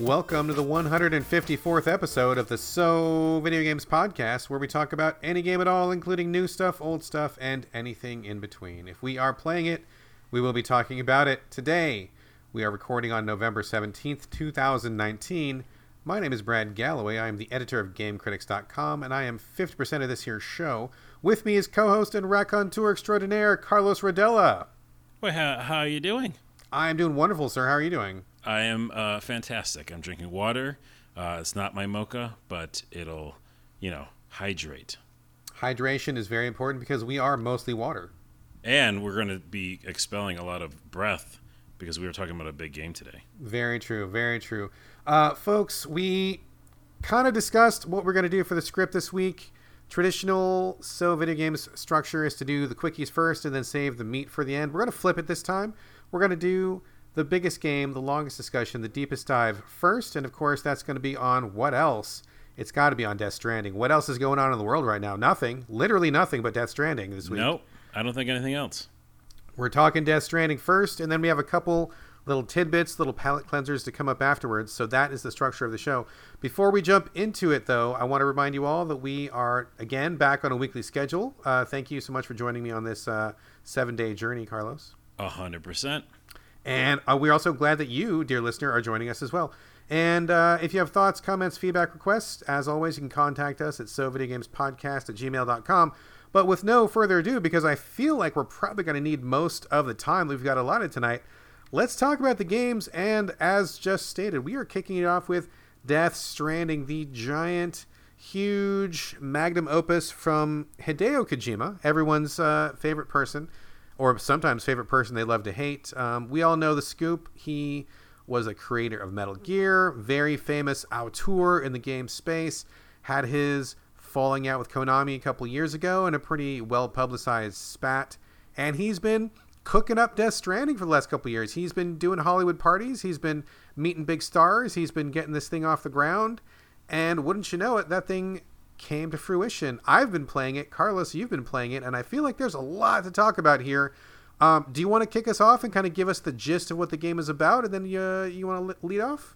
Welcome to the 154th episode of the So Video Games Podcast, where we talk about any game at all, including new stuff, old stuff, and anything in between. If we are playing it, we will be talking about it today. We are recording on November 17th, 2019. My name is Brad Gallaway. I am the editor of GameCritics.com, and I am 50% of this here show. With me is co-host and raconteur extraordinaire Carlos Rodella. Well, how, how are you doing? I am doing wonderful, sir. How are you doing? I am uh, fantastic. I'm drinking water. Uh, it's not my mocha, but it'll, you know, hydrate. Hydration is very important because we are mostly water. And we're going to be expelling a lot of breath because we were talking about a big game today. Very true. Very true. Uh, folks, we kind of discussed what we're going to do for the script this week. Traditional So Video Games structure is to do the quickies first and then save the meat for the end. We're going to flip it this time. We're going to do the biggest game, the longest discussion, the deepest dive first. And of course, that's going to be on what else? It's got to be on Death Stranding. What else is going on in the world right now? Nothing. Literally nothing but Death Stranding this week. Nope. I don't think anything else. We're talking Death Stranding first, and then we have a couple little tidbits, little palate cleansers to come up afterwards. So that is the structure of the show. Before we jump into it, though, I want to remind you all that we are again back on a weekly schedule. Uh, thank you so much for joining me on this uh, seven-day journey, Carlos. A hundred percent. And uh, we're also glad that you, dear listener, are joining us as well. And uh, if you have thoughts, comments, feedback, requests, as always, you can contact us at sovideogamespodcast at gmail.com. But with no further ado, because I feel like we're probably going to need most of the time we've got allotted tonight, let's talk about the games. And as just stated, we are kicking it off with Death Stranding, the giant, huge magnum opus from Hideo Kojima, everyone's uh, favorite person, or sometimes favorite person they love to hate. Um, we all know the scoop. He was a creator of Metal Gear, very famous auteur in the game space, had his falling out with Konami a couple years ago in a pretty well publicized spat. And he's been cooking up Death Stranding for the last couple years. He's been doing Hollywood parties, he's been meeting big stars, he's been getting this thing off the ground. And wouldn't you know it, that thing came to fruition. I've been playing it, Carlos, you've been playing it, and I feel like there's a lot to talk about here. Um, do you want to kick us off and kind of give us the gist of what the game is about, and then you, uh, you want to lead off?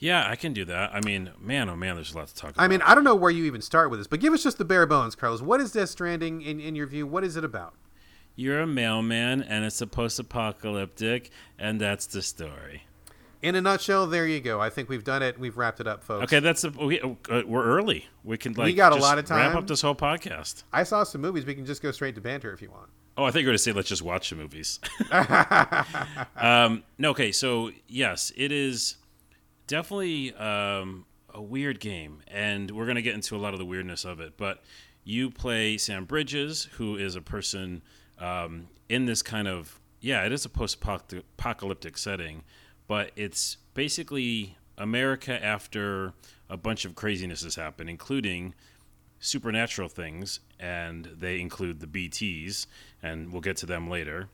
Yeah, I can do that. I mean, man, oh man, there's a lot to talk about. I mean, I don't know where you even start with this, but give us just the bare bones, Carlos. What is Death Stranding in, in your view? What is it about? You're a mailman, and it's a post-apocalyptic, and that's the story. In a nutshell, there you go. I think we've done it. We've wrapped it up, folks. Okay, that's a, we, uh, we're early. We can like We got a lot of time. Wrap up this whole podcast. I saw some movies. We can just go straight to banter if you want. Oh, I think you're going to say let's just watch the movies. um, no, okay, so yes, it is definitely um, a weird game, and we're going to get into a lot of the weirdness of it. But you play Sam Bridges, who is a person um, in this kind of yeah, it is a post-apocalyptic setting, but it's basically America after a bunch of craziness has happened, including supernatural things, and they include the BTs, and we'll get to them later.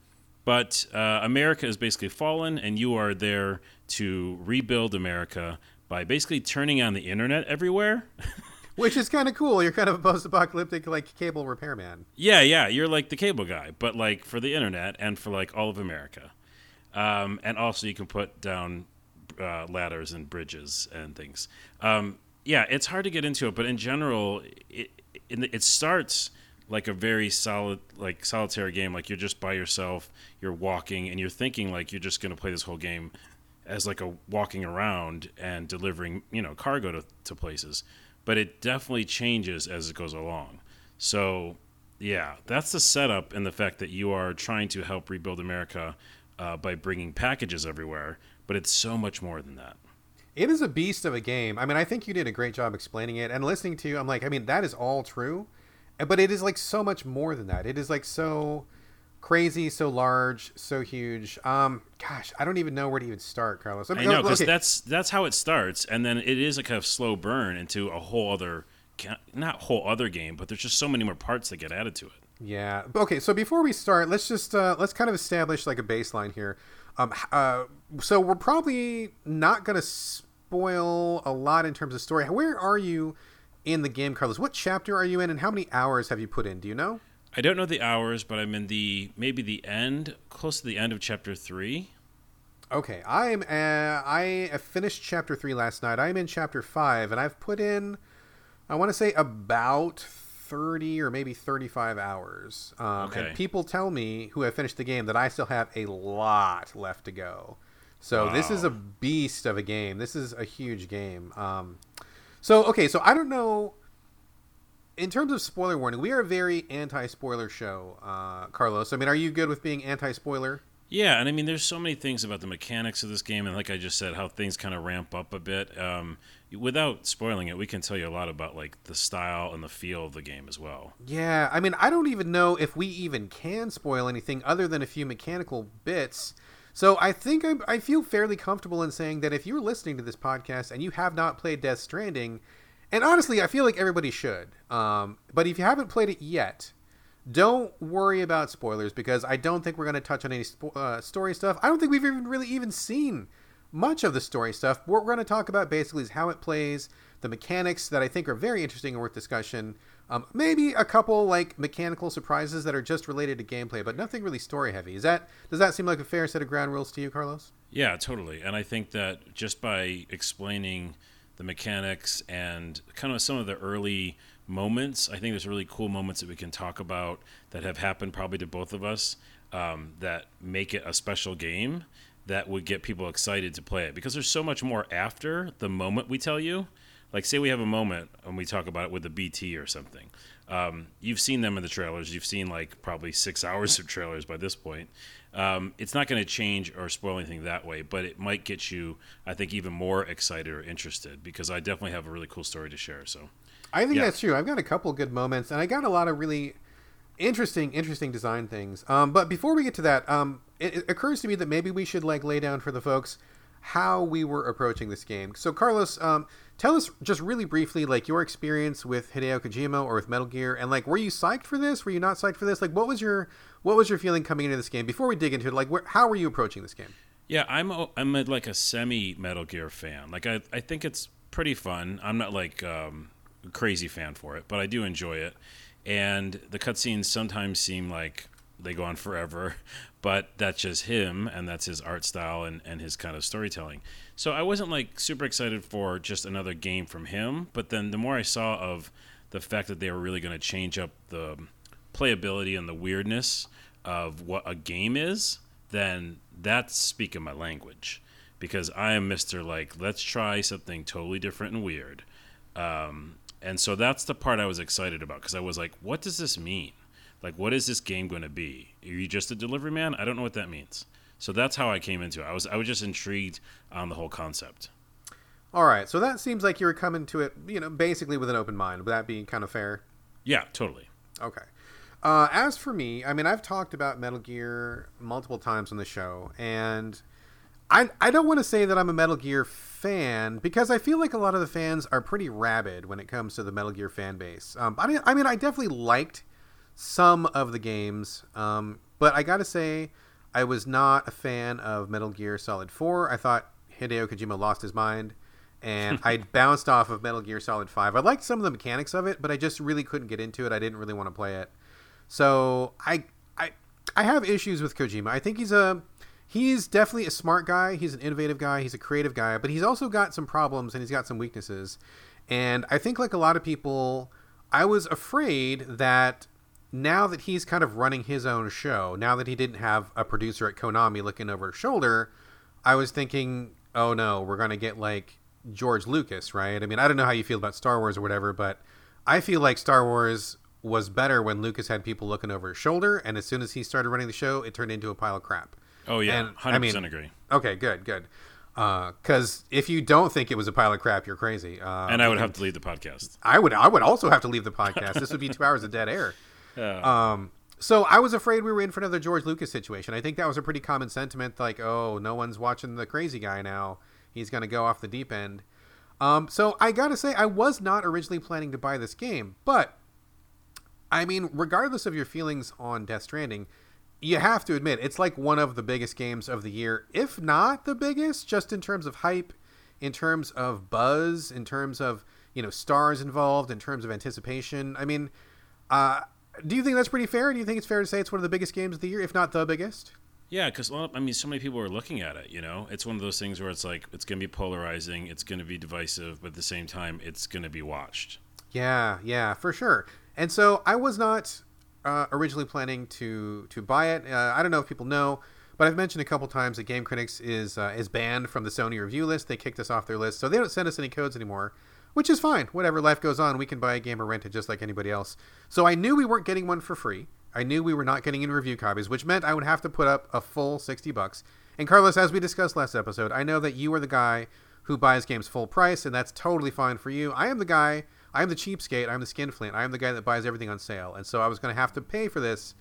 But uh, America is basically fallen, and you are there to rebuild America by basically turning on the internet everywhere. Which is kind of cool. You're kind of a post-apocalyptic like cable repairman. yeah, yeah, you're like the cable guy, but like for the internet and for like all of America. Um, and also, you can put down uh, ladders and bridges and things. Um, yeah, it's hard to get into it, but in general, it it, starts like a very solid like solitary game like you're just by yourself you're walking and you're thinking like you're just going to play this whole game as like a walking around and delivering you know cargo to, to places but it definitely changes as it goes along so yeah that's the setup and the fact that you are trying to help rebuild america uh, by bringing packages everywhere but it's so much more than that It is a beast of a game. I mean, I think you did a great job explaining it. And listening to you, I'm like, I mean, that is all true. But it is like so much more than that. It is like so crazy, so large, so huge. Um, gosh, I don't even know where to even start, Carlos. I know because that's that's how it starts, and then it is a kind of slow burn into a whole other, not whole other game, but there's just so many more parts that get added to it. Yeah. Okay. So before we start, let's just uh, let's kind of establish like a baseline here. Um, uh, so we're probably not going to spoil a lot in terms of story. Where are you in the game, Carlos? What chapter are you in, and how many hours have you put in? Do you know? I don't know the hours, but I'm in the maybe the end, close to the end of chapter three. Okay, I'm uh, I finished chapter three last night. I'm in chapter five, and I've put in, I want to say about thirty or maybe thirty-five hours. Um, Okay. And people tell me who have finished the game that I still have a lot left to go. So this is a beast of a game. This is a huge game. Um, so okay, so I don't know. In terms of spoiler warning, we are a very anti-spoiler show, uh, Carlos. I mean, are you good with being anti-spoiler? Yeah, and I mean, there's so many things about the mechanics of this game, and like I just said, how things kind of ramp up a bit. Um, without spoiling it, we can tell you a lot about like the style and the feel of the game as well. Yeah, I mean, I don't even know if we even can spoil anything other than a few mechanical bits. So I think I, I feel fairly comfortable in saying that if you're listening to this podcast and you have not played Death Stranding, and honestly, I feel like everybody should, um, but if you haven't played it yet, don't worry about spoilers because I don't think we're going to touch on any spo- uh, story stuff. I don't think we've even really even seen much of the story stuff. What we're going to talk about basically is how it plays, the mechanics that I think are very interesting and worth discussion. Um, maybe a couple like mechanical surprises that are just related to gameplay, but nothing really story heavy. Is that does that seem like a fair set of ground rules to you, Carlos? Yeah, totally. And I think that just by explaining the mechanics and kind of some of the early moments, I think there's really cool moments that we can talk about that have happened probably to both of us um, that make it a special game that would get people excited to play it because there's so much more after the moment we tell you. Like, say we have a moment and we talk about it with a BT or something. Um, you've seen them in the trailers. You've seen like probably six hours of trailers by this point. Um, it's not going to change or spoil anything that way, but it might get you, I think, even more excited or interested because I definitely have a really cool story to share. So, I think Yeah. that's true. I've got a couple good moments, and I got a lot of really interesting, interesting design things. Um, but before we get to that, um, it, it occurs to me that maybe we should like lay down for the folks how we were approaching this game. So, Carlos, um, tell us just really briefly, like your experience with Hideo Kojima or with Metal Gear, and like, were you psyched for this? Were you not psyched for this? Like, what was your what was your feeling coming into this game before we dig into it? Like, how were you approaching this game? yeah, I'm a, I'm a, like a semi Metal Gear fan. Like, I, I think it's pretty fun. I'm not like um, crazy fan for it, but I do enjoy it. And the cutscenes sometimes seem like they go on forever, but that's just him and that's his art style and, and his kind of storytelling. So I wasn't like super excited for just another game from him, but then the more I saw of the fact that they were really going to change up the playability and the weirdness of what a game is, then that's speaking my language. Because I am Mr. Like, let's try something totally different and weird. Um, and so that's the part I was excited about because I was like, what does this mean? Like, what is this game going to be? Are you just a delivery man? I don't know what that means. So that's how I came into it. I was I was just intrigued on the whole concept. All right, so that seems like you were coming to it, you know, basically with an open mind. Would that be kind of fair? Yeah, totally. Okay. Uh, as for me, I mean, I've talked about Metal Gear multiple times on the show, and I I don't want to say that I'm a Metal Gear fan because I feel like a lot of the fans are pretty rabid when it comes to the Metal Gear fan base. Um, I mean, I mean, I definitely liked some of the games, um, but I got to say, I was not a fan of Metal Gear Solid 4. I thought Hideo Kojima lost his mind, and I bounced off of Metal Gear Solid 5. I liked some of the mechanics of it, but I just really couldn't get into it. I didn't really want to play it. So I I I have issues with Kojima. I think he's a he's definitely a smart guy. He's an innovative guy. He's a creative guy, but he's also got some problems and he's got some weaknesses. And I think like a lot of people, I was afraid that now that he's kind of running his own show, now that he didn't have a producer at Konami looking over his shoulder, I was thinking, oh no, we're going to get like George Lucas, right? I mean, I don't know how you feel about Star Wars or whatever, but I feel like Star Wars was better when Lucas had people looking over his shoulder, and as soon as he started running the show, it turned into a pile of crap. Oh yeah, And, I hundred mean- percent agree. Okay, good, good. Because if you don't think it was a pile of crap, you're crazy. Uh, And I would have to leave the podcast. I would, I would also have to leave the podcast. this would be two hours of dead air. Yeah. Um, so I was afraid we were in for another George Lucas situation. I think that was a pretty common sentiment, like, oh, no one's watching the crazy guy now. He's going to go off the deep end. Um, so I got to say, I was not originally planning to buy this game, but I mean, regardless of your feelings on Death Stranding, you have to admit it's like one of the biggest games of the year, if not the biggest, just in terms of hype, in terms of buzz, in terms of you know stars involved, in terms of anticipation. I mean, uh, do you think that's pretty fair? Do you think it's fair to say it's one of the biggest games of the year, if not the biggest? Yeah, because well, I mean, so many people are looking at it. You know, it's one of those things where it's like it's going to be polarizing, it's going to be divisive, but at the same time, it's going to be watched. Yeah, yeah, for sure. And so I was not uh, originally planning to to buy it. Uh, I don't know if people know, but I've mentioned a couple times that Game Critics is uh, is banned from the Sony review list. They kicked us off their list, so they don't send us any codes anymore, which is fine. Whatever, life goes on. We can buy a game or rent it just like anybody else. So I knew we weren't getting one for free. I knew we were not getting any review copies, which meant I would have to put up a full 60 bucks. And Carlos, as we discussed last episode, I know that you are the guy who buys games full price, and that's totally fine for you. I am the guy, I am the cheapskate, I'm the skinflint, I am the guy that buys everything on sale. And so I was going to have to pay for this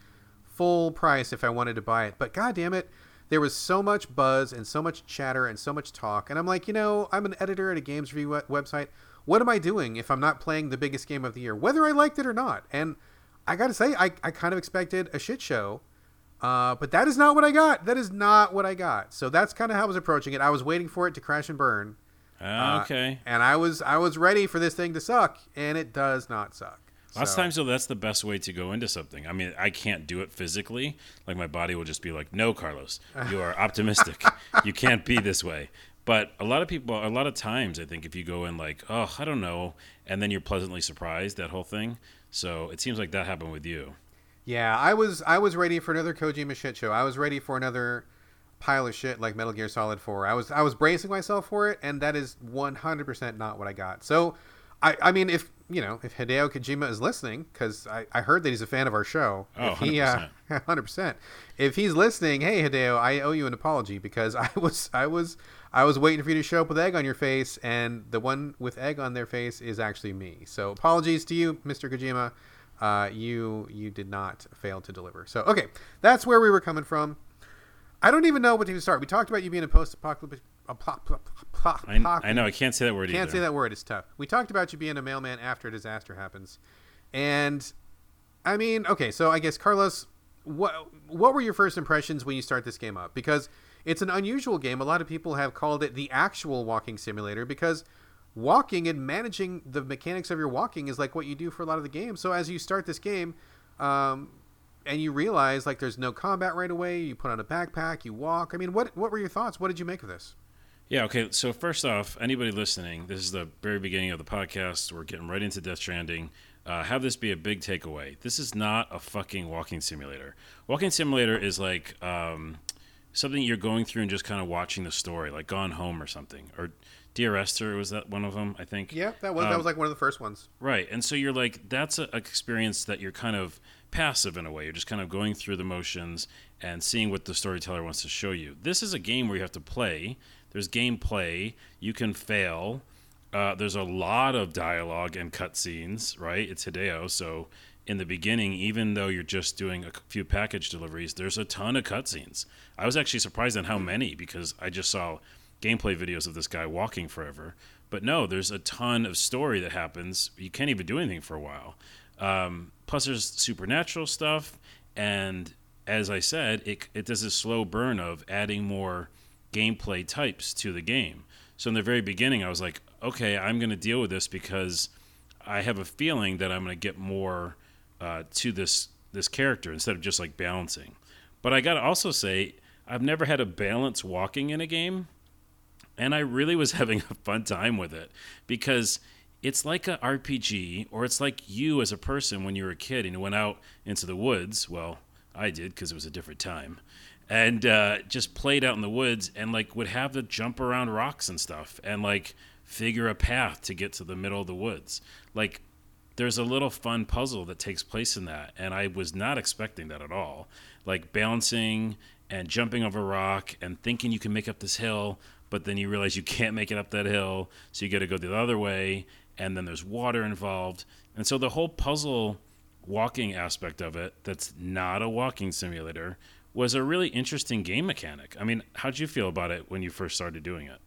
full price if I wanted to buy it. But god damn it, there was so much buzz and so much chatter and so much talk. And I'm like, you know, I'm an editor at a games review website. What am I doing if I'm not playing the biggest game of the year, whether I liked it or not? And I got to say, I, I kind of expected a shit show. Uh, but that is not what I got. That is not what I got. So that's kind of how I was approaching it. I was waiting for it to crash and burn. Uh, okay. Uh, and I was I was ready for this thing to suck, and it does not suck. Lots of times, though, that's the best way to go into something. I mean, I can't do it physically. Like my body will just be like, "No, Carlos, you are optimistic. you can't be this way." But a lot of people, a lot of times, I think if you go in like, "Oh, I don't know," and then you're pleasantly surprised that whole thing. So it seems like that happened with you. Yeah, I was I was ready for another Kojima shit show. I was ready for another pile of shit like Metal Gear Solid 4. I was I was bracing myself for it, and that is 100% not what I got. So, I I mean, if you know, if Hideo Kojima is listening, because I, I heard that he's a fan of our show. Oh, if he, 100%. Uh, 100%. If he's listening, hey Hideo, I owe you an apology because I was I was I was waiting for you to show up with egg on your face, and the one with egg on their face is actually me. So apologies to you, Mr. Kojima. Uh, you you did not fail to deliver. So okay, that's where we were coming from. I don't even know what to even start. We talked about you being a post-apocalyptic. I, I know I can't say that word. Can't either. say that word. It's tough. We talked about you being a mailman after a disaster happens, and I mean, okay, so I guess Carlos, what what were your first impressions when you start this game up? Because it's an unusual game. A lot of people have called it the actual walking simulator because walking and managing the mechanics of your walking is like what you do for a lot of the game. So as you start this game, um, and you realize like there's no combat right away, you put on a backpack, you walk. I mean, what what were your thoughts? What did you make of this? Yeah, okay. So first off, anybody listening, this is the very beginning of the podcast. We're getting right into Death Stranding. Uh, have this be a big takeaway. This is not a fucking walking simulator. Walking simulator is like um, something you're going through and just kind of watching the story, like Gone Home or something, or Dear Esther was that one of them? I think. Yeah, that was that Um, was like one of the first ones. Right. And so you're like, that's an experience that you're kind of passive in a way. You're just kind of going through the motions and seeing what the storyteller wants to show you. This is a game where you have to play. There's gameplay. You can fail. Uh, there's a lot of dialogue and cutscenes, right? It's Hideo. So in the beginning, even though you're just doing a few package deliveries, there's a ton of cutscenes. I was actually surprised on how many because I just saw gameplay videos of this guy walking forever. But no, there's a ton of story that happens. You can't even do anything for a while. Um, plus, there's supernatural stuff, and as I said, it it does a slow burn of adding more gameplay types to the game. So in the very beginning, I was like, okay, I'm going to deal with this because I have a feeling that I'm going to get more uh, to this this character instead of just like balancing. But I got to also say, I've never had a balance walking in a game and I really was having a fun time with it because it's like a RPG or it's like you as a person when you were a kid and you went out into the woods. Well, I did because it was a different time, and uh, just played out in the woods and like would have to jump around rocks and stuff and like figure a path to get to the middle of the woods. Like there's a little fun puzzle that takes place in that, and I was not expecting that at all. Like balancing and jumping over rock and thinking you can make up this hill, but then you realize you can't make it up that hill, so you got to go the other way, and then there's water involved, and so the whole puzzle walking aspect of it, that's not a walking simulator, was a really interesting game mechanic. I mean, how'd you feel about it when you first started doing it?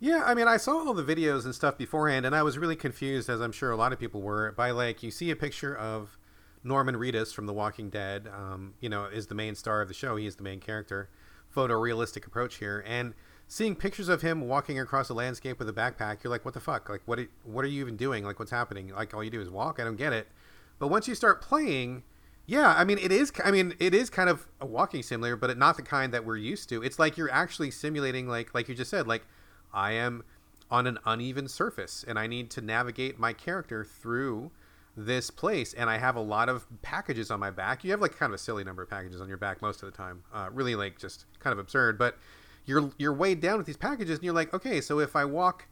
Yeah, I mean, I saw all the videos and stuff beforehand, and I was really confused, as I'm sure a lot of people were, by like you see a picture of Norman Reedus from The Walking Dead. Um, you know, is the main star of the show. He is the main character. Photorealistic approach here, and seeing pictures of him walking across a landscape with a backpack, you're like, what the fuck? Like, what? Are, what are you even doing? Like, what's happening? Like, all you do is walk. I don't get it. But once you start playing, Yeah, I mean it is. I mean it is kind of a walking simulator, but not the kind that we're used to. It's like you're actually simulating, like like you just said, like I am on an uneven surface, and I need to navigate my character through this place, and I have a lot of packages on my back. You have like kind of a silly number of packages on your back most of the time. Uh, really, like just kind of absurd, but you're you're weighed down with these packages, and you're like, okay, so if I walk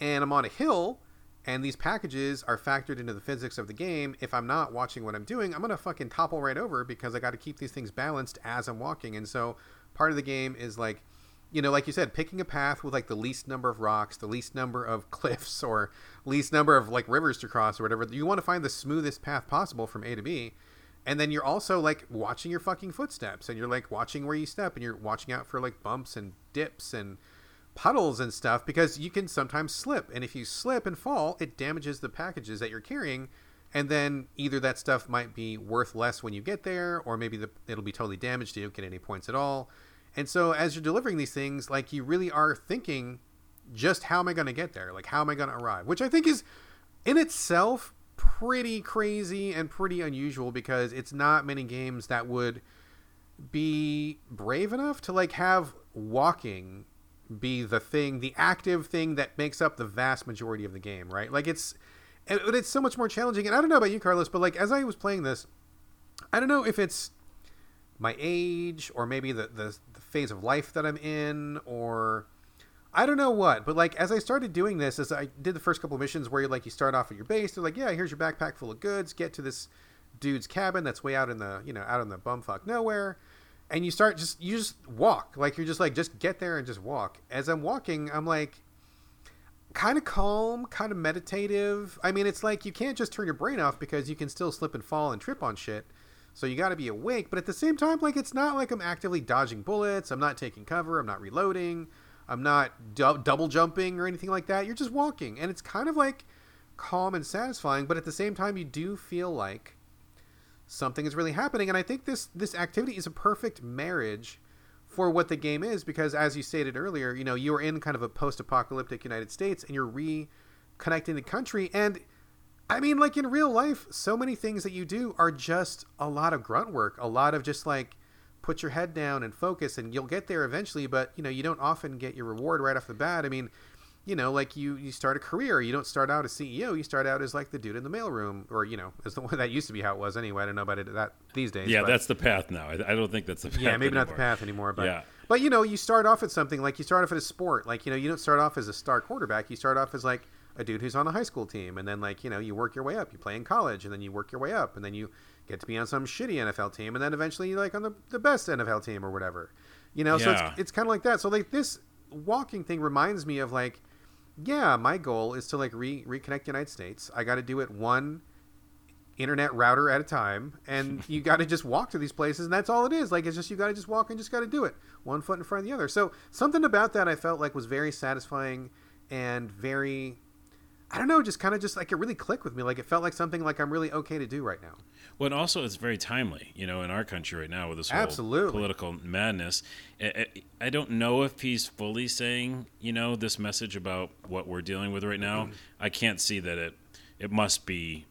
and I'm on a hill and these packages are factored into the physics of the game. If I'm not watching what I'm doing, I'm gonna fucking topple right over because I got to keep these things balanced as I'm walking. And so part of the game is like, you know, like you said, picking a path with like the least number of rocks, the least number of cliffs, or least number of like rivers to cross or whatever. You want to find the smoothest path possible from A to B. And then you're also like watching your fucking footsteps and you're like watching where you step and you're watching out for like bumps and dips and puddles and stuff because you can sometimes slip. And if you slip and fall, it damages the packages that you're carrying. And then either that stuff might be worth less when you get there, or maybe the, it'll be totally damaged. You don't get any points at all. And so as you're delivering these things, like you really are thinking, just how am I going to get there? Like, how am I going to arrive? Which I think is in itself pretty crazy and pretty unusual because it's not many games that would be brave enough to like have walking be the thing, the active thing that makes up the vast majority of the game, right? Like it's, but it's so much more challenging. And I don't know about you, Carlos, but like as I was playing this, I don't know if it's my age or maybe the, the, the phase of life that I'm in or I don't know what, but like as I started doing this, as I did the first couple missions where you like you start off at your base, they're like, yeah, here's your backpack full of goods. Get to this dude's cabin that's way out in the you know out in the bumfuck nowhere and you start just you just walk. Like you're just like just get there and just walk. As i'm walking i'm like kind of calm kind of meditative. I mean it's like you can't just turn your brain off because you can still slip and fall and trip on shit. So you got to be awake but at the same time like it's not like i'm actively dodging bullets i'm not taking cover i'm not reloading i'm not du- double jumping or anything like that you're just walking and it's kind of like calm and satisfying but at the same time you do feel like something is really happening. And I think this this activity is a perfect marriage for what the game is because as you stated earlier, you know, you're in kind of a post-apocalyptic United States and you're reconnecting the country and I mean like in real life, so many things that you do are just a lot of grunt work, a lot of just like put your head down and focus and you'll get there eventually, but you know, you don't often get your reward right off the bat. I mean, you know, like you you start a career. You don't start out as CEO. You start out as like the dude in the mailroom, or you know, as the one that used to be how it was anyway. I don't know about it that these days. Yeah, but, that's the path now. I, I, don't think that's the path. Yeah, maybe anymore. not the path anymore. But yeah. but you know, you start off at something like you start off at a sport. Like you know, you don't start off as a star quarterback. You start off as like a dude who's on a high school team, and then like you know, you work your way up. You play in college, and then you work your way up, and then you get to be on some shitty NFL team, and then eventually you're like on the the best NFL team or whatever. You know, Yeah. so it's it's kind of like that. So like this walking thing reminds me of like yeah, my goal is to like re- reconnect the United States. I got to do it one internet router at a time, and you got to just walk to these places, and that's all it is. Like it's just you got to just walk and just got to do it one foot in front of the other. So something about that I felt like was very satisfying and very. I don't know, just kind of just like it really clicked with me. Like it felt like something like I'm really okay to do right now. Well, and also it's very timely, you know, in our country right now with this whole Absolutely. political madness. I, I, I don't know if he's fully saying, you know, this message about what we're dealing with right now. I can't see that it it must be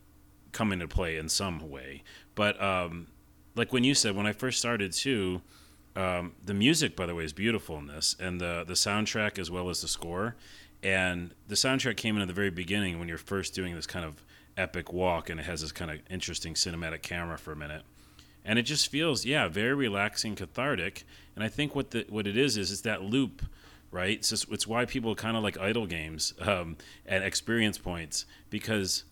come into play in some way. But um, like when you said when I first started too, um, the music by the way is beautiful in this, and the the soundtrack as well as the score. And the soundtrack came in at the very beginning when you're first doing this kind of epic walk, and it has this kind of interesting cinematic camera for a minute, and it just feels yeah very relaxing, cathartic. And I think what the what it is is it's that loop right? It's, it's why people kind of like idle games um, and experience points because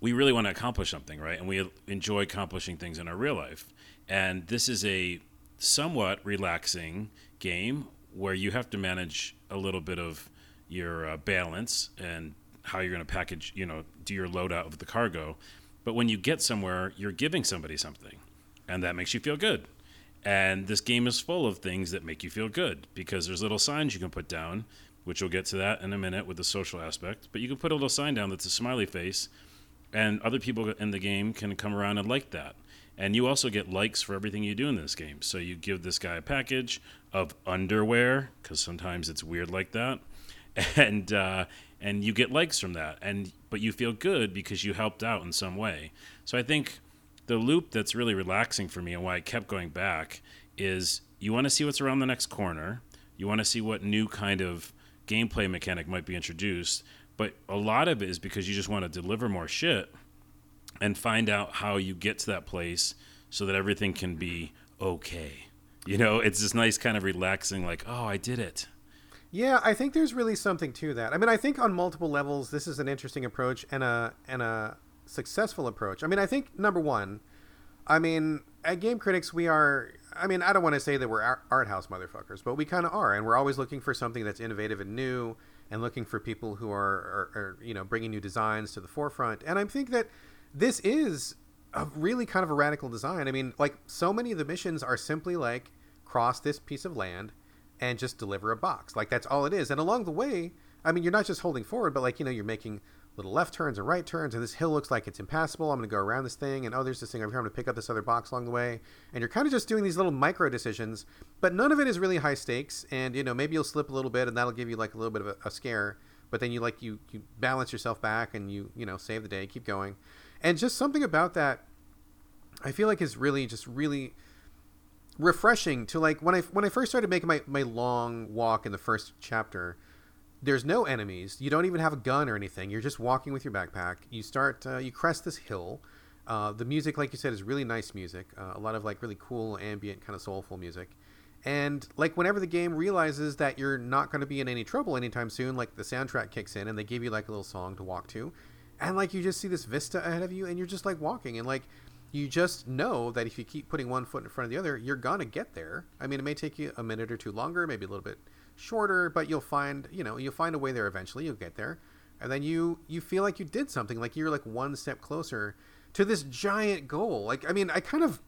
we really want to accomplish something, right? And we enjoy accomplishing things in our real life. And this is a somewhat relaxing game where you have to manage a little bit of your uh, balance and how you're going to package, you know, do your loadout of the cargo. But when you get somewhere, you're giving somebody something, and that makes you feel good. And this game is full of things that make you feel good because there's little signs you can put down, which we'll get to that in a minute with the social aspect. But you can put a little sign down that's a smiley face, and other people in the game can come around and like that. And you also get likes for everything you do in this game. So you give this guy a package of underwear because sometimes it's weird like that, and uh, and you get likes from that. And but you feel good because you helped out in some way. So I think the loop that's really relaxing for me and why I kept going back is you want to see what's around the next corner. You want to see what new kind of gameplay mechanic might be introduced. But a lot of it is because you just want to deliver more shit and find out how you get to that place so that everything can be okay. You know, it's this nice kind of relaxing, like, oh, I did it. Yeah, I think there's really something to that. I mean, I think on multiple levels, this is an interesting approach and a and a successful approach. I mean, I think number one, I mean, at Game Critics, we are. I mean, I don't want to say that we're art house motherfuckers, but we kind of are, and we're always looking for something that's innovative and new, and looking for people who are, are, are, you know, bringing new designs to the forefront. And I think that this is a really kind of a radical design. I mean, like so many of the missions are simply like cross this piece of land and just deliver a box. Like that's all it is. And along the way, I mean, you're not just holding forward, but like you know, you're making little left turns and right turns, and this hill looks like it's impassable. I'm going to go around this thing, and oh, there's this thing over here. I'm going to pick up this other box along the way, and you're kind of just doing these little micro decisions, but none of it is really high stakes. And you know, maybe you'll slip a little bit, and that'll give you like a little bit of a, a scare. But then you like you you balance yourself back, and you you know save the day, keep going, and just something about that, I feel like is really just really refreshing to like when I when I first started making my, my long walk in the first chapter there's no enemies. You don't even have a gun or anything. You're just walking with your backpack. You start, uh, you crest this hill. Uh, the music, like you said, is really nice music. Uh, a lot of like really cool ambient, kind of soulful music. And like whenever the game realizes that you're not going to be in any trouble anytime soon, like the soundtrack kicks in and they give you like a little song to walk to, and like you just see this vista ahead of you, and you're just like walking, and like you just know that if you keep putting one foot in front of the other, you're gonna get there. I mean, it may take you a minute or two longer, maybe a little bit shorter, but you'll find, you know, you'll find a way there eventually. You'll get there. And then you you feel like you did something, like you're like one step closer to this giant goal. Like I mean, I kind of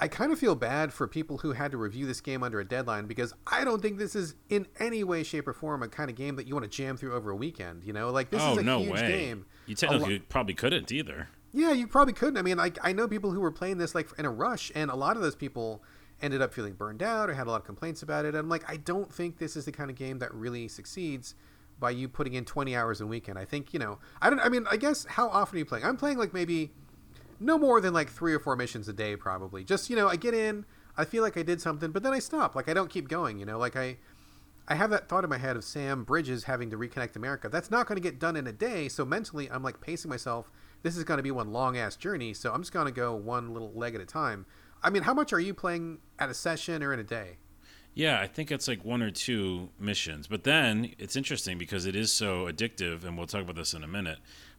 I kind of feel bad for people who had to review this game under a deadline because I don't think this is in any way, shape, or form a kind of game that you want to jam through over a weekend. You know, like this oh, is a no huge way. game. You technically lo- probably couldn't either. Yeah, you probably couldn't. I mean, like I know people who were playing this like in a rush, and a lot of those people ended up feeling burned out or had a lot of complaints about it. And I'm like, I don't think this is the kind of game that really succeeds by you putting in 20 hours a weekend. I think, you know, I don't, I mean, I guess how often are you playing? I'm playing like maybe no more than like three or four missions a day, probably. Just, you know, I get in, I feel like I did something, but then I stop. Like I don't keep going, you know, like I, I have that thought in my head of Sam Bridges having to reconnect America. That's not going to get done in a day. So mentally, I'm like pacing myself. This is going to be one long ass journey. So I'm just going to go one little leg at a time. I mean, how much are you playing at a session or in a day? Yeah, I think it's like one or two missions. But then it's interesting because it is so addictive, and we'll talk about this in a minute.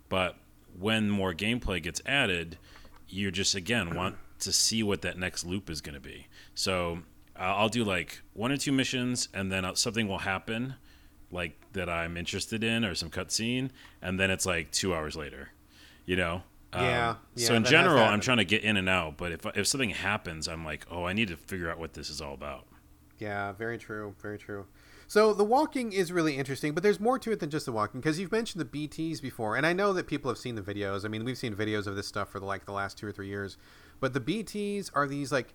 But when more gameplay gets added, you just again want to see what that next loop is going to be. So I'll do like one or two missions, and then uh, something will happen, like that I'm interested in, or some cutscene, and then it's like two hours later. You know, yeah, um, yeah. So in general, I'm trying to get in and out, but if if something happens, I'm like, oh, I need to figure out what this is all about. Yeah, very true, very true. So the walking is really interesting, but there's more to it than just the walking because you've mentioned the BTS before, and I know that people have seen the videos. I mean, we've seen videos of this stuff for the, like the last two or three years, but the BTS are these like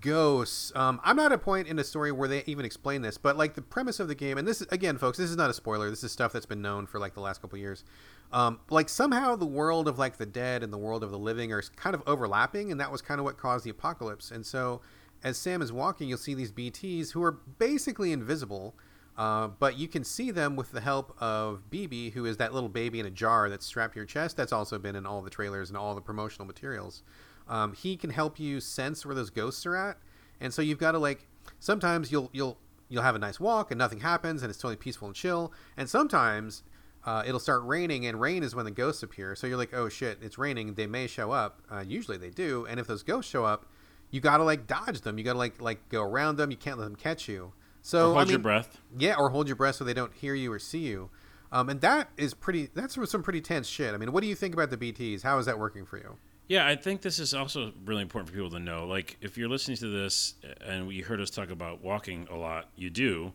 ghosts. Um, I'm not at a point in the story where they even explain this, but like the premise of the game, and this is again, folks, this is not a spoiler. This is stuff that's been known for like the last couple years. Um, like somehow the world of like the dead and the world of the living are kind of overlapping, and that was kind of what caused the apocalypse. And so, as Sam is walking, you'll see these BTS who are basically invisible, uh, but you can see them with the help of BB, who is that little baby in a jar that's strapped to your chest. That's also been in all the trailers and all the promotional materials. Um, he can help you sense where those ghosts are at, and so you've got to like. Sometimes you'll you'll you'll have a nice walk and nothing happens and it's totally peaceful and chill, and sometimes uh, it'll start raining, and rain is when the ghosts appear. So you're like, oh shit, it's raining. They may show up. Uh, usually they do. And if those ghosts show up, you gotta like dodge them. You gotta like like go around them. You can't let them catch you. So or hold I mean, your breath. Yeah, or hold your breath so they don't hear you or see you. Um, and that is pretty. That's some pretty tense shit. I mean, what do you think about the BTS? How is that working for you? Yeah, I think this is also really important for people to know. Like, if you're listening to this and you heard us talk about walking a lot, you do,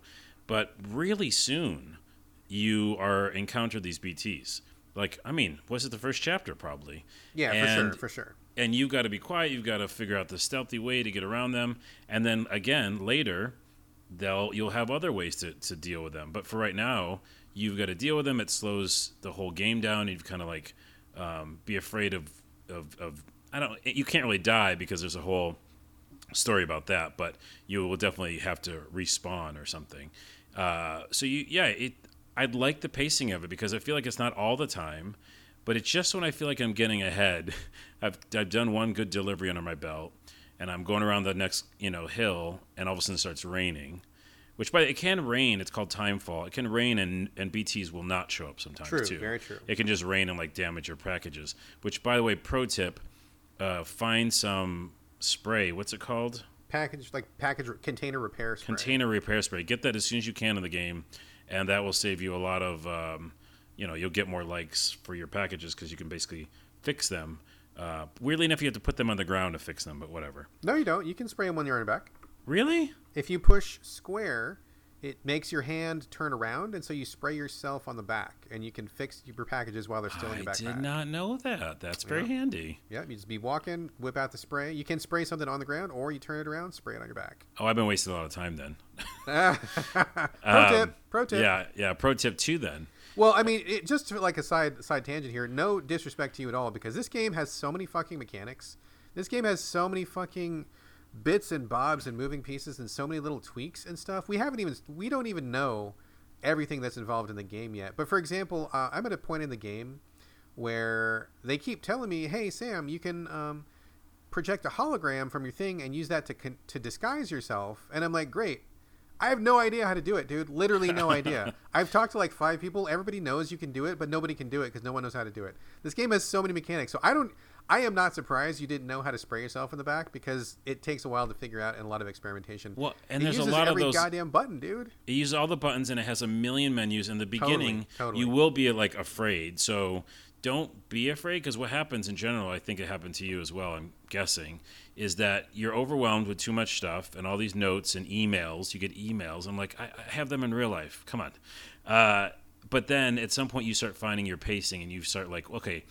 but really soon you are encounter these BTS. Like, I mean, was it the first chapter? Probably. Yeah, and, for sure, for sure. And you've got to be quiet. You've got to figure out the stealthy way to get around them. And then again, later, they'll you'll have other ways to, to deal with them. But for right now, you've got to deal with them. It slows the whole game down. You've kind of like um, be afraid of, of, of I don't. You can't really die because there's a whole story about that, but you will definitely have to respawn or something. Uh, so you, yeah, it. I'd like the pacing of it because I feel like it's not all the time, but it's just when I feel like I'm getting ahead. I've I've done one good delivery under my belt, and I'm going around the next you know hill, and all of a sudden it starts raining. Which, by the it can rain. It's called timefall. It can rain, and and BTS will not show up sometimes True, too. very true. It can just rain and like damage your packages. Which, by the way, pro tip: uh, find some spray. What's it called? Package like package container repair spray. Container repair spray. Get that as soon as you can in the game, and that will save you a lot of. Um, you know, you'll get more likes for your packages because you can basically fix them. Uh, weirdly enough, you have to put them on the ground to fix them, but whatever. No, you don't. You can spray them when you're on your back. Really? If you push square, it makes your hand turn around, and so you spray yourself on the back, and you can fix your packages while they're still in your backpack. I did not know that. That's very Yeah. handy. Yeah, you just be walking, whip out the spray. You can spray something on the ground, or you turn it around, spray it on your back. Oh, I've been wasting a lot of time then. pro Um, tip. Pro tip. Yeah, yeah. Pro tip two then. Well, I mean, it, just like a side side tangent here. No disrespect to you at all, because this game has so many fucking mechanics. This game has so many fucking bits and bobs and moving pieces and so many little tweaks and stuff. We haven't even we don't even know everything that's involved in the game yet. But for example, uh, I'm at a point in the game where they keep telling me, "Hey, Sam, you can." Um, project a hologram from your thing and use that to con- to disguise yourself and I'm like great I have no idea how to do it, dude. Literally no idea. I've talked to like five people. Everybody knows you can do it, but nobody can do it because no one knows how to do it. This game has so many mechanics. So I don't. I am not surprised you didn't know how to spray yourself in the back because it takes a while to figure out and a lot of experimentation. Well, and it there's a lot of every those- goddamn button, dude. It uses all the buttons and it has a million menus. In the beginning, totally. you will be like afraid. So don't be afraid because what happens in general, I think it happened to you as well. I'm guessing is that you're overwhelmed with too much stuff and all these notes and emails. You get emails. I'm like, I, I have them in real life. Come on. Uh, but then at some point you start finding your pacing and you start like, okay.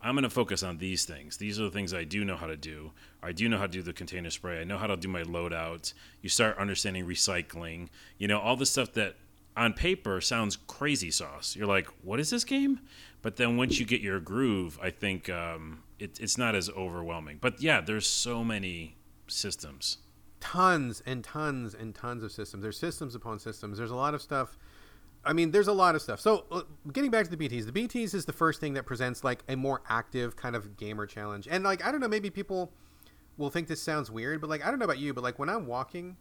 I'm going to focus on these things. These are the things I do know how to do. I do know how to do the container spray. I know how to do my loadout. You start understanding recycling. You know, all the stuff that on paper sounds crazy sauce. You're like, what is this game? But then once you get your groove, I think um, it, it's not as overwhelming. But yeah, there's so many systems. Tons and tons and tons of systems. There's systems upon systems. There's a lot of stuff. I mean, there's a lot of stuff. So, uh, getting back to the BTs, the BTs is the first thing that presents like a more active kind of gamer challenge. And like, I don't know, maybe people will think this sounds weird, but like, I don't know about you, but like when I'm walking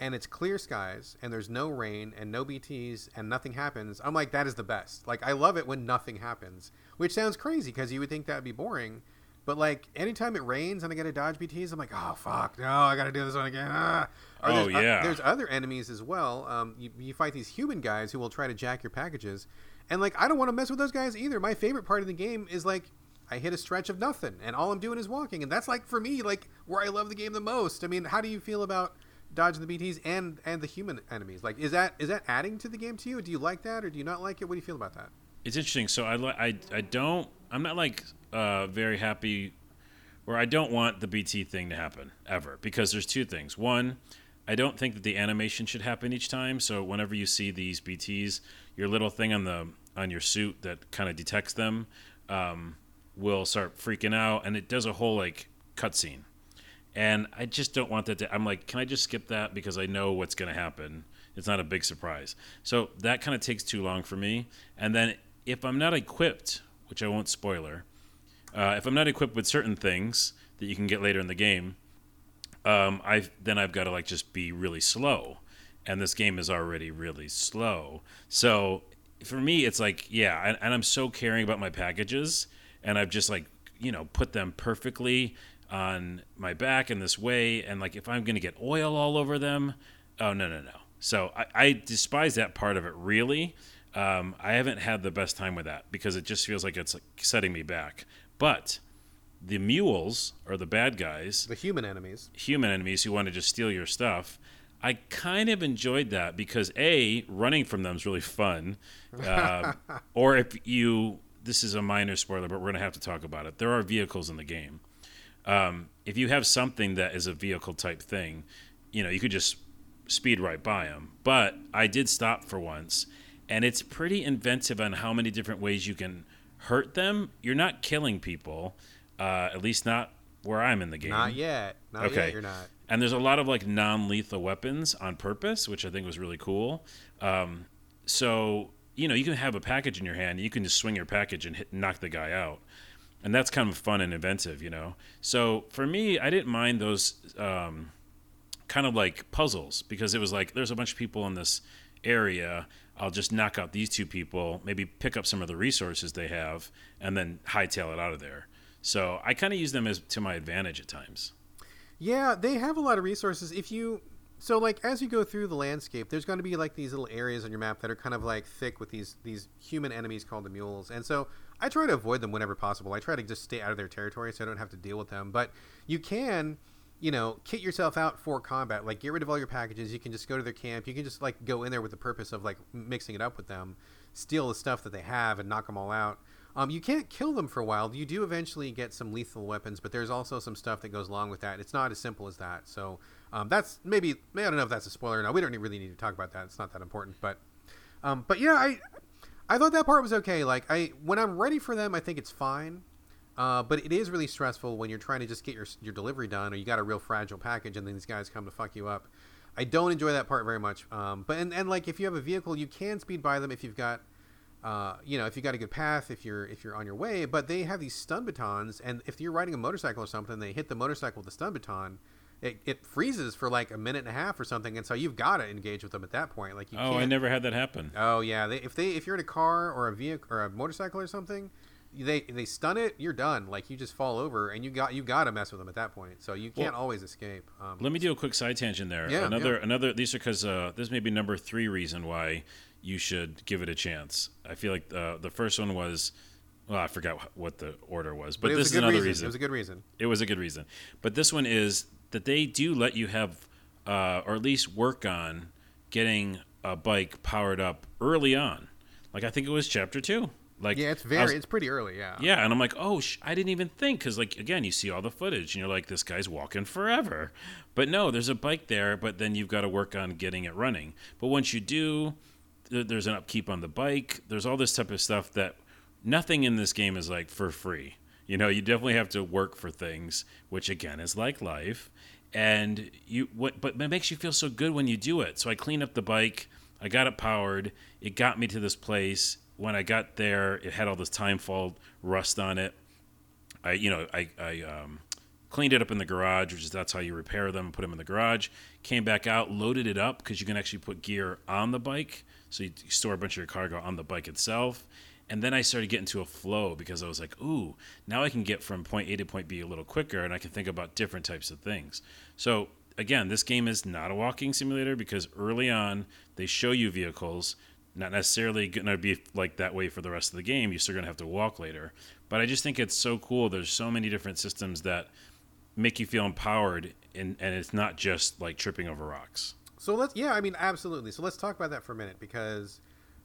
and it's clear skies and there's no rain and no BTs and nothing happens, I'm like, that is the best. Like, I love it when nothing happens, which sounds crazy because you would think that would be boring. But like, anytime it rains and I get to dodge BTs, I'm like, oh fuck, no, I got to do this one again. Ah. Or Oh, there's, uh, yeah. there's other enemies as well. Um, you, you fight these human guys who will try to jack your packages, and like I don't want to mess with those guys either. My favorite part of the game is like I hit a stretch of nothing, and all I'm doing is walking, and that's like for me like where I love the game the most. I mean, how do you feel about dodging the BTS and and the human enemies? Like, is that is that adding to the game to you? Do you like that, or do you not like it? What do you feel about that? It's interesting. So I, li- I, I don't, I'm not like uh, very happy, or I don't want the BT thing to happen ever because there's two things. One, I don't think that the animation should happen each time. So whenever you see these BTs, your little thing on the on your suit that kind of detects them um, will start freaking out, and it does a whole like cutscene. And I just don't want that to. I'm like, can I just skip that because I know what's going to happen. It's not a big surprise. So that kind of takes too long for me. And then if I'm not equipped, which I won't spoiler, uh, if I'm not equipped with certain things that you can get later in the game, um, I then I've got to like just be really slow, and this game is already really slow. So for me, it's like yeah, and, and I'm so caring about my packages, and I've just like you know put them perfectly on my back in this way, and like if I'm gonna get oil all over them, oh no no no. So I, I despise that part of it really. Um, I haven't had the best time with that because it just feels like it's like setting me back. But the mules are the bad guys The human enemies. human enemies who want to just steal your stuff. I kind of enjoyed that because a running from them is really fun, uh, or if you this is a minor spoiler, but we're gonna have to talk about it. There are vehicles in the game. Um, if you have something that is a vehicle type thing, you know you could just speed right by them. But I did stop for once, and it's pretty inventive on how many different ways you can hurt them. You're not killing people, uh, at least not where I'm in the game. Not yet. Not Okay. yet. You're not. and there's a lot of like non-lethal weapons on purpose, which I think was really cool. Um, so you know, you can have a package in your hand, you can just swing your package and hit, knock the guy out, and that's kind of fun and inventive, you know. So for me, I didn't mind those um, kind of like puzzles because it was like there's a bunch of people in this area. I'll just knock out these two people, maybe pick up some of the resources they have, and then hightail it out of there. So I kind of use them as to my advantage at times. Yeah, they have a lot of resources. If you so like as you go through the landscape, there's going to be like these little areas on your map that are kind of like thick with these these human enemies called the mules. And so I try to avoid them whenever possible. I try to just stay out of their territory so I don't have to deal with them. But you can, you know, kit yourself out for combat. Like get rid of all your packages. You can just go to their camp. You can just like go in there with the purpose of like mixing it up with them, steal the stuff that they have and knock them all out. Um, you can't kill them for a while. You do eventually get some lethal weapons, but there's also some stuff that goes along with that. It's not as simple as that. So um, that's maybe I don't know if that's a spoiler or not. We don't really need to talk about that. It's not that important. But um, but yeah, I I thought that part was okay. Like I when I'm ready for them, I think it's fine. Uh, but it is really stressful when you're trying to just get your your delivery done, or you got a real fragile package, and then these guys come to fuck you up. I don't enjoy that part very much. Um, but and, and like if you have a vehicle, you can speed by them if you've got uh, you know, if you got a good path, if you're if you're on your way, but they have these stun batons, and if you're riding a motorcycle or something, they hit the motorcycle with the stun baton, it, it freezes for like a minute and a half or something, and so you've got to engage with them at that point. Like you Oh, can't. I never had that happen. Oh yeah, they, if they if you're in a car or a vehicle or a motorcycle or something, they they stun it, you're done. Like you just fall over, and you got you got to mess with them at that point. So you can't Well, always escape. Um, Let me do a quick side tangent there. Yeah, another yeah. another these are because uh, this may be number three reason why you should give it a chance. I feel like uh, the first one was well, I forgot what the order was, but, but it this is another reason. reason. It was a good reason. it was a good reason. But this one is that they do let you have, uh, or at least work on, getting a bike powered up early on. Like I think it was chapter two. Like Yeah, it's very was- it's pretty early. Yeah. yeah, and I'm like, oh, sh- I didn't even think because, like, again, you see all the footage, and you're like, this guy's walking forever. But no, there's a bike there, but then you've got to work on getting it running. But once you do, th- there's an upkeep on the bike. There's all this type of stuff that nothing in this game is like for free. You know, you definitely have to work for things, which again is like life. And you, what, but it makes you feel so good when you do it. So I cleaned up the bike. I got it powered. It got me to this place. When I got there, it had all this time fall rust on it. I, you know, I, I um, cleaned it up in the garage, which is that's how you repair them and put them in the garage. Came back out, loaded it up because you can actually put gear on the bike, so you store a bunch of your cargo on the bike itself. And then I started getting to a flow because I was like, ooh, now I can get from point A to point B a little quicker, and I can think about different types of things. So again, this game is not a walking simulator because early on they show you vehicles. Not necessarily going to be like that way for the rest of the game. You're still going to have to walk later. But I just think it's so cool. There's so many different systems that make you feel empowered, and, and it's not just like tripping over rocks. So let's yeah, I mean absolutely. So let's talk about that for a minute because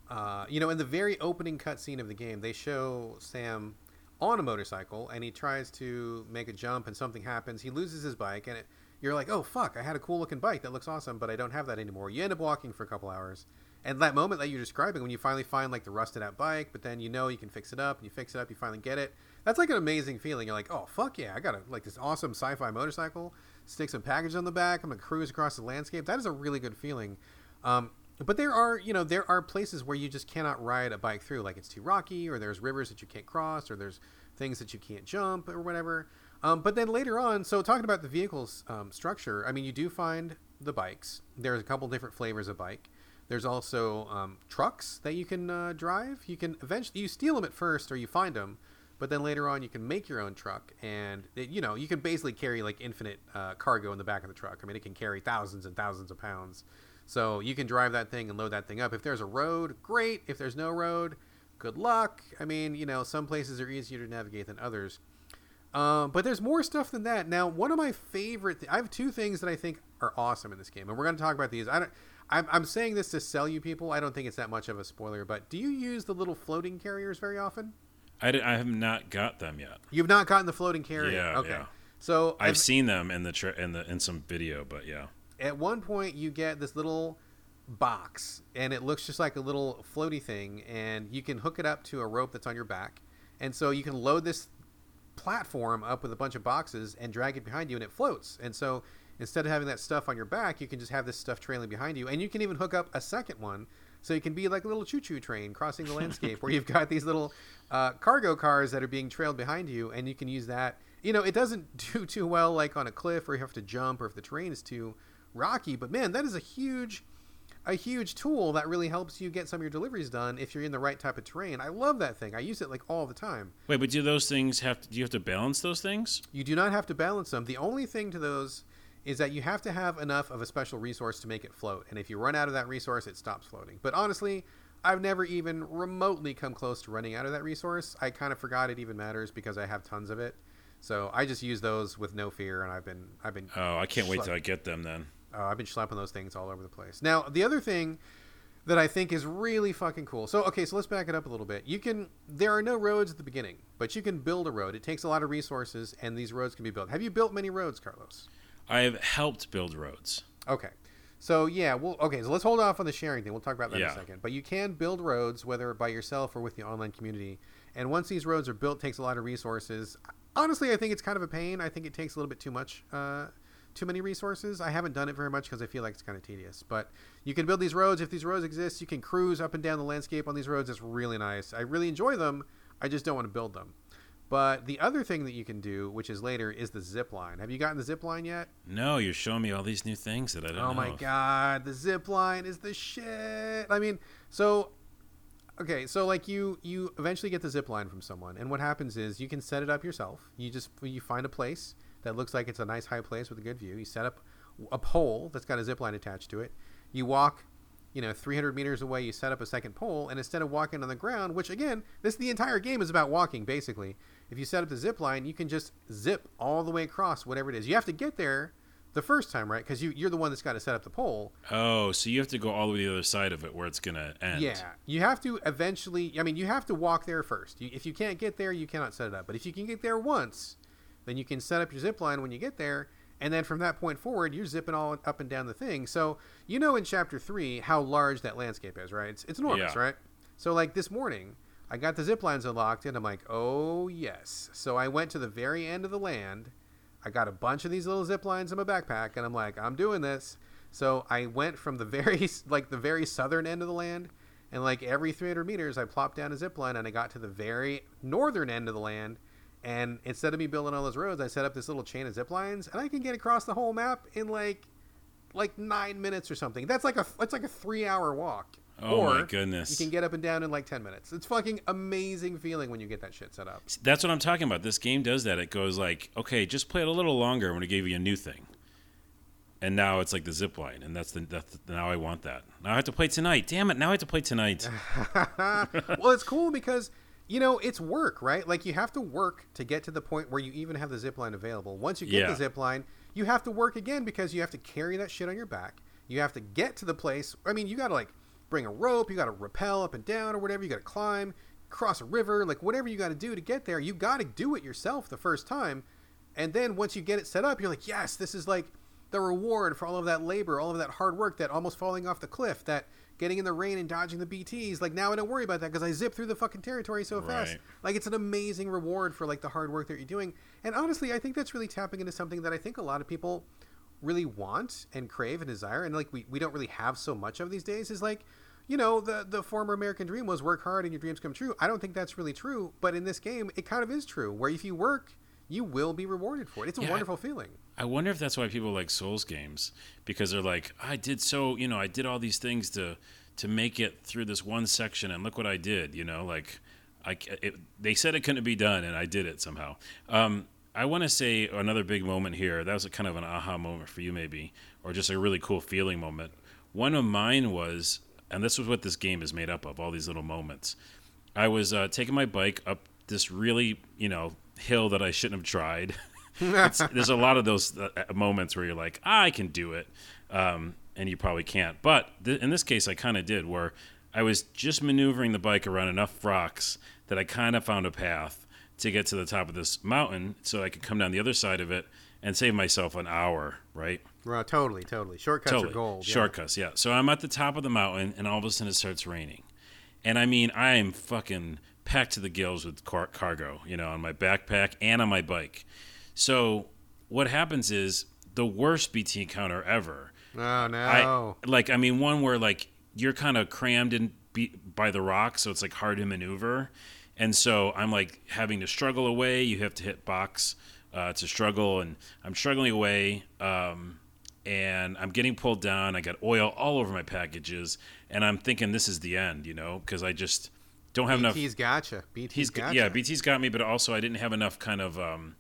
uh, you know in the very opening cutscene of the game they show Sam on a motorcycle and he tries to make a jump and something happens. He loses his bike and it, you're like, oh fuck, I had a cool looking bike that looks awesome, but I don't have that anymore. You end up walking for a couple hours. And that moment that you're describing, when you finally find like the rusted out bike, but then you know you can fix it up, and you fix it up, you finally get it. That's like an amazing feeling. You're like, oh fuck yeah, I got a, like this awesome sci-fi motorcycle. Stick some package on the back. I'm gonna cruise across the landscape. That is a really good feeling. Um, but there are, you know, there are places where you just cannot ride a bike through. Like it's too rocky, or there's rivers that you can't cross, or there's things that you can't jump, or whatever. Um, but then later on, so talking about the vehicle's um, structure, I mean, you do find the bikes. There's a couple different flavors of bike. There's also um, trucks that you can uh, drive. You can eventually you steal them at first, or you find them, but then later on you can make your own truck, and it, you know you can basically carry like infinite uh, cargo in the back of the truck. I mean, it can carry thousands and thousands of pounds. So you can drive that thing and load that thing up. If there's a road, great. If there's no road, good luck. I mean, you know, some places are easier to navigate than others. Um, but there's more stuff than that. Now, one of my favorite, th- I have two things that I think are awesome in this game, and we're going to talk about these. I don't, I'm, I'm saying this to sell you people. I don't think it's that much of a spoiler, but do you use the little floating carriers very often? I, di- I have not got them yet. You've not gotten the floating carrier. Yeah, okay. yeah. So I've at- seen them in the tra- in the in some video, but yeah. at one point you get this little box and it looks just like a little floaty thing and you can hook it up to a rope that's on your back and so you can load this platform up with a bunch of boxes and drag it behind you and it floats. And so instead of having that stuff on your back, you can just have this stuff trailing behind you. And you can even hook up a second one. So you can be like a little choo choo train crossing the landscape where you've got these little uh, cargo cars that are being trailed behind you. And you can use that. You know, it doesn't do too well like on a cliff where you have to jump or if the terrain is too rocky. But man, that is a huge a huge tool that really helps you get some of your deliveries done if you're in the right type of terrain. I love that thing. I use it like all the time. Wait, but do those things have to, do you have to balance those things? You do not have to balance them. The only thing to those is that you have to have enough of a special resource to make it float. And if you run out of that resource, it stops floating. But honestly, I've never even remotely come close to running out of that resource. I kind of forgot it even matters because I have tons of it. So I just use those with no fear, and I've been I've been. Oh, I can't wait till I get them then. Uh, I've been slapping those things all over the place. Now, the other thing that I think is really fucking cool. So, okay, so let's back it up a little bit. You can there are no roads at the beginning, but you can build a road. It takes a lot of resources, and these roads can be built. Have you built many roads, Carlos? I have helped build roads. Okay. So yeah, well, okay. So let's hold off on the sharing thing. We'll talk about that Yeah. in a second. But you can build roads, whether by yourself or with the online community. And once these roads are built, it takes a lot of resources. Honestly, I think it's kind of a pain. I think it takes a little bit too much, uh, too many resources. I haven't done it very much because I feel like it's kind of tedious. But you can build these roads. If these roads exist, you can cruise up and down the landscape on these roads. It's really nice. I really enjoy them. I just don't want to build them. But the other thing that you can do, which is later, is the zip line. Have you gotten the zip line yet? No, you're showing me all these new things that I don't know. Oh my of. god, the zip line is the shit. I mean, so okay, so like you you eventually get the zip line from someone, and what happens is you can set it up yourself. You just you find a place that looks like it's a nice high place with a good view. You set up a pole that's got a zip line attached to it. You walk, you know, 300 meters away. You set up a second pole, and instead of walking on the ground, which again, this the entire game is about walking basically. If you set up the zip line, you can just zip all the way across whatever it is. You have to get there the first time, right? Because you, you're the one that's got to set up the pole. Oh, so you have to go all the way to the other side of it where it's gonna end. Yeah, you have to eventually. I mean, you have to walk there first. You, if you can't get there, you cannot set it up. But if you can get there once, then you can set up your zip line when you get there, and then from that point forward, you're zipping all up and down the thing. So you know in chapter three how large that landscape is, right? It's it's enormous, Yeah. right? So like this morning, I got the zip lines unlocked, and I'm like, oh yes. So I went to the very end of the land. I got a bunch of these little zip lines in my backpack, and I'm like, I'm doing this. So I went from the very like the very southern end of the land, and like every 300 meters, I plopped down a zip line, and I got to the very northern end of the land. And instead of me building all those roads, I set up this little chain of zip lines, and I can get across the whole map in like like nine minutes or something. That's like a that's like a three hour walk. Oh or my goodness. You can get up and down in like ten minutes. It's fucking amazing feeling when you get that shit set up. That's what I'm talking about. This game does that. It goes like, okay, just play it a little longer when it gave you a new thing. And now it's like the zip line, and that's the that's now I want that. Now I have to play tonight. Damn it! Now I have to play tonight. well, it's cool because you know it's work, right? Like you have to work to get to the point where you even have the zip line available. Once you get Yeah. the zip line, you have to work again because you have to carry that shit on your back. You have to get to the place. I mean, you got to like bring a rope. You got to rappel up and down or whatever. You got to climb, cross a river, like whatever you got to do to get there. You got to do it yourself the first time, and then once you get it set up, you're like, yes, this is like the reward for all of that labor, all of that hard work, that almost falling off the cliff, that getting in the rain and dodging the BTs. Like now I don't worry about that because I zip through the fucking territory so fast. Like it's an amazing reward for like the hard work that you're doing. And honestly, I think that's really tapping into something that I think a lot of people really want and crave and desire and like we, we don't really have so much of these days is like you know the the former american dream was work hard and your dreams come true. I don't think that's really true but in this game it kind of is true where if you work you will be rewarded for it. It's a Yeah, I- wonderful feeling. I wonder if that's why people like Souls games because they're like, I did so, you know, I did all these things to to make it through this one section, and look what I did, you know, like I, it, they said it couldn't be done, and I did it somehow. Um, I want to say another big moment here. That was a kind of an aha moment for you, maybe, or just a really cool feeling moment. One of mine was, and this was what this game is made up of, all these little moments. I was uh, taking my bike up this really, you know, hill that I shouldn't have tried. there's a lot of those uh, moments where you're like, I can do it, um, and you probably can't. But th- in this case, I kind of did, where I was just maneuvering the bike around enough rocks that I kind of found a path to get to the top of this mountain, so I could come down the other side of it and save myself an hour, right? Well, totally totally shortcuts totally. are gold yeah. Shortcuts, yeah. So I'm at the top of the mountain, and all of a sudden it starts raining. And I mean, I am fucking packed to the gills with car- cargo, you know, on my backpack and on my bike. So what happens is the worst BT encounter ever. Oh no! I like. I mean, one where like you're kind of crammed in be- by the rock, so it's like hard to maneuver, and so I'm like having to struggle away. You have to hit box uh, to struggle, and I'm struggling away. Um, and I'm getting pulled down. I got oil all over my packages, and I'm thinking this is the end, you know, because I just don't have enough. BT's gotcha. BT's He's gotcha. yeah, BT's got me, but also I didn't have enough kind of um,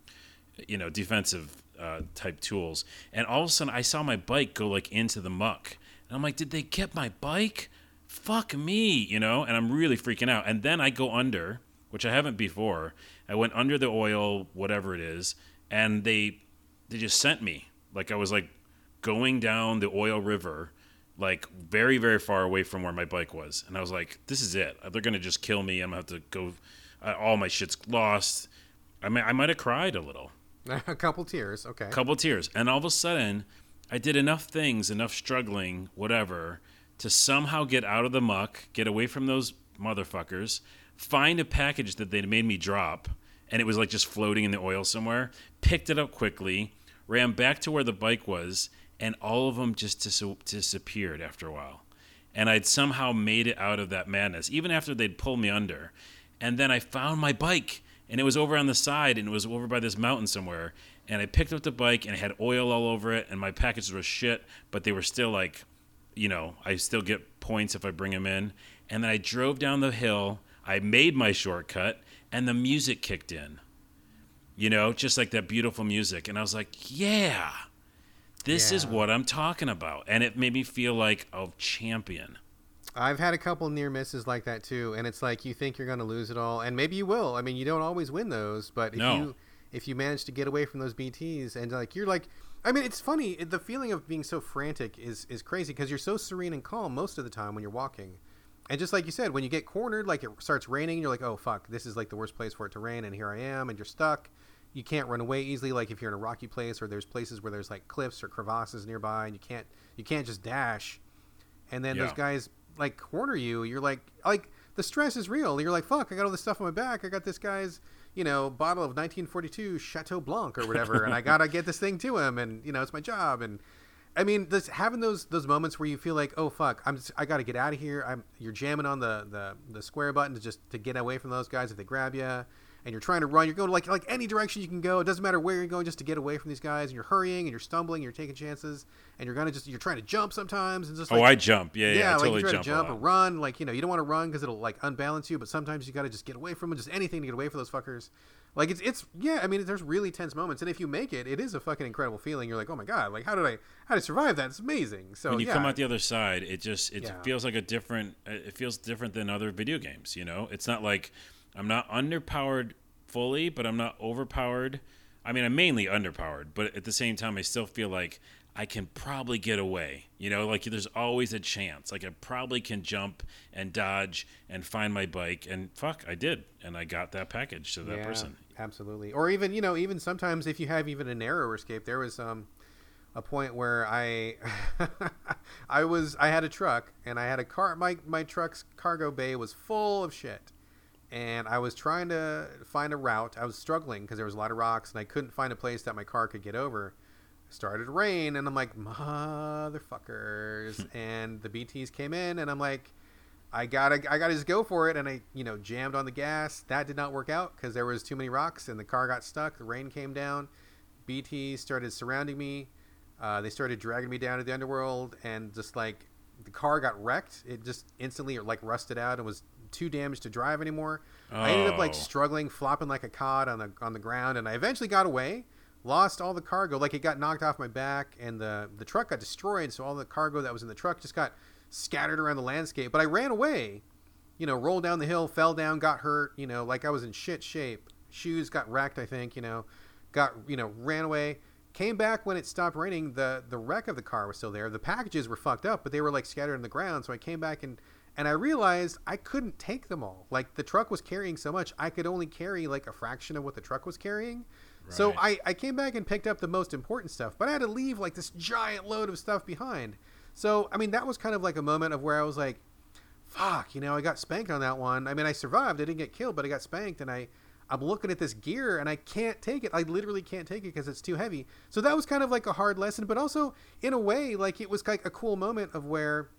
you know defensive uh, type tools. And all of a sudden, I saw my bike go like into the muck, and I'm like, did they get my bike? Fuck me, you know. And I'm really freaking out. And then I go under, which I haven't before. I went under the oil, whatever it is, and they they just sent me like I was like going down the oil river like very very far away from where my bike was and i was like this is it they're gonna just kill me i'm gonna have to go uh, all my shit's lost i mean i might have cried a little a couple tears. Okay. a couple tears and all of a sudden i did enough things enough struggling whatever to somehow get out of the muck get away from those motherfuckers find a package that they'd made me drop and it was like just floating in the oil somewhere picked it up quickly ran back to where the bike was and all of them just dis- disappeared after a while. And I'd somehow made it out of that madness, even after they'd pulled me under. And then I found my bike, and it was over on the side, and it was over by this mountain somewhere. And I picked up the bike, and it had oil all over it, and my packages were shit, but they were still like, you know, I still get points if I bring them in. And then I drove down the hill, I made my shortcut, and the music kicked in. You know, just like that beautiful music. And I was like, yeah this is what I'm talking about. And it made me feel like a champion. I've had a couple near misses like that too, and it's like you think you're going to lose it all, and maybe you will. I mean, you don't always win those, but if No. you if you manage to get away from those BTS and like you're like, I mean, it's funny. The feeling of being so frantic is is crazy because you're so serene and calm most of the time when you're walking, and just like you said, when you get cornered, like it starts raining, you're like, oh fuck, this is like the worst place for it to rain, and here I am, and you're stuck. You can't run away easily, like if you're in a rocky place or there's places where there's like cliffs or crevasses nearby, and you can't you can't just dash. And then those guys like corner you. You're like like the stress is real. You're like fuck, I got all this stuff on my back. I got this guy's you know bottle of 1942 Chateau Blanc or whatever, and I gotta get this thing to him, and you know it's my job. And I mean, this having those those moments where you feel like, oh fuck, I'm just, I got to get out of here. I'm you're jamming on the, the the square button to just to get away from those guys if they grab you, and you're trying to run. You're going like like any direction you can go. It doesn't matter where you're going, just to get away from these guys. And you're hurrying and you're stumbling. And you're taking chances, and you're gonna just you're trying to jump sometimes and just oh, I jump. Yeah, yeah, I like totally you try jump. to jump or run. Like you know, you don't want to run because it'll like unbalance you. But sometimes you got to just get away from it. Just anything to get away from those fuckers. Like it's it's yeah. I mean, there's really tense moments, and if you make it, it is a fucking incredible feeling. You're like, oh my god, like how did I how did I survive that? It's amazing. So when you yeah, come out the other side, it just it Yeah. feels like a different. It feels different than other video games. You know, it's not like I'm not underpowered fully, but I'm not overpowered. I mean, I'm mainly underpowered, but at the same time, I still feel like I can probably get away. You know, like there's always a chance. Like I probably can jump and dodge and find my bike. And fuck, I did, and I got that package to that yeah, person. Absolutely. Or even you know even sometimes if you have even a narrower escape, there was um a point where I I was I had a truck and I had a car my my truck's cargo bay was full of shit. And I was trying to find a route. I was struggling because there was a lot of rocks and I couldn't find a place that my car could get over. Started to rain and I'm like, motherfuckers. and the BTs came in and I'm like, I gotta, I gotta just go for it, and I, you know, jammed on the gas. That did not work out because there was too many rocks, and the car got stuck. The rain came down. bts started surrounding me. Uh, they started dragging me down to the underworld, and just like the car got wrecked. It just instantly like rusted out and was too damaged to drive anymore. I ended up like Oh. struggling, flopping like a cod on the on the ground, and I eventually got away. Lost all the cargo, like it got knocked off my back, and the the truck got destroyed. So all the cargo that was in the truck just got scattered around the landscape. But I ran away, you know, rolled down the hill, fell down, got hurt, you know, like I was in shit shape. Shoes got wrecked, I think, you know, got you know, ran away. Came back when it stopped raining. The the wreck of the car was still there. The packages were fucked up, but they were like scattered on the ground. So I came back and and I realized I couldn't take them all. Like the truck was carrying so much, I could only carry like a fraction of what the truck was carrying. So I, I came back and picked up the most important stuff, but I had to leave like this giant load of stuff behind. So I mean that was kind of like a moment of where I was like, fuck, you know, I got spanked on that one. I mean, I survived. I didn't get killed, but I got spanked, and I I'm looking at this gear and I can't take it. I literally can't take it because it's too heavy. So that was kind of like a hard lesson, but also in a way, like it was like a cool moment of where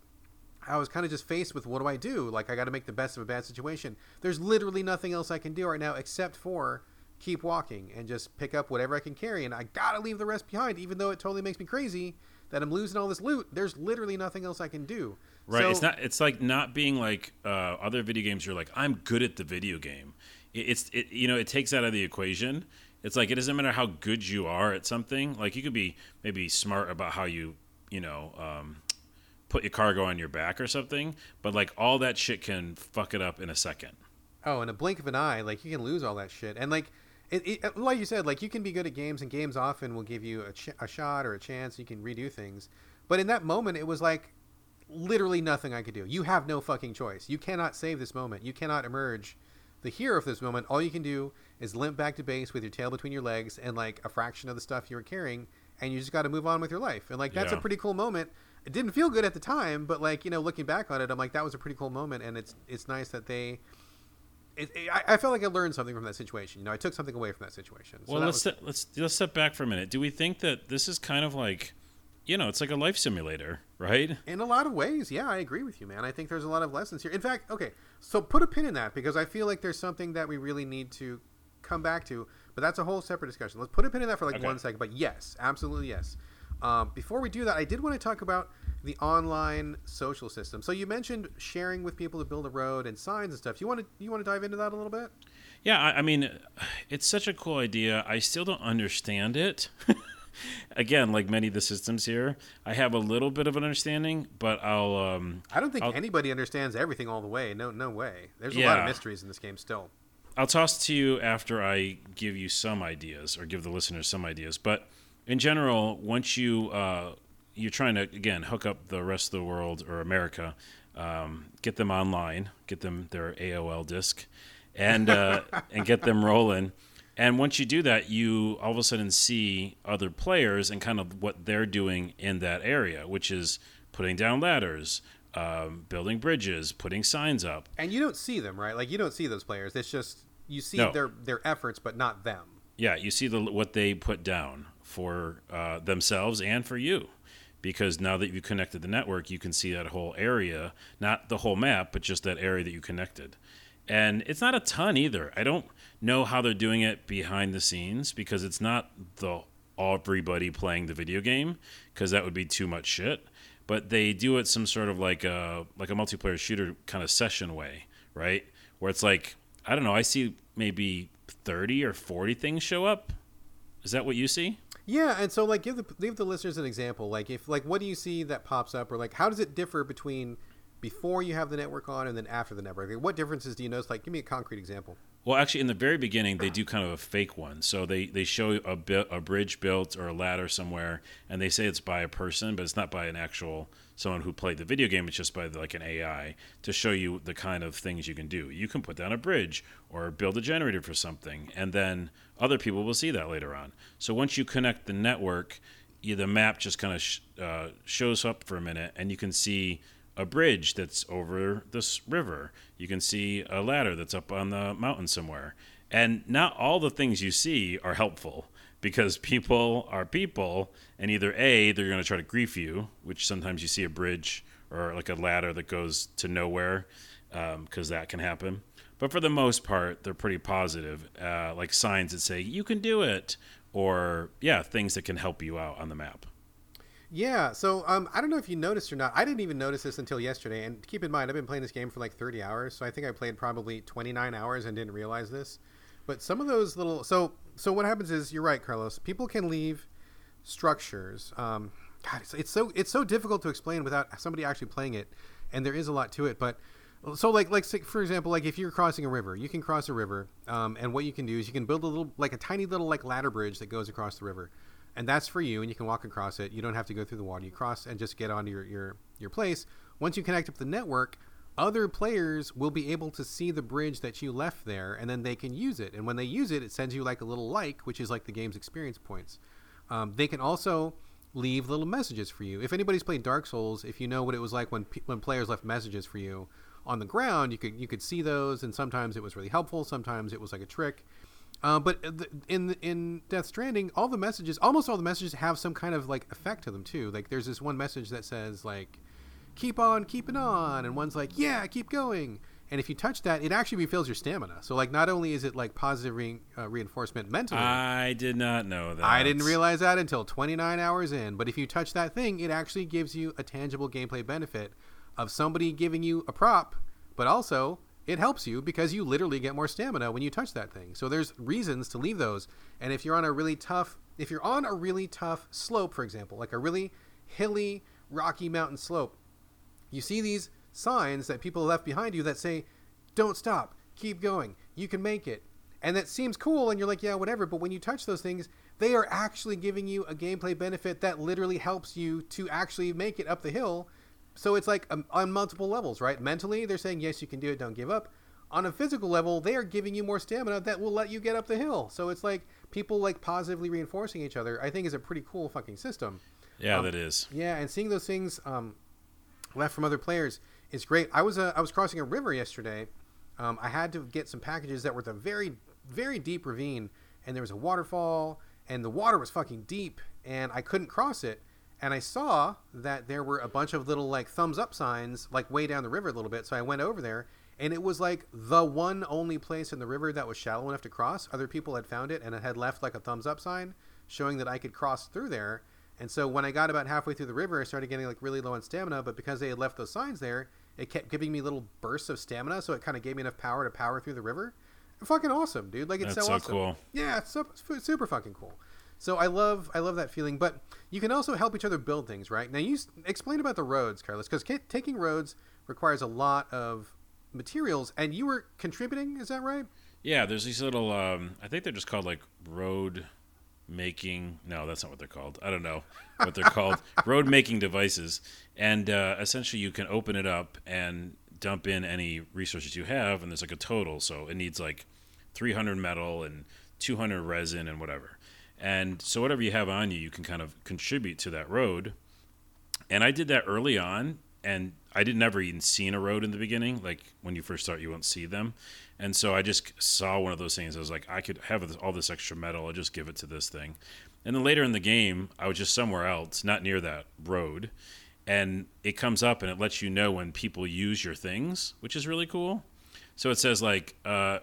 I was kind of just faced with what do I do? Like I got to make the best of a bad situation. There's literally nothing else I can do right now except for keep walking and just pick up whatever I can carry, and I gotta leave the rest behind, even though it totally makes me crazy that I'm losing all this loot. There's literally nothing else I can do. Right. So, it's not. It's like not being like uh, other video games. You're like, I'm good at the video game it's it you know it takes out of the equation. It's like it doesn't matter how good you are at something. Like you could be maybe smart about how you you know um, put your cargo on your back or something, but like all that shit can fuck it up in a second. Oh, in a blink of an eye, like you can lose all that shit, and like. It, it, uh, like you said, like you can be good at games, and games often will give you a, ch- a shot or a chance. You can redo things, but in that moment, it was like literally nothing I could do. You have no fucking choice. You cannot save this moment. You cannot emerge the hero of this moment, all you can do is limp back to base with your tail between your legs and like a fraction of the stuff you were carrying, and you just got to move on with your life. And like that's yeah. a pretty cool moment. It didn't feel good at the time, but like you know, looking back on it, I'm like that was a pretty cool moment, and it's it's nice that they. It, it, I, I felt like I learned something from that situation. You know, I took something away from that situation. So well, let's was... let's let's step back for a minute. Do we think that this is kind of like you know, it's like a life simulator, right? In a lot of ways, yeah, I agree with you, man. I think there's a lot of lessons here. In fact, okay, so put a pin in that because I feel like there's something that we really need to come back to, but that's a whole separate discussion. Let's put a pin in that for like okay. one second. But yes, absolutely yes. Um, before we do that, I did want to talk about the online social system. So you mentioned sharing with people to build a road and signs and stuff. You want to you want to dive into that a little bit? Yeah, I, I mean, it's such a cool idea. I still don't understand it. again, like many of the systems here, I have a little bit of an understanding, but I'll. Um, I don't think I'll, anybody understands everything all the way. No, no way. There's a yeah. lot of mysteries in this game still. I'll toss to you after I give you some ideas or give the listeners some ideas. But in general, once you uh, you're trying to again hook up the rest of the world or America, um, get them online, get them their AOL disk, and uh, and get them rolling. And once you do that, you all of a sudden see other players and kind of what they're doing in that area, which is putting down ladders, um, building bridges, putting signs up. And you don't see them, right? Like you don't see those players. It's just you see no. their their efforts, but not them. Yeah, you see the what they put down for uh, themselves and for you, because now that you connected the network, you can see that whole area, not the whole map, but just that area that you connected. And it's not a ton either. I don't know how they're doing it behind the scenes because it's not the everybody playing the video game because that would be too much shit. But they do it some sort of like a like a multiplayer shooter kind of session way, right? Where it's like I don't know, I see maybe thirty or forty things show up. Is that what you see? Yeah, and so like give the give the listeners an example. Like if like what do you see that pops up, or like how does it differ between before you have the network on and then after the network? Like, what differences do you notice? Like, give me a concrete example. Well, actually, in the very beginning, they do kind of a fake one. So they, they show a, bit, a bridge built or a ladder somewhere, and they say it's by a person, but it's not by an actual someone who played the video game. It's just by like an AI to show you the kind of things you can do. You can put down a bridge or build a generator for something, and then other people will see that later on. So once you connect the network, you, the map just kind of sh- uh, shows up for a minute, and you can see a bridge that's over this river. You can see a ladder that's up on the mountain somewhere. And not all the things you see are helpful because people are people, and either A, they're going to try to grief you, which sometimes you see a bridge or like a ladder that goes to nowhere because um, that can happen. But for the most part, they're pretty positive, uh, like signs that say, you can do it, or yeah, things that can help you out on the map. Yeah, so um, I don't know if you noticed or not. I didn't even notice this until yesterday. And keep in mind, I've been playing this game for like 30 hours, so I think I played probably 29 hours and didn't realize this. But some of those little so so what happens is you're right, Carlos. People can leave structures. Um, God, it's, it's so it's so difficult to explain without somebody actually playing it, and there is a lot to it. But so like like for example, like if you're crossing a river, you can cross a river, um, and what you can do is you can build a little like a tiny little like ladder bridge that goes across the river and that's for you and you can walk across it. You don't have to go through the water. You cross and just get onto your, your, your place. Once you connect up the network other players will be able to see the bridge that you left there and then they can use it. And when they use it it sends you like a little like which is like the game's experience points. Um, they can also leave little messages for you. If anybody's played dark souls if you know what it was like when when players left messages for you on the ground, you could you could see those, and sometimes it was really helpful. Sometimes it was like a trick. Uh, but in in Death Stranding, all the messages, almost all the messages, have some kind of like effect to them too. Like there's this one message that says like, "Keep on keeping on," and one's like, "Yeah, keep going." And if you touch that, it actually refills your stamina. So like, not only is it like positive re- uh, reinforcement mentally. I did not know that. I didn't realize that until 29 hours in. But if you touch that thing, it actually gives you a tangible gameplay benefit of somebody giving you a prop, but also it helps you because you literally get more stamina when you touch that thing. So there's reasons to leave those. And if you're on a really tough, if you're on a really tough slope, for example, like a really hilly, rocky mountain slope, you see these signs that people left behind you that say, "Don't stop, keep going, you can make it." And that seems cool, and you're like, "Yeah, whatever." But when you touch those things, they are actually giving you a gameplay benefit that literally helps you to actually make it up the hill so it's like um, on multiple levels, right? Mentally, they're saying yes, you can do it, don't give up. On a physical level, they are giving you more stamina that will let you get up the hill. So it's like people like positively reinforcing each other. I think is a pretty cool fucking system. Yeah, um, that is. Yeah, and seeing those things um, left from other players is great. I was uh, I was crossing a river yesterday. Um, I had to get some packages that were the very very deep ravine, and there was a waterfall, and the water was fucking deep, and I couldn't cross it and I saw that there were a bunch of little like thumbs up signs like way down the river a little bit. So I went over there and it was like the one only place in the river that was shallow enough to cross. Other people had found it and it had left like a thumbs up sign showing that I could cross through there. And so when I got about halfway through the river, I started getting like really low on stamina. But because they had left those signs there, it kept giving me little bursts of stamina. So it kind of gave me enough power to power through the river. Fucking awesome, dude! Like it's That's so, so awesome. cool. Yeah, it's super, super fucking cool. So I love I love that feeling, but you can also help each other build things, right? Now you s- explain about the roads, Carlos, because ca- taking roads requires a lot of materials, and you were contributing. Is that right? Yeah, there's these little. Um, I think they're just called like road making. No, that's not what they're called. I don't know what they're called. Road making devices, and uh, essentially you can open it up and dump in any resources you have, and there's like a total. So it needs like 300 metal and 200 resin and whatever. And so whatever you have on you, you can kind of contribute to that road. And I did that early on, and I did never even seen a road in the beginning. Like when you first start, you won't see them. And so I just saw one of those things. I was like, I could have all this extra metal. I'll just give it to this thing. And then later in the game, I was just somewhere else, not near that road. And it comes up and it lets you know when people use your things, which is really cool. So it says like, uh,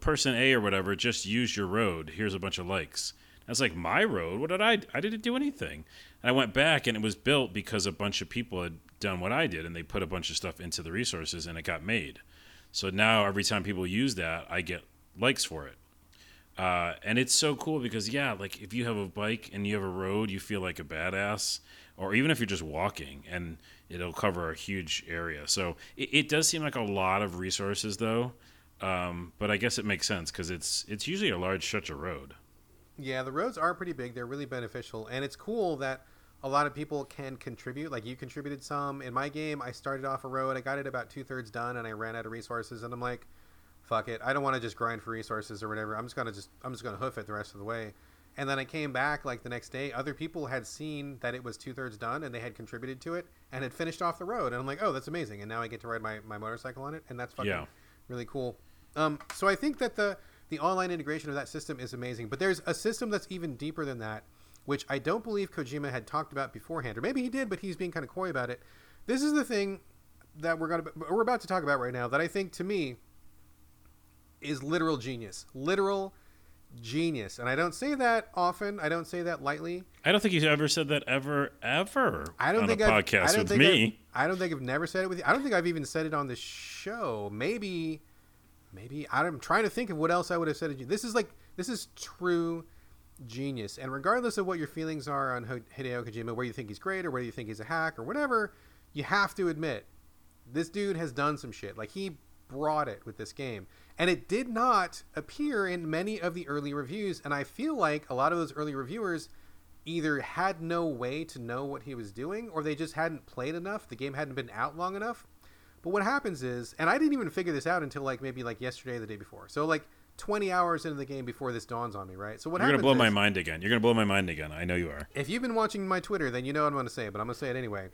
person A or whatever just used your road. Here's a bunch of likes. I was like, my road? What did I? I didn't do anything. And I went back, and it was built because a bunch of people had done what I did, and they put a bunch of stuff into the resources, and it got made. So now every time people use that, I get likes for it. Uh, and it's so cool because yeah, like if you have a bike and you have a road, you feel like a badass. Or even if you're just walking, and it'll cover a huge area. So it, it does seem like a lot of resources, though. Um, but I guess it makes sense because it's it's usually a large stretch of road. Yeah, the roads are pretty big. They're really beneficial, and it's cool that a lot of people can contribute. Like you contributed some in my game. I started off a road. I got it about two thirds done, and I ran out of resources. And I'm like, fuck it. I don't want to just grind for resources or whatever. I'm just gonna just I'm just gonna hoof it the rest of the way. And then I came back like the next day. Other people had seen that it was two thirds done, and they had contributed to it and had finished off the road. And I'm like, oh, that's amazing. And now I get to ride my, my motorcycle on it, and that's fucking Yeah. really cool. Um, so I think that the the online integration of that system is amazing. But there's a system that's even deeper than that, which I don't believe Kojima had talked about beforehand, or maybe he did, but he's being kind of coy about it. This is the thing that we're gonna we're about to talk about right now that I think to me is literal genius, literal genius. And I don't say that often. I don't say that lightly. I don't think he's ever said that ever, ever. I don't on think a I've, podcast I don't with me. I've, I don't think I've never said it with you. I don't think I've even said it on the show. Maybe, maybe I'm trying to think of what else I would have said to you. This is like this is true genius. And regardless of what your feelings are on Hideo Kojima, where you think he's great or whether you think he's a hack or whatever, you have to admit this dude has done some shit. Like he brought it with this game. And it did not appear in many of the early reviews. And I feel like a lot of those early reviewers either had no way to know what he was doing or they just hadn't played enough. The game hadn't been out long enough. But what happens is, and I didn't even figure this out until like maybe like yesterday or the day before. So like 20 hours into the game before this dawns on me, right? So what You're gonna happens blow is, my mind again. You're gonna blow my mind again. I know you are. if you've been watching my Twitter, then you know what I'm going to say, but I'm going to say it anyway.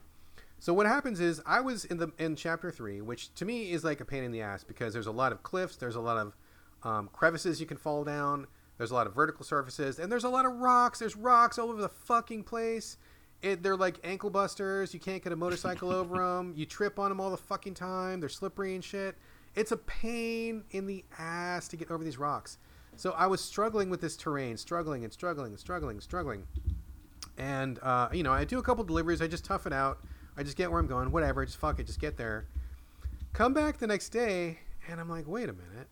So what happens is I was in the in chapter three, which to me is like a pain in the ass because there's a lot of cliffs, there's a lot of um, crevices you can fall down, there's a lot of vertical surfaces, and there's a lot of rocks. There's rocks all over the fucking place. It, they're like ankle busters. You can't get a motorcycle over them. You trip on them all the fucking time. They're slippery and shit. It's a pain in the ass to get over these rocks. So I was struggling with this terrain, struggling and struggling and struggling and struggling. And uh, you know, I do a couple deliveries. I just tough it out. I just get where I'm going. Whatever. Just fuck it. Just get there. Come back the next day, and I'm like, wait a minute.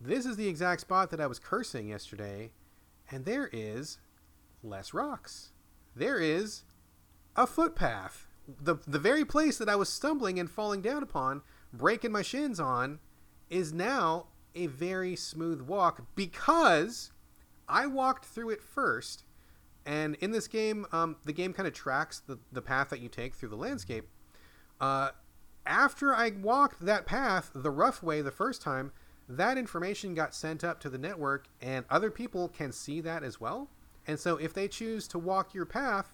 This is the exact spot that I was cursing yesterday, and there is less rocks. There is a footpath. The the very place that I was stumbling and falling down upon, breaking my shins on, is now a very smooth walk because I walked through it first. And in this game, um, the game kind of tracks the, the path that you take through the landscape. Uh, after I walked that path the rough way the first time, that information got sent up to the network, and other people can see that as well. And so, if they choose to walk your path,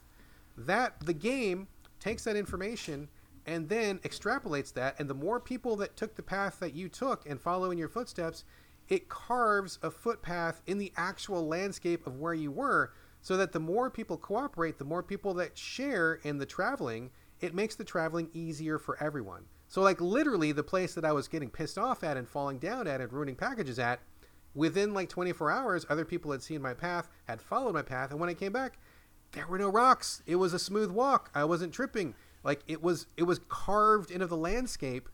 that the game takes that information and then extrapolates that. And the more people that took the path that you took and follow in your footsteps, it carves a footpath in the actual landscape of where you were. So that the more people cooperate, the more people that share in the traveling, it makes the traveling easier for everyone. So, like, literally, the place that I was getting pissed off at and falling down at and ruining packages at, within like 24 hours, other people had seen my path, had followed my path, and when I came back, there were no rocks. It was a smooth walk. I wasn't tripping. Like it was it was carved into the landscape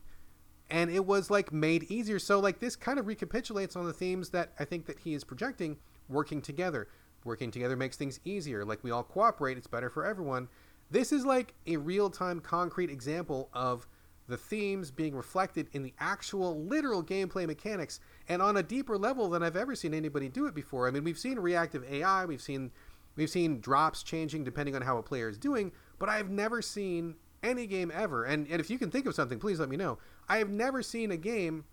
and it was like made easier. So like this kind of recapitulates on the themes that I think that he is projecting working together. Working together makes things easier. Like we all cooperate, it's better for everyone. This is like a real-time concrete example of the themes being reflected in the actual literal gameplay mechanics and on a deeper level than I've ever seen anybody do it before. I mean, we've seen reactive AI, we've seen We've seen drops changing depending on how a player is doing, but I've never seen any game ever. And, and if you can think of something, please let me know. I have never seen a game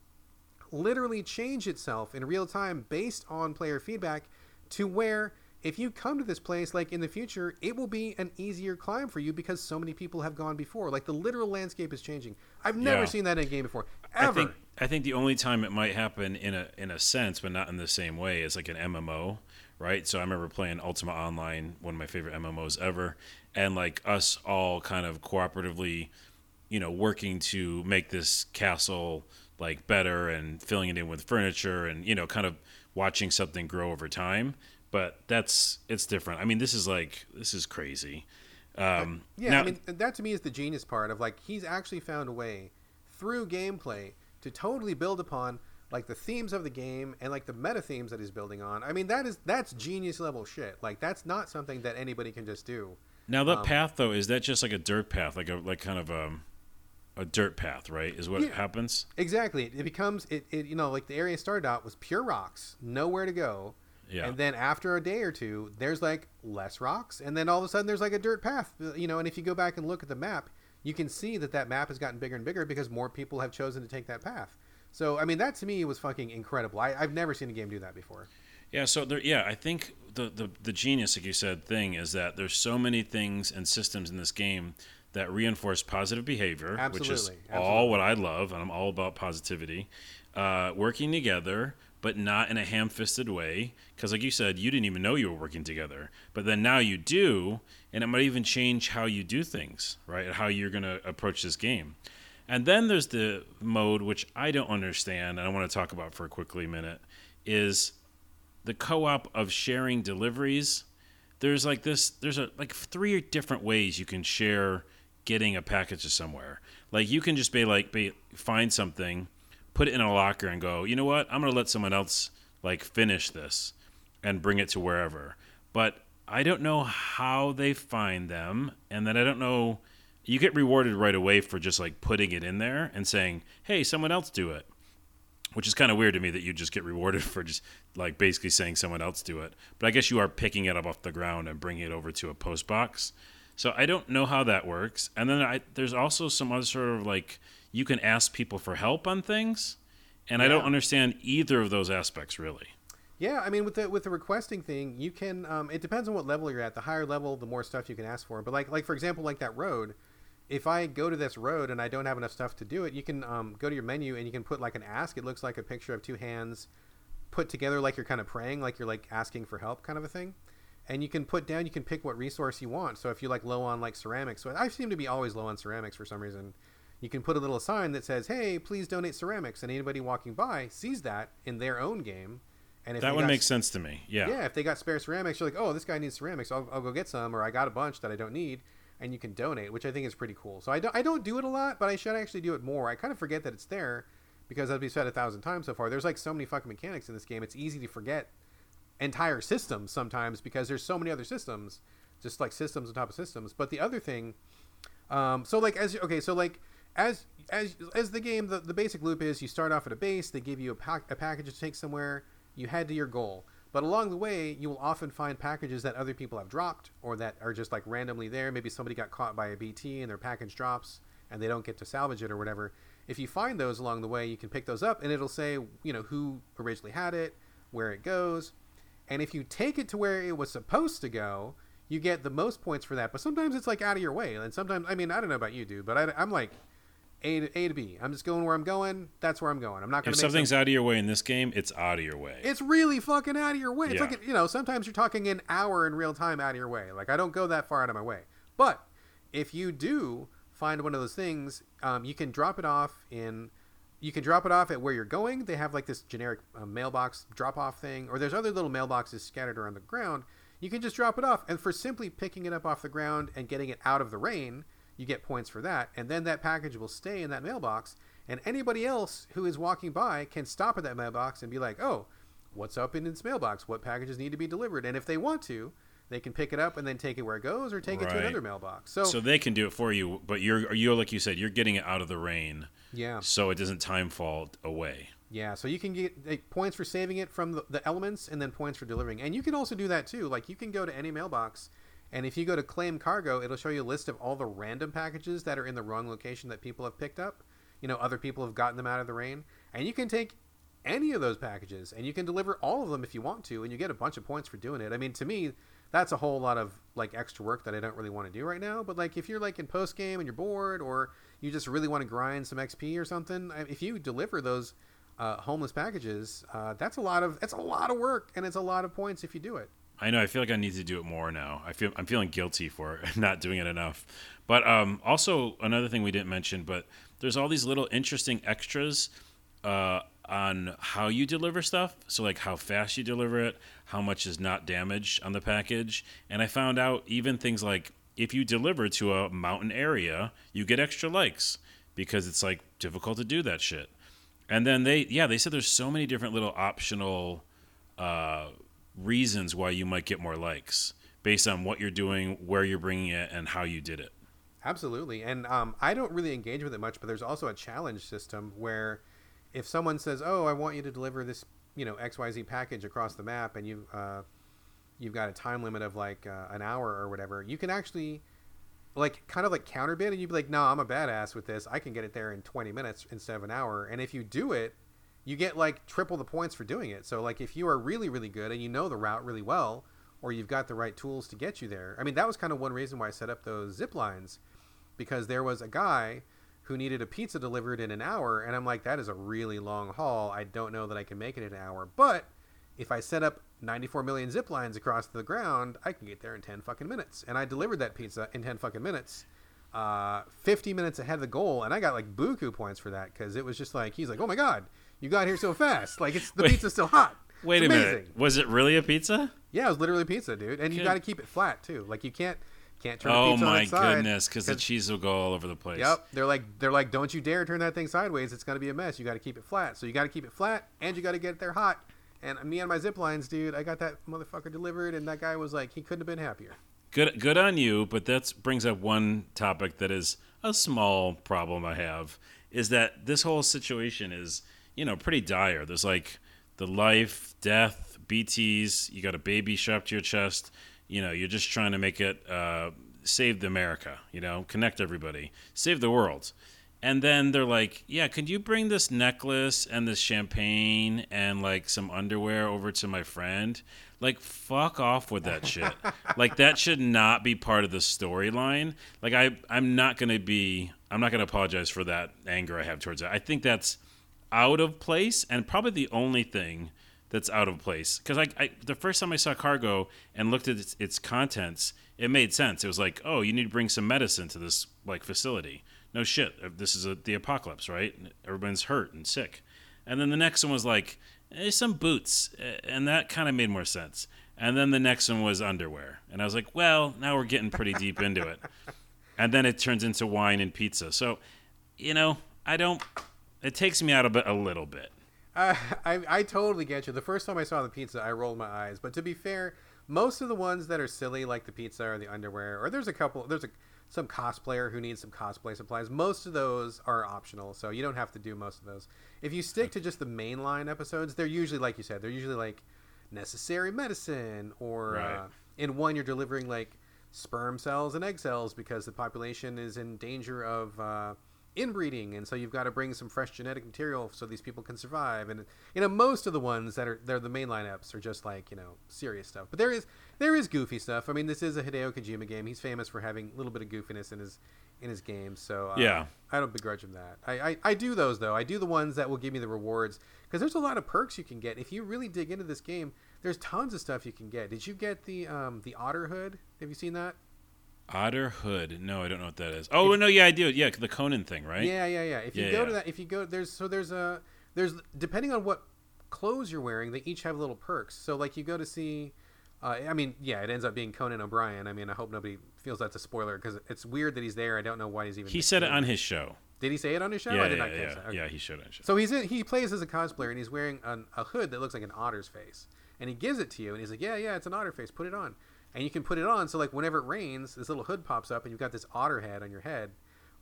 literally change itself in real time based on player feedback to where if you come to this place like in the future it will be an easier climb for you because so many people have gone before like the literal landscape is changing i've never yeah. seen that in a game before ever I think, I think the only time it might happen in a in a sense but not in the same way is like an mmo right? So I remember playing Ultima Online, one of my favorite MMOs ever, and like us all kind of cooperatively, you know, working to make this castle like better and filling it in with furniture and you know, kind of watching something grow over time. But that's it's different. I mean, this is like this is crazy. Um, yeah, now, I mean that to me is the genius part of like he's actually found a way through gameplay to totally build upon like the themes of the game and like the meta themes that he's building on. I mean, that is that's genius level shit. Like that's not something that anybody can just do. Now that um, path though, is that just like a dirt path, like a like kind of a um, a dirt path, right? Is what yeah, happens. Exactly. It becomes it, it. You know, like the area started out was pure rocks, nowhere to go. Yeah. And then after a day or two, there's like less rocks, and then all of a sudden there's like a dirt path. You know, and if you go back and look at the map, you can see that that map has gotten bigger and bigger because more people have chosen to take that path. So I mean, that to me was fucking incredible. I, have never seen a game do that before. Yeah. So there, yeah, I think the, the the genius, like you said, thing is that there's so many things and systems in this game that reinforce positive behavior, Absolutely. which is Absolutely. all what I love, and I'm all about positivity. Uh, working together, but not in a ham-fisted way, because like you said, you didn't even know you were working together, but then now you do, and it might even change how you do things, right? How you're going to approach this game. And then there's the mode which I don't understand, and I want to talk about for a quickly minute, is the co-op of sharing deliveries. There's like this. There's a like three different ways you can share getting a package to somewhere. Like you can just be like be, find something, put it in a locker, and go. You know what? I'm gonna let someone else like finish this and bring it to wherever. But I don't know how they find them, and then I don't know you get rewarded right away for just like putting it in there and saying, "Hey, someone else do it." Which is kind of weird to me that you just get rewarded for just like basically saying someone else do it. But I guess you are picking it up off the ground and bringing it over to a post box. So I don't know how that works. And then I, there's also some other sort of like you can ask people for help on things, and yeah. I don't understand either of those aspects really. Yeah, I mean, with the with the requesting thing, you can. Um, it depends on what level you're at. The higher level, the more stuff you can ask for. But like like for example, like that road, if I go to this road and I don't have enough stuff to do it, you can um, go to your menu and you can put like an ask. It looks like a picture of two hands put together like you're kind of praying, like you're like asking for help, kind of a thing. And you can put down, you can pick what resource you want. So if you're like low on like ceramics, so I seem to be always low on ceramics for some reason. You can put a little sign that says, "Hey, please donate ceramics," and anybody walking by sees that in their own game. And if that one makes sense to me. Yeah. yeah, if they got spare ceramics, you're like, oh, this guy needs ceramics. I'll, I'll go get some, or I got a bunch that I don't need, and you can donate, which I think is pretty cool. So I don't, I don't do it a lot, but I should actually do it more. I kind of forget that it's there because as we've said a thousand times so far, there's like so many fucking mechanics in this game. It's easy to forget entire systems sometimes because there's so many other systems, just like systems on top of systems. But the other thing, um, so like as okay, so like as as as the game, the, the basic loop is you start off at a base, they give you a, pack, a package to take somewhere, you head to your goal. But along the way, you will often find packages that other people have dropped or that are just like randomly there. Maybe somebody got caught by a BT and their package drops and they don't get to salvage it or whatever. If you find those along the way, you can pick those up and it'll say, you know, who originally had it, where it goes. And if you take it to where it was supposed to go, you get the most points for that. But sometimes it's like out of your way. And sometimes, I mean, I don't know about you, dude, but I, I'm like, a to, A to B. I'm just going where I'm going. That's where I'm going. I'm not going If to make something's some, out of your way in this game, it's out of your way. It's really fucking out of your way. It's Yeah. like you know, sometimes you're talking an hour in real time out of your way. Like I don't go that far out of my way. But if you do find one of those things, um, you can drop it off in. You can drop it off at where you're going. They have like this generic uh, mailbox drop off thing, or there's other little mailboxes scattered around the ground. You can just drop it off, and for simply picking it up off the ground and getting it out of the rain, you get points for that. And then that package will stay in that mailbox, and anybody else who is walking by can stop at that mailbox and be like, "Oh, what's up in this mailbox? What packages need to be delivered?" And if they want to, they can pick it up and then take it where it goes, or take it to another mailbox. So, so they can do it for you, but you're you're like you said, you're getting it out of the rain, yeah, so it doesn't time fall away. Yeah, so you can get like, points for saving it from the, the elements and then points for delivering. And you can also do that too. Like you can go to any mailbox and if you go to claim cargo, it'll show you a list of all the random packages that are in the wrong location that people have picked up. You know, other people have gotten them out of the rain. And you can take any of those packages and you can deliver all of them if you want to and you get a bunch of points for doing it. I mean, to me, that's a whole lot of like extra work that I don't really want to do right now, but like if you're like in post game and you're bored or you just really want to grind some XP or something, if you deliver those uh, homeless packages, uh, that's a lot of it's a lot of work and it's a lot of points if you do it. I know. I feel like I need to do it more now. I feel I'm feeling guilty for not doing it enough. But um, also another thing we didn't mention, but there's all these little interesting extras uh, on how you deliver stuff. So like how fast you deliver it, how much is not damaged on the package, and I found out even things like if you deliver to a mountain area, you get extra likes because it's like difficult to do that shit. And then they, yeah, they said there's so many different little optional uh, reasons why you might get more likes based on what you're doing, where you're bringing it, and how you did it. Absolutely. And um, I don't really engage with it much, but there's also a challenge system where if someone says, "Oh, I want you to deliver this, you know, XYZ package across the map," and you uh, you've got a time limit of like uh, an hour or whatever, you can actually like kind of like counterbid, and you'd be like, "No, I'm a badass with this. I can get it there in 20 minutes instead of an hour." And if you do it, you get like triple the points for doing it. So like if you are really really good and you know the route really well, or you've got the right tools to get you there. I mean, that was kind of one reason why I set up those zip lines because there was a guy who needed a pizza delivered in an hour and I'm like that is a really long haul. I don't know that I can make it in an hour, but if I set up 94 million zip lines across the ground, I can get there in 10 fucking minutes. And I delivered that pizza in 10 fucking minutes. Uh, 50 minutes ahead of the goal, and I got like buku points for that because it was just like he's like, "Oh my god, you got here so fast! Like it's the Wait. pizza's still hot." Wait It's a amazing. minute. Was it really a pizza? Yeah, it was literally pizza, dude. And you got to keep it flat too. Like you can't can't turn the Oh pizza on my its side. goodness, because the cheese will go all over the place. Yep, they're like they're like, don't you dare turn that thing sideways. It's gonna be a mess. You got to keep it flat. So you got to keep it flat, and you got to get it there hot. And me and my zip lines, dude, I got that motherfucker delivered, and that guy was like, he couldn't have been happier. Good, good on you. But that brings up one topic that is a small problem I have is that this whole situation is, you know, pretty dire. There's like the life, death, BTS. You got a baby strapped to your chest. You know, you're just trying to make it uh, save the America. You know, connect everybody, save the world. And then they're like, "Yeah, could you bring this necklace and this champagne and like some underwear over to my friend?" Like fuck off with that shit. like that should not be part of the storyline. Like I I'm not to be I'm not to apologize for that anger I have towards it. I think that's out of place and probably the only thing that's out of place because I, I, the first time I saw Cargo and looked at its, its, contents, it made sense. It was like, oh, you need to bring some medicine to this like facility. No shit, uh, this is a, the apocalypse, right? Everyone's hurt and sick. And then the next one was like, eh, some boots, and that kind of made more sense. And then the next one was underwear, and I was like, well, now we're getting pretty deep into it. And then it turns into wine and pizza. So, you know, I don't. It takes me out of it a little bit. Uh, I, I totally get you. The first time I saw the pizza, I rolled my eyes. But to be fair, most of the ones that are silly, like the pizza or the underwear, or there's a couple, there's a some cosplayer who needs some cosplay supplies. Most of those are optional, so you don't have to do most of those. If you stick to just the mainline episodes, they're usually like you said, they're usually like necessary medicine, or right. uh, in one you're delivering like sperm cells and egg cells because the population is in danger of. Uh, inbreeding and so you've got to bring some fresh genetic material so these people can survive and you know most of the ones that are they're the mainline apps are just like you know serious stuff. But there is there is goofy stuff. I mean this is a hideo kojima game. He's famous for having a little bit of goofiness in his in his games so uh, yeah. I don't begrudge him that. I, I i do those though. I do the ones that will give me the rewards because there's a lot of perks you can get. If you really dig into this game there's tons of stuff you can get. Did you get the um the otter hood have you seen that Otter Hood. No, I don't know what that is. Oh if, no, yeah, I do. Yeah, the Conan thing, right? Yeah, yeah, yeah. If you yeah, go yeah. to that, if you go there's so there's a there's depending on what clothes you're wearing, they each have little perks. So like you go to see. Uh, I mean, yeah, it ends up being Conan O'Brien. I mean, I hope nobody feels that's a spoiler because it's weird that he's there. I don't know why he's even. He said it on his show. Did he say it on his show? Yeah, I did yeah, not catch yeah. that. Okay. Yeah, he showed it on show. So he's in, he plays as a cosplayer and he's wearing an, a hood that looks like an otter's face, and he gives it to you and he's like, "Yeah, yeah, it's an otter face. Put it on." And you can put it on so like whenever it rains this little hood pops up and you've got this otter head on your head.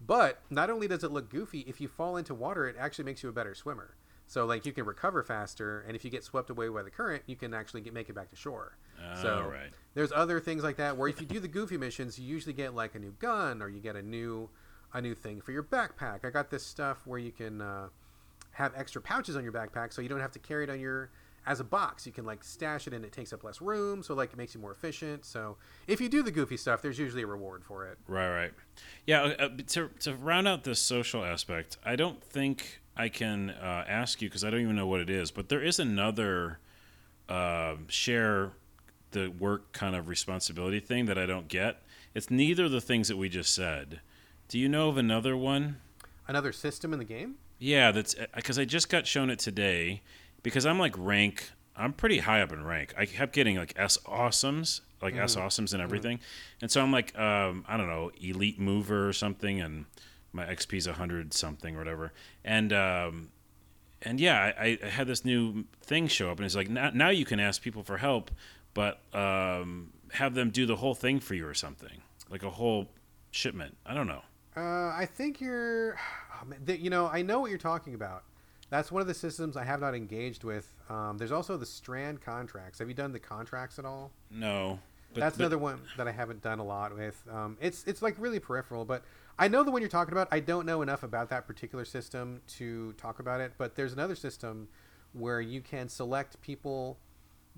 But not only does it look goofy if you fall into water it actually makes you a better swimmer. So like you can recover faster and if you get swept away by the current you can actually get, make it back to shore. Oh, so right. there's other things like that where if you do the goofy missions you usually get like a new gun or you get a new a new thing for your backpack. I got this stuff where you can uh, have extra pouches on your backpack so you don't have to carry it on your as a box. You can like stash it and it takes up less room, so like it makes you more efficient. So if you do the goofy stuff, there's usually a reward for it. Right, right. Yeah. Uh, uh to to round out the social aspect, I don't think I can uh, ask you because I don't even know what it is, but there is another uh, share the work kind of responsibility thing that I don't get. It's neither of the things that we just said. Do you know of another one? Another system in the game? Yeah, that's because uh, I just got shown it today, because I'm like rank. I'm pretty high up in rank. I kept getting like S awesomes, like mm. S awesomes and everything, mm. and so I'm like, um, I don't know, elite mover or something, and my XP XP's hundred something or whatever, and um, and yeah, I, I, had this new thing show up, and it's like now, now you can ask people for help, but um, have them do the whole thing for you or something, like a whole shipment. I don't know. Uh, I think you're, oh you know, I know what you're talking about that's one of the systems I have not engaged with. Um, there's also the Strand contracts. Have you done the contracts at all? No. But, that's but, another one that I haven't done a lot with. Um, it's it's like really peripheral, but I know the one you're talking about. I don't know enough about that particular system to talk about it. But there's another system where you can select people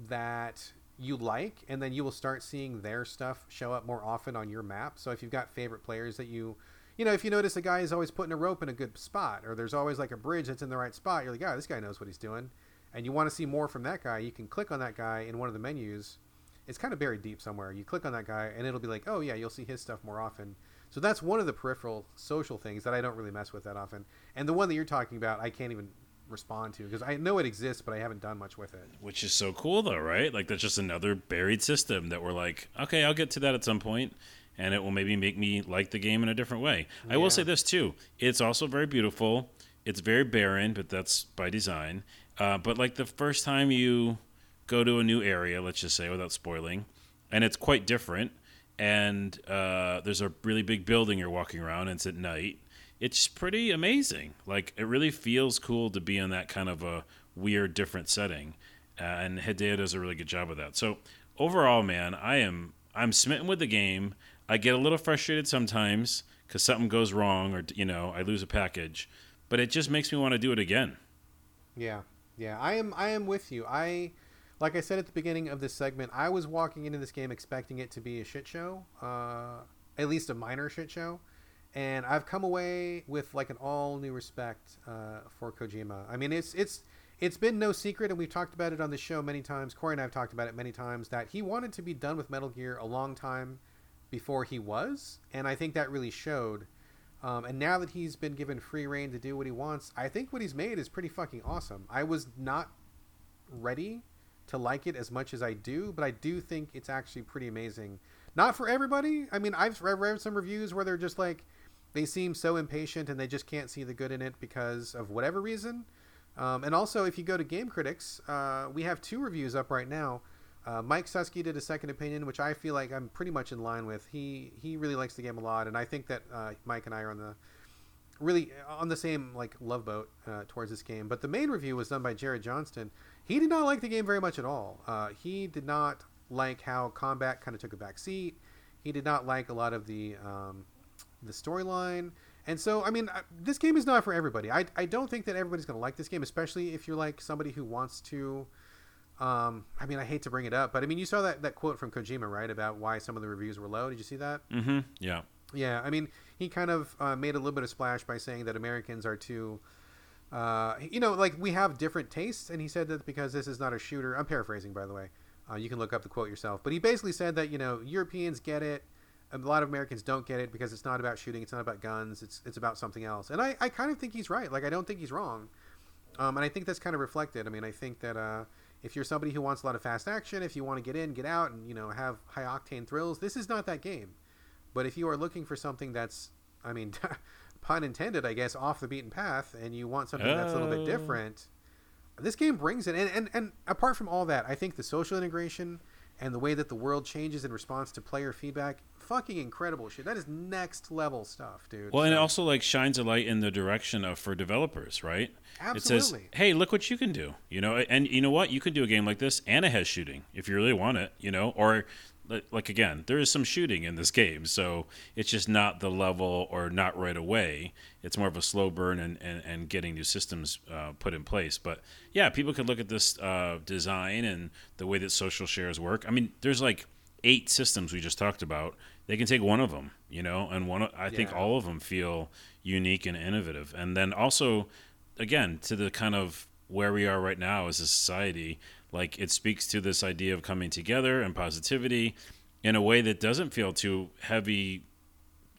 that you like, and then you will start seeing their stuff show up more often on your map. So if you've got favorite players that you you know, if you notice a guy is always putting a rope in a good spot, or there's always like a bridge that's in the right spot, you're like, oh, this guy knows what he's doing, and you want to see more from that guy, you can click on that guy in one of the menus. It's kind of buried deep somewhere. You click on that guy, and it'll be like, oh yeah, you'll see his stuff more often. So that's one of the peripheral social things that I don't really mess with that often. And the one that you're talking about, I can't even respond to because I know it exists, but I haven't done much with it. Which is so cool, though, right? Like that's just another buried system that we're like, okay, I'll get to that at some point and it will maybe make me like the game in a different way. Yeah. I will say this too: it's also very beautiful. It's very barren, but that's by design. Uh, but like the first time you go to a new area, let's just say, without spoiling, and it's quite different. And uh, there's a really big building you're walking around, and it's at night. It's pretty amazing. Like it really feels cool to be in that kind of a weird, different setting. Uh, and Hideo does a really good job of that. So overall, man, I am I'm smitten with the game. I get a little frustrated sometimes because something goes wrong or you know I lose a package, but it just makes me want to do it again. Yeah, yeah, I am. I am with you. I like I said at the beginning of this segment, I was walking into this game expecting it to be a shit show, uh, at least a minor shit show, and I've come away with like an all new respect uh, for Kojima. I mean, it's it's it's been no secret, and we've talked about it on the show many times. Corey and I have talked about it many times that he wanted to be done with Metal Gear a long time before he was, and I think that really showed. Um, and now that he's been given free reign to do what he wants, I think what he's made is pretty fucking awesome. I was not ready to like it as much as I do, but I do think it's actually pretty amazing. Not for everybody. I mean, I've read some reviews where they're just like, they seem so impatient and they just can't see the good in it because of whatever reason. Um, and also, if you go to Game Critics, uh, we have two reviews up right now. Uh, Mike Suskie did a second opinion, which I feel like I'm pretty much in line with. He he really likes the game a lot, and I think that uh, Mike and I are on the really on the same like love boat uh, towards this game. But the main review was done by Jared Johnston. He did not like the game very much at all. Uh, he did not like how combat kind of took a back seat. He did not like a lot of the um, the storyline. And so, I mean, uh, this game is not for everybody. I, I don't think that everybody's going to like this game, especially if you're like somebody who wants to. Um, I mean, I hate to bring it up, but I mean, you saw that, that quote from Kojima, right, about why some of the reviews were low. Did you see that? Mm-hmm. Yeah. Yeah. I mean, he kind of uh, made a little bit of splash by saying that Americans are too. Uh, you know, like we have different tastes, and he said that because this is not a shooter. I'm paraphrasing, by the way. Uh, you can look up the quote yourself. But he basically said that you know Europeans get it a lot of Americans don't get it because it's not about shooting, it's not about guns, it's it's about something else. And I, I kind of think he's right. Like I don't think he's wrong. Um, and I think that's kind of reflected. I mean, I think that uh, if you're somebody who wants a lot of fast action, if you want to get in, get out, and you know have high octane thrills, this is not that game. But if you are looking for something that's, I mean, pun intended, I guess, off the beaten path, and you want something that's a little bit oh. different, this game brings it. And, and and apart from all that, I think the social integration and the way that the world changes in response to player feedback fucking incredible shit. That is next level stuff, dude. Well, so. and it also like shines a light in the direction of for developers, right? Absolutely. It says, "Hey, look what you can do." You know, and you know what? You can do a game like this and it has shooting if you really want it. You know, or like again, there is some shooting in this game, so it's just not the level or not right away. It's more of a slow burn and, and, and getting new systems uh, put in place. But yeah, people could look at this uh, design and the way that social shares work. I mean, there's like eight systems we just talked about they can take one of them, you know, and one I yeah. think all of them feel unique and innovative. And then also, again, to the kind of where we are right now as a society, like it speaks to this idea of coming together and positivity in a way that doesn't feel too heavy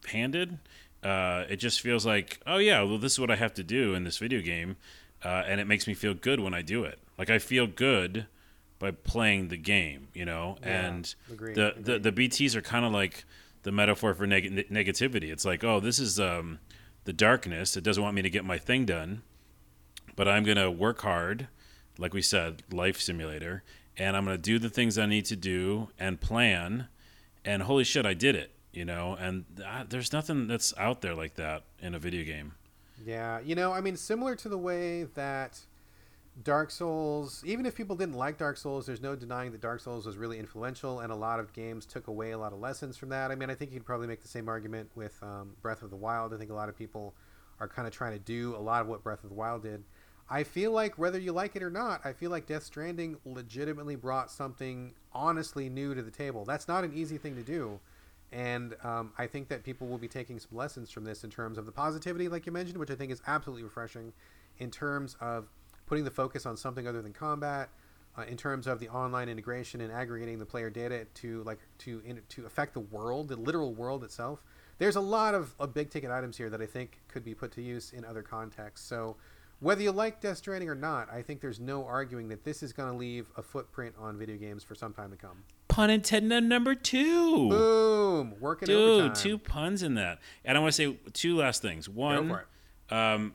handed. Uh, it just feels like, oh yeah, well this is what I have to do in this video game, uh, and it makes me feel good when I do it. Like I feel good by playing the game, you know. Yeah, and agreed, the, agreed. the the BTS are kind of like the metaphor for neg- negativity. It's like, oh, this is um, the darkness. It doesn't want me to get my thing done, but I'm gonna work hard, like we said, life simulator, and I'm gonna do the things I need to do and plan. And holy shit, I did it! You know, and there's nothing that's out there like that in a video game. Yeah, you know, I mean, similar to the way that Dark Souls, even if people didn't like Dark Souls, there's no denying that Dark Souls was really influential, and a lot of games took away a lot of lessons from that. I mean, I think you could probably make the same argument with um, Breath of the Wild. I think a lot of people are kind of trying to do a lot of what Breath of the Wild did. I feel like whether you like it or not, I feel like Death Stranding legitimately brought something honestly new to the table. That's not an easy thing to do. And um, I think that people will be taking some lessons from this in terms of the positivity, like you mentioned, which I think is absolutely refreshing, in terms of putting the focus on something other than combat. Uh, in terms of the online integration and aggregating the player data to like to in, to affect the world, the literal world itself. There's a lot of, of big ticket items here that I think could be put to use in other contexts. So whether you like Death Stranding or not, I think there's no arguing that this is going to leave a footprint on video games for some time to come. Pun intended number two. Boom, working Dude, overtime. two puns in that. And I want to say two last things. One, um,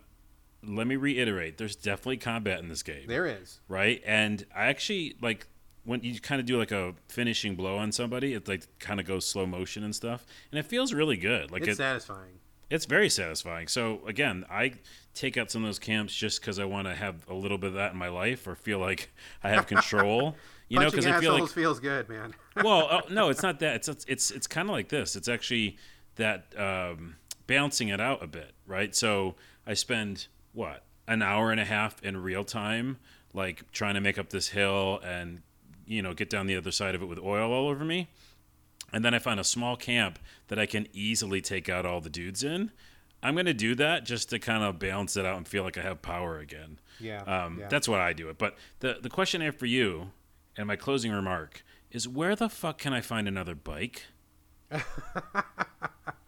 let me reiterate there's definitely combat in this game there is right and i actually like when you kind of do like a finishing blow on somebody it like kind of goes slow motion and stuff and it feels really good like it's it, satisfying it's very satisfying so again i take out some of those camps just because i want to have a little bit of that in my life or feel like i have control you know because i feel like feels good man well uh, no it's not that it's it's it's, it's kind of like this it's actually that um, balancing it out a bit right so i spend what an hour and a half in real time, like trying to make up this hill and you know, get down the other side of it with oil all over me. And then I find a small camp that I can easily take out all the dudes in. I'm going to do that just to kind of balance it out and feel like I have power again. Yeah, Um, yeah. That's what I do it. But the, the question I have for you and my closing remark is where the fuck can I find another bike?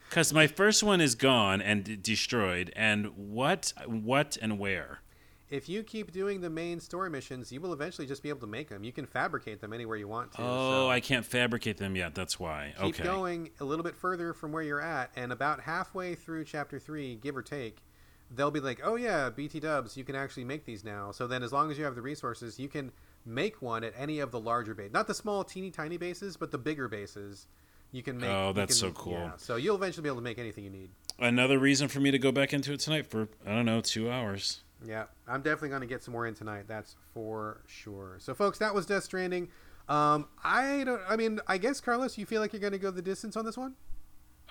Because my first one is gone and d- destroyed. And what, what, and where? If you keep doing the main story missions, you will eventually just be able to make them. You can fabricate them anywhere you want to. Oh, so I can't fabricate them yet. That's why. Okay. Keep okay. going a little bit further from where you're at, and about halfway through chapter three, give or take, they'll be like, "Oh yeah, BT Dubs, you can actually make these now." So then, as long as you have the resources, you can make one at any of the larger bases, not the small, teeny tiny bases, but the bigger bases. You can make. Oh, that's can- so cool. Yeah, so you'll eventually be able to make anything you need. Another reason for me to go back into it tonight for, I don't know, two hours. Yeah, I'm definitely going to get some more in tonight. That's for sure. So, folks, that was Death Stranding. Um, I don't. I mean, I guess Carlos, you feel like you're going to go the distance on this one?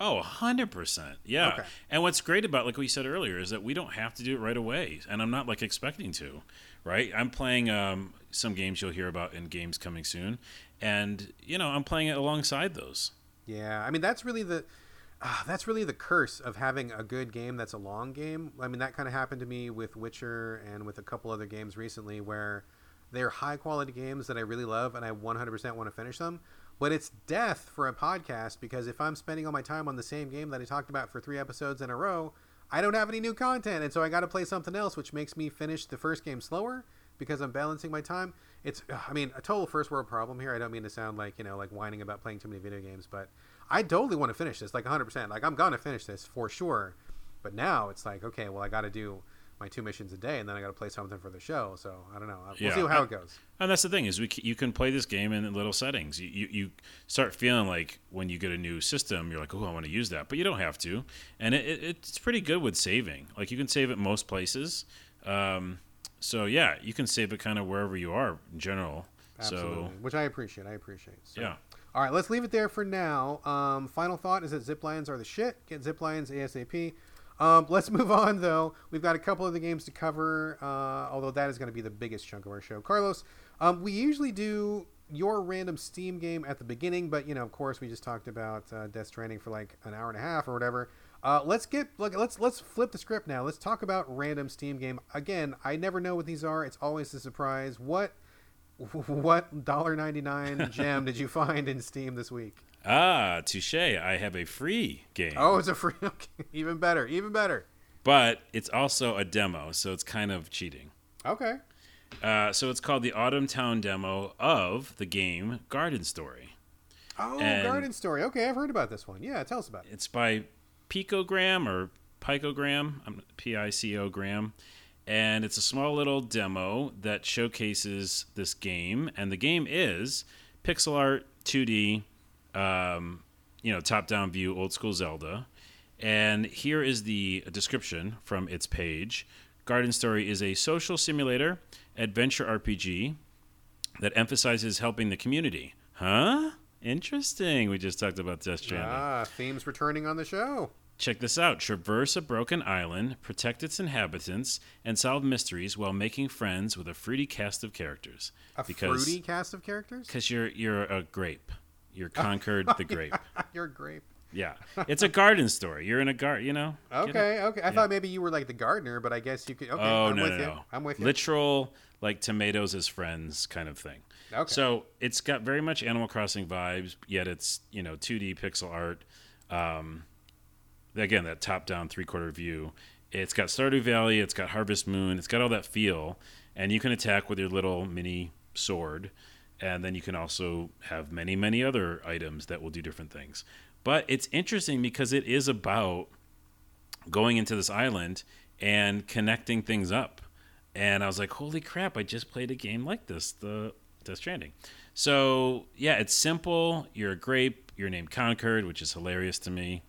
Oh, 100%. Yeah. Okay. And what's great about, like we said earlier, is that we don't have to do it right away. And I'm not like expecting to, right? I'm playing um, some games you'll hear about in games coming soon. And, you know, I'm playing it alongside those. Yeah, I mean that's really the uh, that's really the curse of having a good game that's a long game. I mean that kind of happened to me with Witcher and with a couple other games recently where they're high quality games that I really love and I 100% want to finish them. But it's death for a podcast because if I'm spending all my time on the same game that I talked about for three episodes in a row, I don't have any new content, and so I got to play something else, which makes me finish the first game slower because I'm balancing my time. It's, I mean, a total first world problem here. I don't mean to sound like you know, like whining about playing too many video games, but I totally want to finish this, like 100. percent Like I'm gonna finish this for sure. But now it's like, okay, well, I got to do my two missions a day, and then I got to play something for the show. So I don't know. We'll Yeah. see how it goes. And that's the thing is we you can play this game in little settings. You, you you start feeling like when you get a new system, you're like, oh, I want to use that, but you don't have to. And it, it, it's pretty good with saving. Like you can save it most places. Um, so yeah, you can save it kind of wherever you are in general. Absolutely, So which I appreciate. I appreciate. So. yeah, All right, let's leave it there for now. Um, final thought is that zip lines are the shit. Get zip lines ASAP. Um, let's move on, though. We've got a couple of the games to cover, uh, although that is going to be the biggest chunk of our show. Carlos, um, we usually do your random Steam game at the beginning, but you know, of course, we just talked about uh, Death Stranding for like an hour and a half or whatever. Uh, let's get look. Let's let's flip the script now. Let's talk about random Steam game again. I never know what these are. It's always a surprise. What what dollar ninety nine gem did you find in Steam this week? ah, touche. I have a free game. Oh, it's a free. Okay, even better, even better. but it's also a demo, so it's kind of cheating. Okay. Uh, so it's called the Autumn Town demo of the game Garden Story. Oh, And- Garden Story. Okay, I've heard about this one. Yeah, tell us about it. It's by Picogram or Picogram, P I C O Gram. And it's a small little demo that showcases this game. And the game is pixel art, 2D, um, you know, top down view, old school Zelda. And here is the description from its page Garden Story is a social simulator adventure RPG that emphasizes helping the community. Huh? Interesting. We just talked about Death Stranding. Ah, themes returning on the show. Check this out. Traverse a broken island, protect its inhabitants, and solve mysteries while making friends with a fruity cast of characters. A because fruity cast of characters. because you're you're a grape. You're Concord the grape. You're a grape. Yeah, it's a garden story. You're in a garden. You know. Okay, okay. I thought maybe you were like the gardener, but I guess you could. Okay, oh I'm no with no you. no! I'm with you. Literal like tomatoes as friends kind of thing. Okay. So it's got very much Animal Crossing vibes, yet it's you know 2D pixel art. Um, again, that top-down three-quarter view. It's got Stardew Valley. It's got Harvest Moon. It's got all that feel, and you can attack with your little mini sword, and then you can also have many many other items that will do different things. But it's interesting because it is about going into this island and connecting things up. And I was like, holy crap, I just played a game like this, the Death Stranding. So, yeah, it's simple. You're a grape. You're named Concord, which is hilarious to me.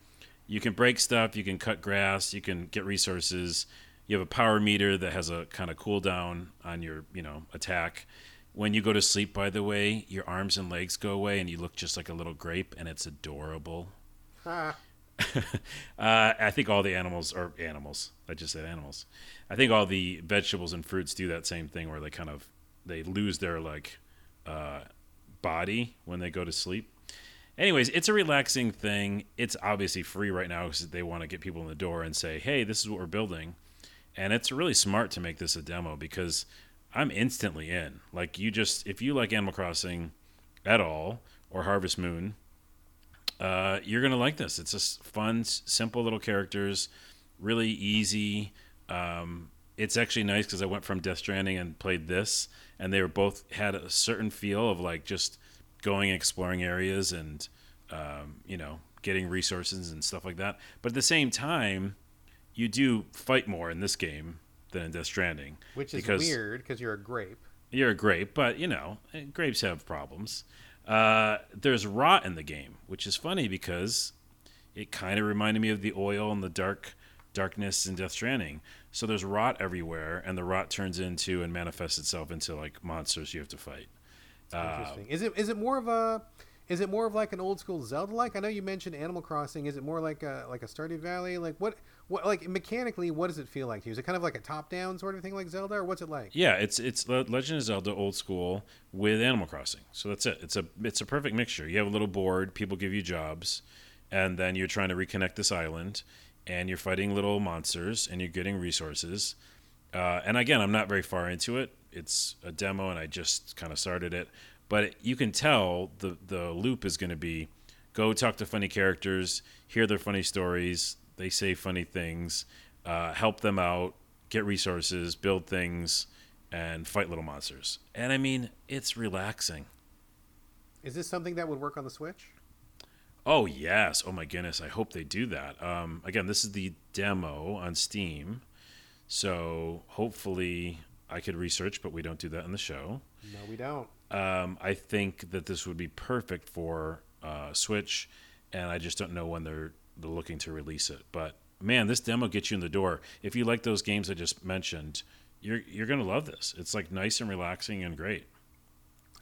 You can break stuff. You can cut grass. You can get resources. You have a power meter that has a kind of cooldown on your, you know, attack. When you go to sleep, by the way, your arms and legs go away and you look just like a little grape, and it's adorable. Uh, I think all the animals are animals. I just said animals. I think all the vegetables and fruits do that same thing where they kind of they lose their like uh, body when they go to sleep. Anyways, it's a relaxing thing. It's obviously free right now because they want to get people in the door and say, "Hey, this is what we're building," and it's really smart to make this a demo because I'm instantly in. Like you just, if you like Animal Crossing at all or Harvest Moon, uh, you're gonna like this. It's just fun, simple little characters, really easy. Um, it's actually nice because I went from Death Stranding and played this, and they were both had a certain feel of like just going and exploring areas and um, you know getting resources and stuff like that. But at the same time, you do fight more in this game than in Death Stranding, which is because weird because you're a grape. You're a grape, but you know eh, grapes have problems. Uh, there's rot in the game, which is funny because it kind of reminded me of the oil and the dark darkness in Death Stranding. So there's rot everywhere, and the rot turns into and manifests itself into like monsters you have to fight. Interesting. Uh, is it is it more of a is it more of like an old school Zelda like? I know you mentioned Animal Crossing. Is it more like a like a Stardew Valley? Like what what like mechanically what does it feel like to you? Is it kind of like a top down sort of thing like Zelda or what's it like? Yeah, it's it's Legend of Zelda old school with Animal Crossing. So that's it. It's a it's a perfect mixture. You have a little board, people give you jobs, and then you're trying to reconnect this island and you're fighting little monsters and you're getting resources. Uh, and again, I'm not very far into it. It's a demo, and I just kind of started it. But you can tell the the loop is going to be go talk to funny characters, hear their funny stories, they say funny things, uh, help them out, get resources, build things, and fight little monsters. And I mean, it's relaxing. Is this something that would work on the Switch? Oh yes! Oh my goodness! I hope they do that. Um, again, this is the demo on Steam, so hopefully I could research, but we don't do that in the show. No, we don't. Um, I think that this would be perfect for uh, Switch, and I just don't know when they're they're looking to release it. But man, this demo gets you in the door. If you like those games I just mentioned, you're you're gonna love this. It's like nice and relaxing and great.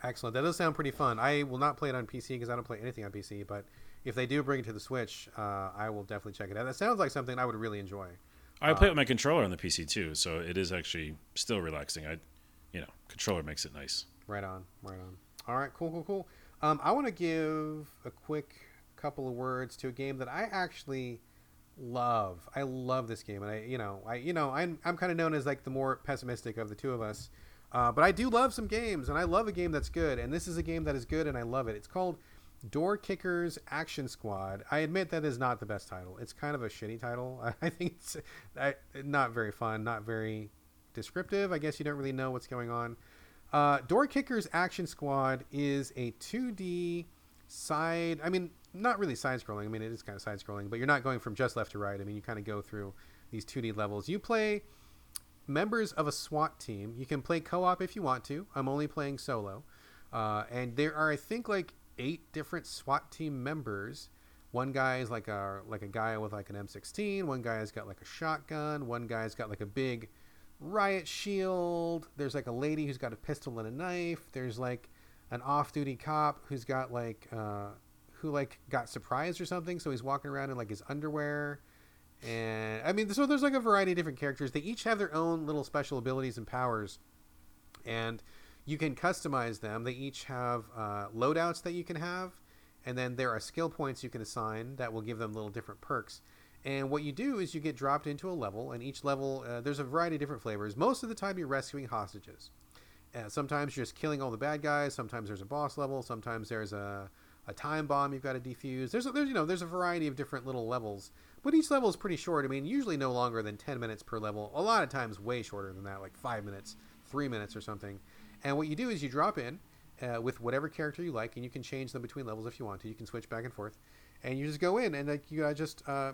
Excellent. That does sound pretty fun. I will not play it on PC because I don't play anything on PC, but if they do bring it to the Switch, uh, I will definitely check it out. That sounds like something I would really enjoy. I play uh, with my controller on the PC too, so it is actually still relaxing. I, you know, controller makes it nice. Right on, right on. All right, cool, cool, cool. Um, I want to give a quick couple of words to a game that I actually love. I love this game, and I, you know, I, you know, I'm, I'm kind of known as like the more pessimistic of the two of us, uh, but I do love some games, and I love a game that's good, and this is a game that is good, and I love it. It's called Door Kickers Action Squad. I admit that is not the best title. It's kind of a shitty title. I think it's not very fun, not very descriptive. I guess you don't really know what's going on. Uh, Door Kickers Action Squad is a 2D side. I mean, not really side scrolling. I mean, it is kind of side scrolling, but you're not going from just left to right. I mean, you kind of go through these 2D levels. You play members of a SWAT team. You can play co op if you want to. I'm only playing solo. Uh, and there are, I think, like eight different SWAT team members. One guy is like a like a guy with like an M16. One guy has got like a shotgun. One guy's got like a big riot shield. There's like a lady who's got a pistol and a knife. There's like an off-duty cop who's got like uh, who like got surprised or something, so he's walking around in like his underwear. And I mean, so there's like a variety of different characters. They each have their own little special abilities and powers, and you can customize them. They each have uh, loadouts that you can have, and then there are skill points you can assign that will give them little different perks. And what you do is you get dropped into a level, and each level uh, there's a variety of different flavors. Most of the time, you're rescuing hostages. Uh, sometimes you're just killing all the bad guys. Sometimes there's a boss level. Sometimes there's a, a time bomb you've got to defuse. There's a, there's you know there's a variety of different little levels, but each level is pretty short. I mean, usually no longer than ten minutes per level. A lot of times way shorter than that, like five minutes, three minutes or something. And what you do is you drop in uh, with whatever character you like, and you can change them between levels if you want to. You can switch back and forth, and you just go in and like you uh, just. Uh,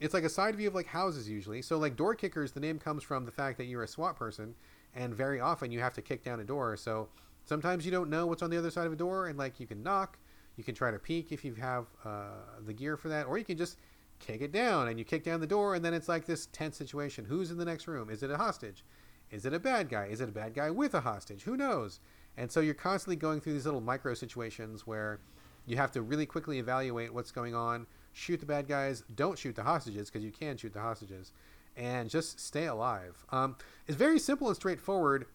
it's like a side view of like houses usually. So like door kickers, the name comes from the fact that you're a SWAT person, and very often you have to kick down a door. So sometimes you don't know what's on the other side of a door, and like you can knock, you can try to peek if you have uh, the gear for that, or you can just kick it down and you kick down the door, and then it's like this tense situation. Who's in the next room? Is it a hostage? Is it a bad guy? Is it a bad guy with a hostage? Who knows? And so you're constantly going through these little micro situations where you have to really quickly evaluate what's going on, shoot the bad guys, don't shoot the hostages because you can shoot the hostages, and just stay alive. Um, it's very simple and straightforward,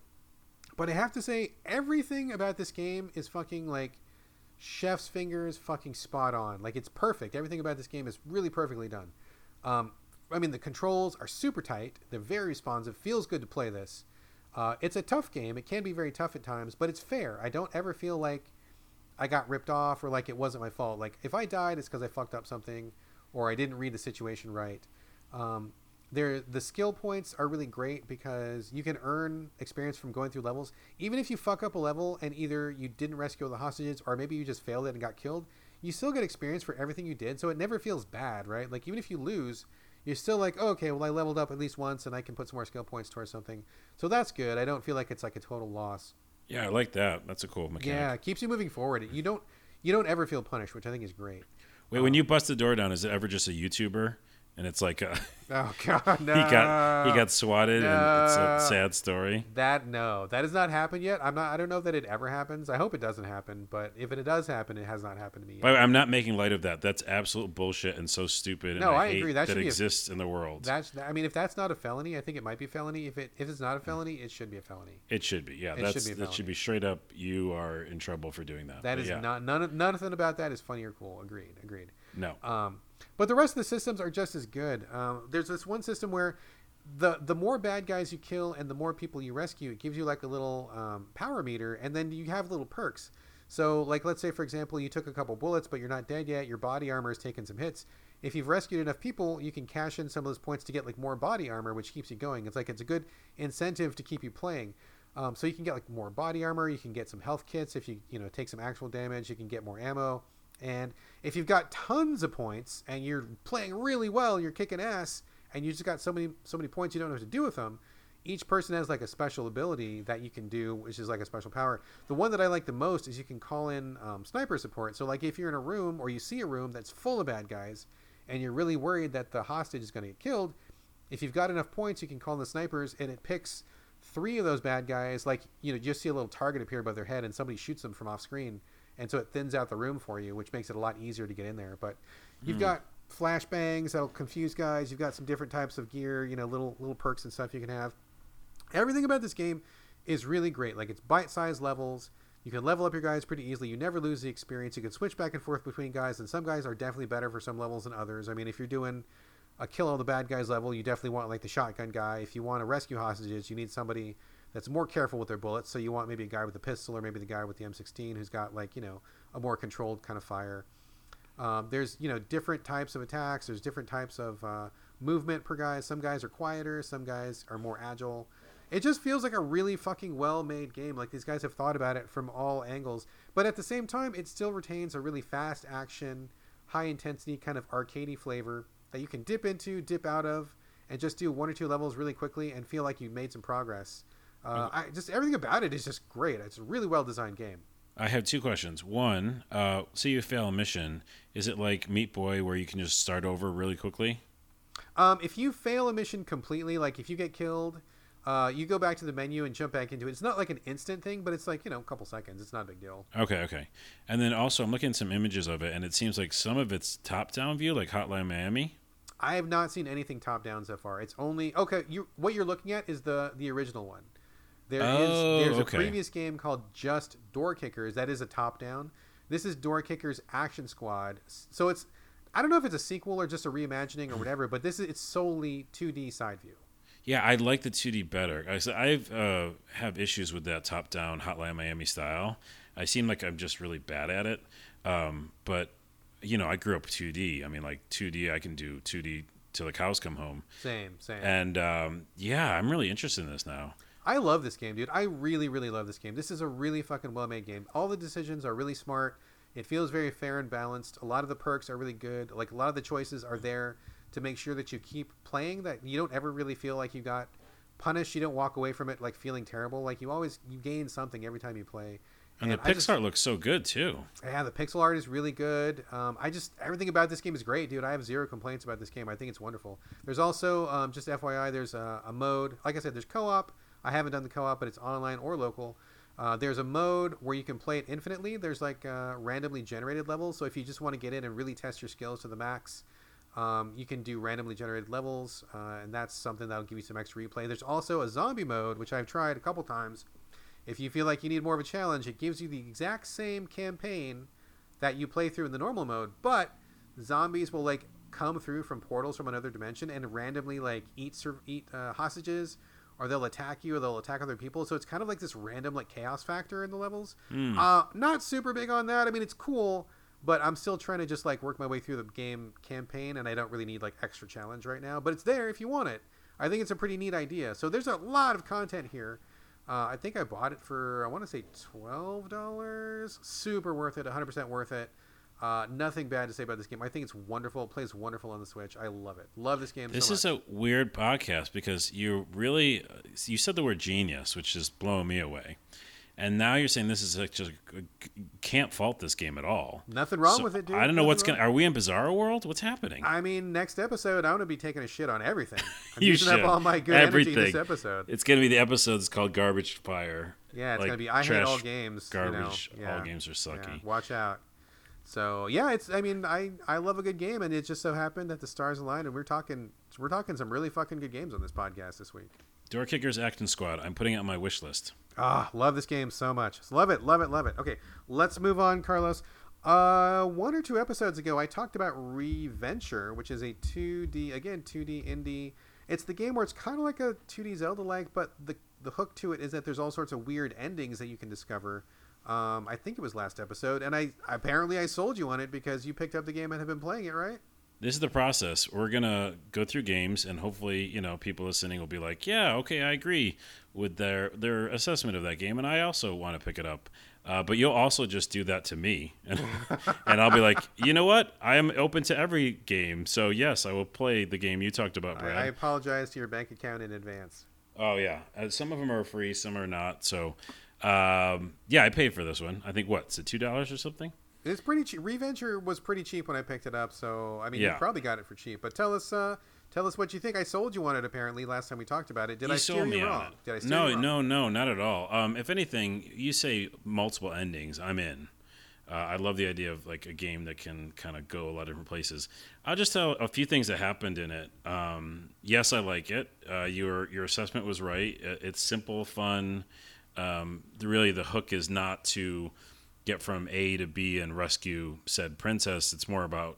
but I have to say everything about this game is fucking like chef's fingers, fucking spot on. Like it's perfect. Everything about this game is really perfectly done. Um, I mean, the controls are super tight. They're very responsive. Feels good to play this. Uh, it's a tough game. It can be very tough at times, but it's fair. I don't ever feel like I got ripped off or like it wasn't my fault. Like if I died, it's because I fucked up something or I didn't read the situation right. Um, there, the skill points are really great because you can earn experience from going through levels. Even if you fuck up a level and either you didn't rescue the hostages or maybe you just failed it and got killed, you still get experience for everything you did. So it never feels bad, right? Like even if you lose, you're still like, oh, okay, well I leveled up at least once and I can put some more skill points towards something. So that's good. I don't feel like it's like a total loss. Yeah, I like that. That's a cool mechanic. Yeah, it keeps you moving forward. You don't you don't ever feel punished, which I think is great. Wait, when um, you bust the door down, is it ever just a YouTuber? And it's like a, Oh god, no. he got he got swatted, and it's a sad story. That no, that has not happened yet. I'm not. I don't know that it ever happens. I hope it doesn't happen. But if it does happen, it has not happened to me yet. I'm not making light of that. That's absolute bullshit and so stupid. And No, I hate agree. That That, be a- exists in the world. That's. I mean, if that's not a felony, I think it might be a felony. If it if it's not a felony, it should be a felony. it should be. Yeah, It that's should be that should be straight up. You are in trouble for doing that. That But is yeah, not none. of- Nothing about that is funny or cool. Agreed. Agreed. no. Um, but the rest of the systems are just as good. Um, there's this one system where the the more bad guys you kill and the more people you rescue, it gives you like a little um, power meter, and then you have little perks. So, like, let's say for example, you took a couple bullets, but you're not dead yet. Your body armor has taken some hits. If you've rescued enough people, you can cash in some of those points to get like more body armor, which keeps you going. It's like it's a good incentive to keep you playing. Um, so you can get like more body armor. You can get some health kits if you you know take some actual damage. You can get more ammo. And if you've got tons of points and you're playing really well, you're kicking ass, and you just got so many so many points you don't know what to do with them. Each person has like a special ability that you can do, which is like a special power. The one that I like the most is you can call in um, sniper support. So like if you're in a room or you see a room that's full of bad guys, and you're really worried that the hostage is going to get killed, if you've got enough points, you can call in the snipers, and it picks three of those bad guys. Like you know, you just see a little target appear above their head, and somebody shoots them from off screen, and so it thins out the room for you, which makes it a lot easier to get in there. But you've hmm. got flashbangs that'll confuse guys. You've got some different types of gear, you know, little little perks and stuff you can have. Everything about this game is really great. Like it's bite-sized levels. You can level up your guys pretty easily. You never lose the experience. You can switch back and forth between guys, and some guys are definitely better for some levels than others. I mean, if you're doing a kill all the bad guys level, you definitely want like the shotgun guy. If you want to rescue hostages, you need somebody that's more careful with their bullets. So you want maybe a guy with a pistol or maybe the guy with the M16 who's got like you know a more controlled kind of fire. Um, there's you know different types of attacks. There's different types of uh, movement per guy. Some guys are quieter. Some guys are more agile. It just feels like a really fucking well-made game. Like these guys have thought about it from all angles. But at the same time, it still retains a really fast action, high intensity kind of arcadey flavor that you can dip into, dip out of, and just do one or two levels really quickly and feel like you've made some progress. Uh, I, just everything about it is just great. It's a really well designed game. I have two questions. One, uh, say you fail a mission, is it like Meat Boy where you can just start over really quickly? Um, if you fail a mission completely, like if you get killed, uh, you go back to the menu and jump back into it. It's not like an instant thing, but it's like you know a couple seconds. It's not a big deal. Okay, okay. And then also, I'm looking at some images of it, and it seems like some of it's top-down view, like Hotline Miami. I have not seen anything top down so far. It's only okay. You what you're looking at is the the original one. There is Oh, there's okay. a previous game called Just Door Kickers that is a top down. This is Door Kickers Action Squad. So it's I don't know if it's a sequel or just a reimagining or whatever, but this is it's solely 2D side view. Yeah, I like the 2D better. I I've uh, have issues with that top-down Hotline Miami style. I seem like I'm just really bad at it. Um, but you know, I grew up 2D. I mean, like 2D, I can do 2D till the cows come home. Same, same. And um, yeah, I'm really interested in this now. I love this game, dude. I really, really love this game. This is a really fucking well made game. All the decisions are really smart. It feels very fair and balanced. A lot of the perks are really good. Like a lot of the choices are there to make sure that you keep playing. That you don't ever really feel like you got punished. You don't walk away from it like feeling terrible. Like you always you gain something every time you play. And, the I just- Pixar looks so good too. yeah, the pixel art is really good. Um, I just everything about this game is great, dude. I have zero complaints about this game. I think it's wonderful. There's also um, just FYI, there's a, a mode. Like I said, there's co-op. I haven't done the co-op, but it's online or local. Uh, there's a mode where you can play it infinitely. There's like uh, randomly generated levels. So if you just want to get in and really test your skills to the max, um, you can do randomly generated levels, uh, and that's something that'll give you some extra replay. There's also a zombie mode, which I've tried a couple times. If you feel like you need more of a challenge, it gives you the exact same campaign that you play through in the normal mode, but zombies will like come through from portals from another dimension and randomly like eat eat uh, hostages or they'll attack you or they'll attack other people. So it's kind of like this random like chaos factor in the levels. Mm. Uh, not super big on that. I mean, it's cool, but I'm still trying to just like work my way through the game campaign, and I don't really need like extra challenge right now. But it's there if you want it. I think it's a pretty neat idea. So there's a lot of content here. Uh, I think I bought it for I want to say twelve dollars. Super worth it. 100 percent worth it. Uh, nothing bad to say about this game. I think it's wonderful. It plays wonderful on the Switch. I love it. Love this game. This so is a weird podcast because you really you said the word genius, which is blowing me away. And now you're saying this is like just can't fault this game at all. Nothing wrong so with it, dude. I don't know Nothing what's going. to Are we in Bizarro World? What's happening? I mean, next episode, I'm gonna be taking a shit on everything. I'm you using should. up all my good Everything. energy this episode. It's gonna be the episode that's called Garbage Fire. Yeah, it's like gonna be. I hate trash all games. Garbage. You know? yeah. All games are sucky. Yeah, watch out. So yeah, it's. I mean, I I love a good game, and it just so happened that the stars aligned, and we're talking we're talking some really fucking good games on this podcast this week. Door Kickers Action Squad. I'm putting it on my wish list. Ah, love this game so much. Love it, love it, love it. Okay, let's move on, Carlos. Uh, one or two episodes ago, I talked about Reventure, which is a 2D again 2D indie. It's the game where it's kind of like a 2D Zelda-like, but the the hook to it is that there's all sorts of weird endings that you can discover. Um, I think it was last episode, and I apparently I sold you on it because you picked up the game and have been playing it, right? this is the process. We're gonna go through games, and hopefully, you know, people listening will be like, "Yeah, okay, I agree with their their assessment of that game, and I also want to pick it up." Uh, but you'll also just do that to me, and, and I'll be like, "You know what? I am open to every game, so yes, I will play the game you talked about, Brad." I, I apologize to your bank account in advance. Oh yeah, uh, some of them are free, some are not. So, um, yeah, I paid for this one. I think what is it two dollars or something? It's pretty cheap. Reventure was pretty cheap when I picked it up, so I mean, Yeah. you probably got it for cheap. But tell us, uh, tell us what you think. I sold you on it apparently last time we talked about it. Did you I steer you wrong? it. Did I steer no, you wrong? no, no, not at all. Um, if anything, you say multiple endings, I'm in. Uh, I love the idea of like a game that can kind of go a lot of different places. I'll just tell a few things that happened in it. Um, yes, I like it. Uh, your your assessment was right. It's simple, fun. Um, really, the hook is not to get from A to B and rescue said princess. It's more about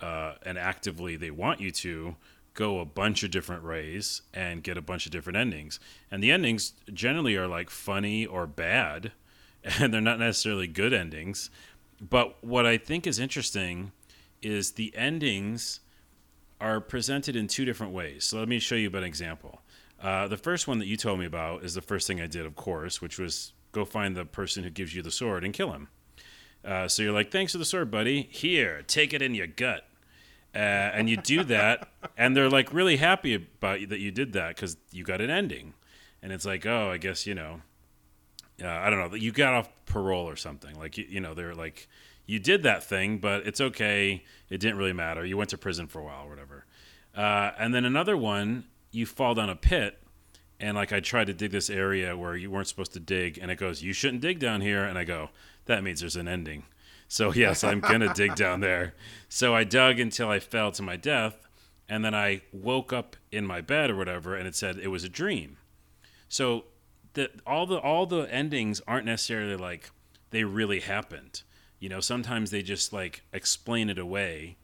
uh, and actively they want you to go a bunch of different ways and get a bunch of different endings. And the endings generally are like funny or bad, and they're not necessarily good endings. But what I think is interesting is the endings are presented in two different ways. So let me show you an example. Uh, the first one that you told me about is the first thing I did, of course, which was go find the person who gives you the sword and kill him. Uh, so you're like, thanks for the sword, buddy. Here, take it in your gut. Uh, and you do that, and they're like really happy about you that you did that because you got an ending. And it's like, oh, I guess, you know, uh, I don't know, you got off parole or something. Like, you, you know, they're like, you did that thing, but it's okay. It didn't really matter. You went to prison for a while or whatever. Uh, and then another one, you fall down a pit, and like I tried to dig this area where you weren't supposed to dig, and it goes, you shouldn't dig down here. And I go, that means there's an ending. So yes, I'm gonna dig down there. So I dug until I fell to my death, and then I woke up in my bed or whatever, and it said it was a dream. So the all the all the endings aren't necessarily like they really happened. You know, sometimes they just like explain it away,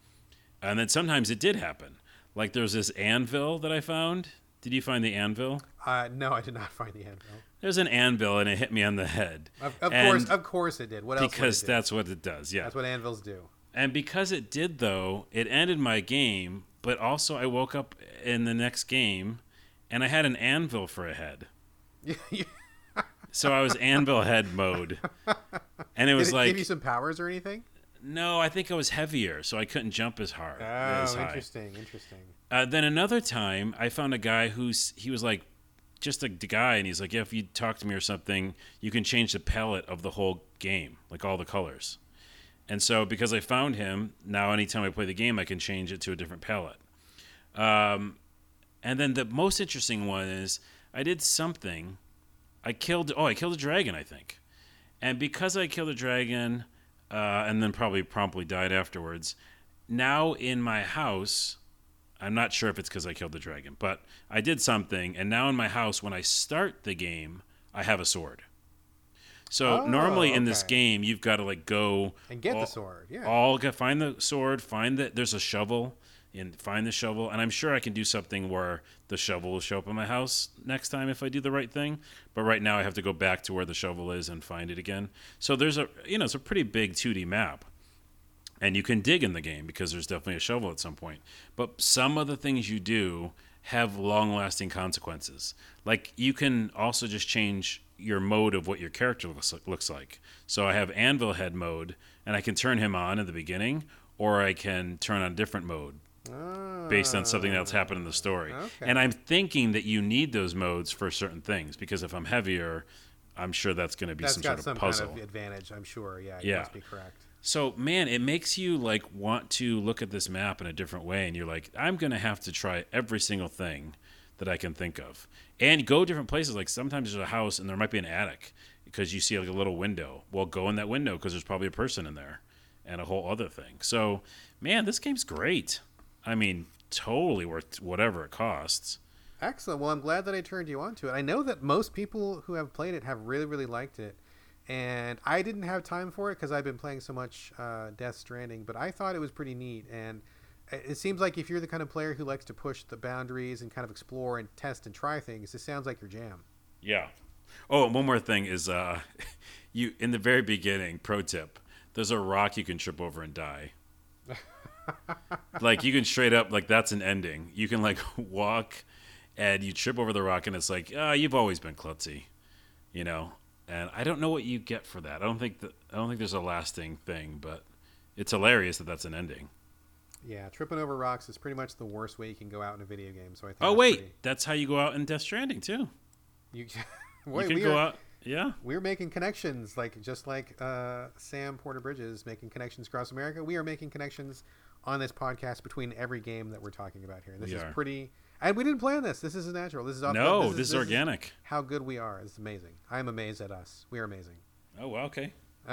and then sometimes it did happen. Like there's this anvil that I found. Did you find the anvil? Uh, no, I did not find the anvil. There's an anvil and it hit me on the head. Of, of course, of course it did. What else? because it do? that's what it does. Yeah. that's what anvils do. And because it did, though, it ended my game. But also, I woke up in the next game, and I had an anvil for a head. So I was anvil head mode, and it Did was it like, give you some powers or anything? No, I think I was heavier, so I couldn't jump as hard. as Oh, high. interesting, interesting. Uh, then another time, I found a guy who's he was like just a guy, and he's like, yeah, if you talk to me or something, you can change the palette of the whole game, like all the colors. And so, because I found him, now anytime I play the game, I can change it to a different palette. Um, and then the most interesting one is I did something. I killed. Oh, I killed a dragon, I think. And because I killed a dragon, uh, and then probably promptly died afterwards, now in my house, I'm not sure if it's because I killed the dragon, but I did something, and now in my house, when I start the game, I have a sword. So Oh, normally in this game, you've got to like go And get all, the sword. Yeah. all get find the sword, find that there's a shovel, and find the shovel. And I'm sure I can do something where the shovel will show up in my house next time if I do the right thing. But right now, I have to go back to where the shovel is and find it again. So there's a you know it's a pretty big 2D map. And you can dig in the game because there's definitely a shovel at some point. But some of the things you do have long lasting consequences. Like you can also just change your mode of what your character looks like, looks like. So I have Anvil Head mode, and I can turn him on in the beginning, or I can turn on a different mode based on something that's ah. happened in the story. Okay. And I'm thinking that you need those modes for certain things because if I'm heavier, I'm sure that's going to be That's some got sort of some puzzle. kind of advantage, I'm sure. Yeah, you Yeah. must be correct. So man, it makes you like want to look at this map in a different way, and you're like, I'm gonna have to try every single thing that I can think of, and go different places. Like sometimes there's a house and there might be an attic because you see like a little window. Well, go in that window because there's probably a person in there, and a whole other thing. So man, this game's great. I mean, totally worth whatever it costs. Excellent. Well, I'm glad that I turned you on to it. I know that most people who have played it have really, really liked it. And I didn't have time for it because I've been playing so much uh, Death Stranding, but I thought it was pretty neat. And it it seems like if you're the kind of player who likes to push the boundaries and kind of explore and test and try things, this sounds like your jam. Yeah. Oh, one more thing is uh you in the very beginning, pro tip, there's a rock you can trip over and die. like you can straight up like that's an ending. You can like walk and you trip over the rock and it's like, ah, you've always been klutzy. You know? And I don't know what you get for that. I don't think that I don't think there's a lasting thing, but it's hilarious that that's an ending. Yeah, tripping over rocks is pretty much the worst way you can go out in a video game. So I think. Oh that's wait, pretty- that's how you go out in Death Stranding too. you, You can go are, out yeah. we're making connections, like just like uh, Sam Porter Bridges making connections across America. We are making connections on this podcast between every game that we're talking about here. This We is are. pretty, and we didn't plan this. This is natural. This is off No, this, this is organic. how good we are. It's amazing. I am amazed at us. We are amazing. Oh well, okay.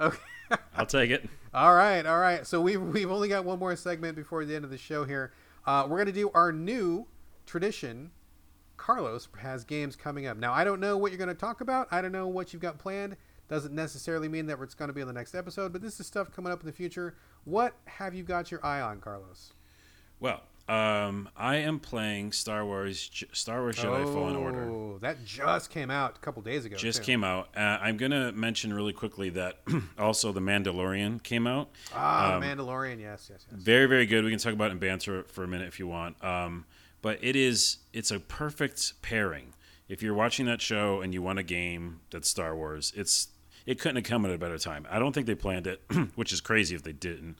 Okay. I'll take it. All right, all right. So we've we've only got one more segment before the end of the show here. Uh, we're gonna do our new tradition. Carlos has games coming up. Now I don't know what you're gonna talk about. I don't know what you've got planned. Doesn't necessarily mean that it's gonna be on the next episode, but this is stuff coming up in the future. What have you got your eye on, Carlos? Well, um, I am playing Star Wars Star Wars Jedi Fallen Order. Oh, that just came out a couple days ago. Just too. came out. Uh, I'm gonna mention really quickly that also the Mandalorian came out. Ah, um, Mandalorian. Yes, yes, yes. Very, very good. We can talk about it in banter for a minute if you want. Um, but it is it's a perfect pairing. If you're watching that show and you want a game that's Star Wars, it's it couldn't have come at a better time. I don't think they planned it, which is crazy if they didn't.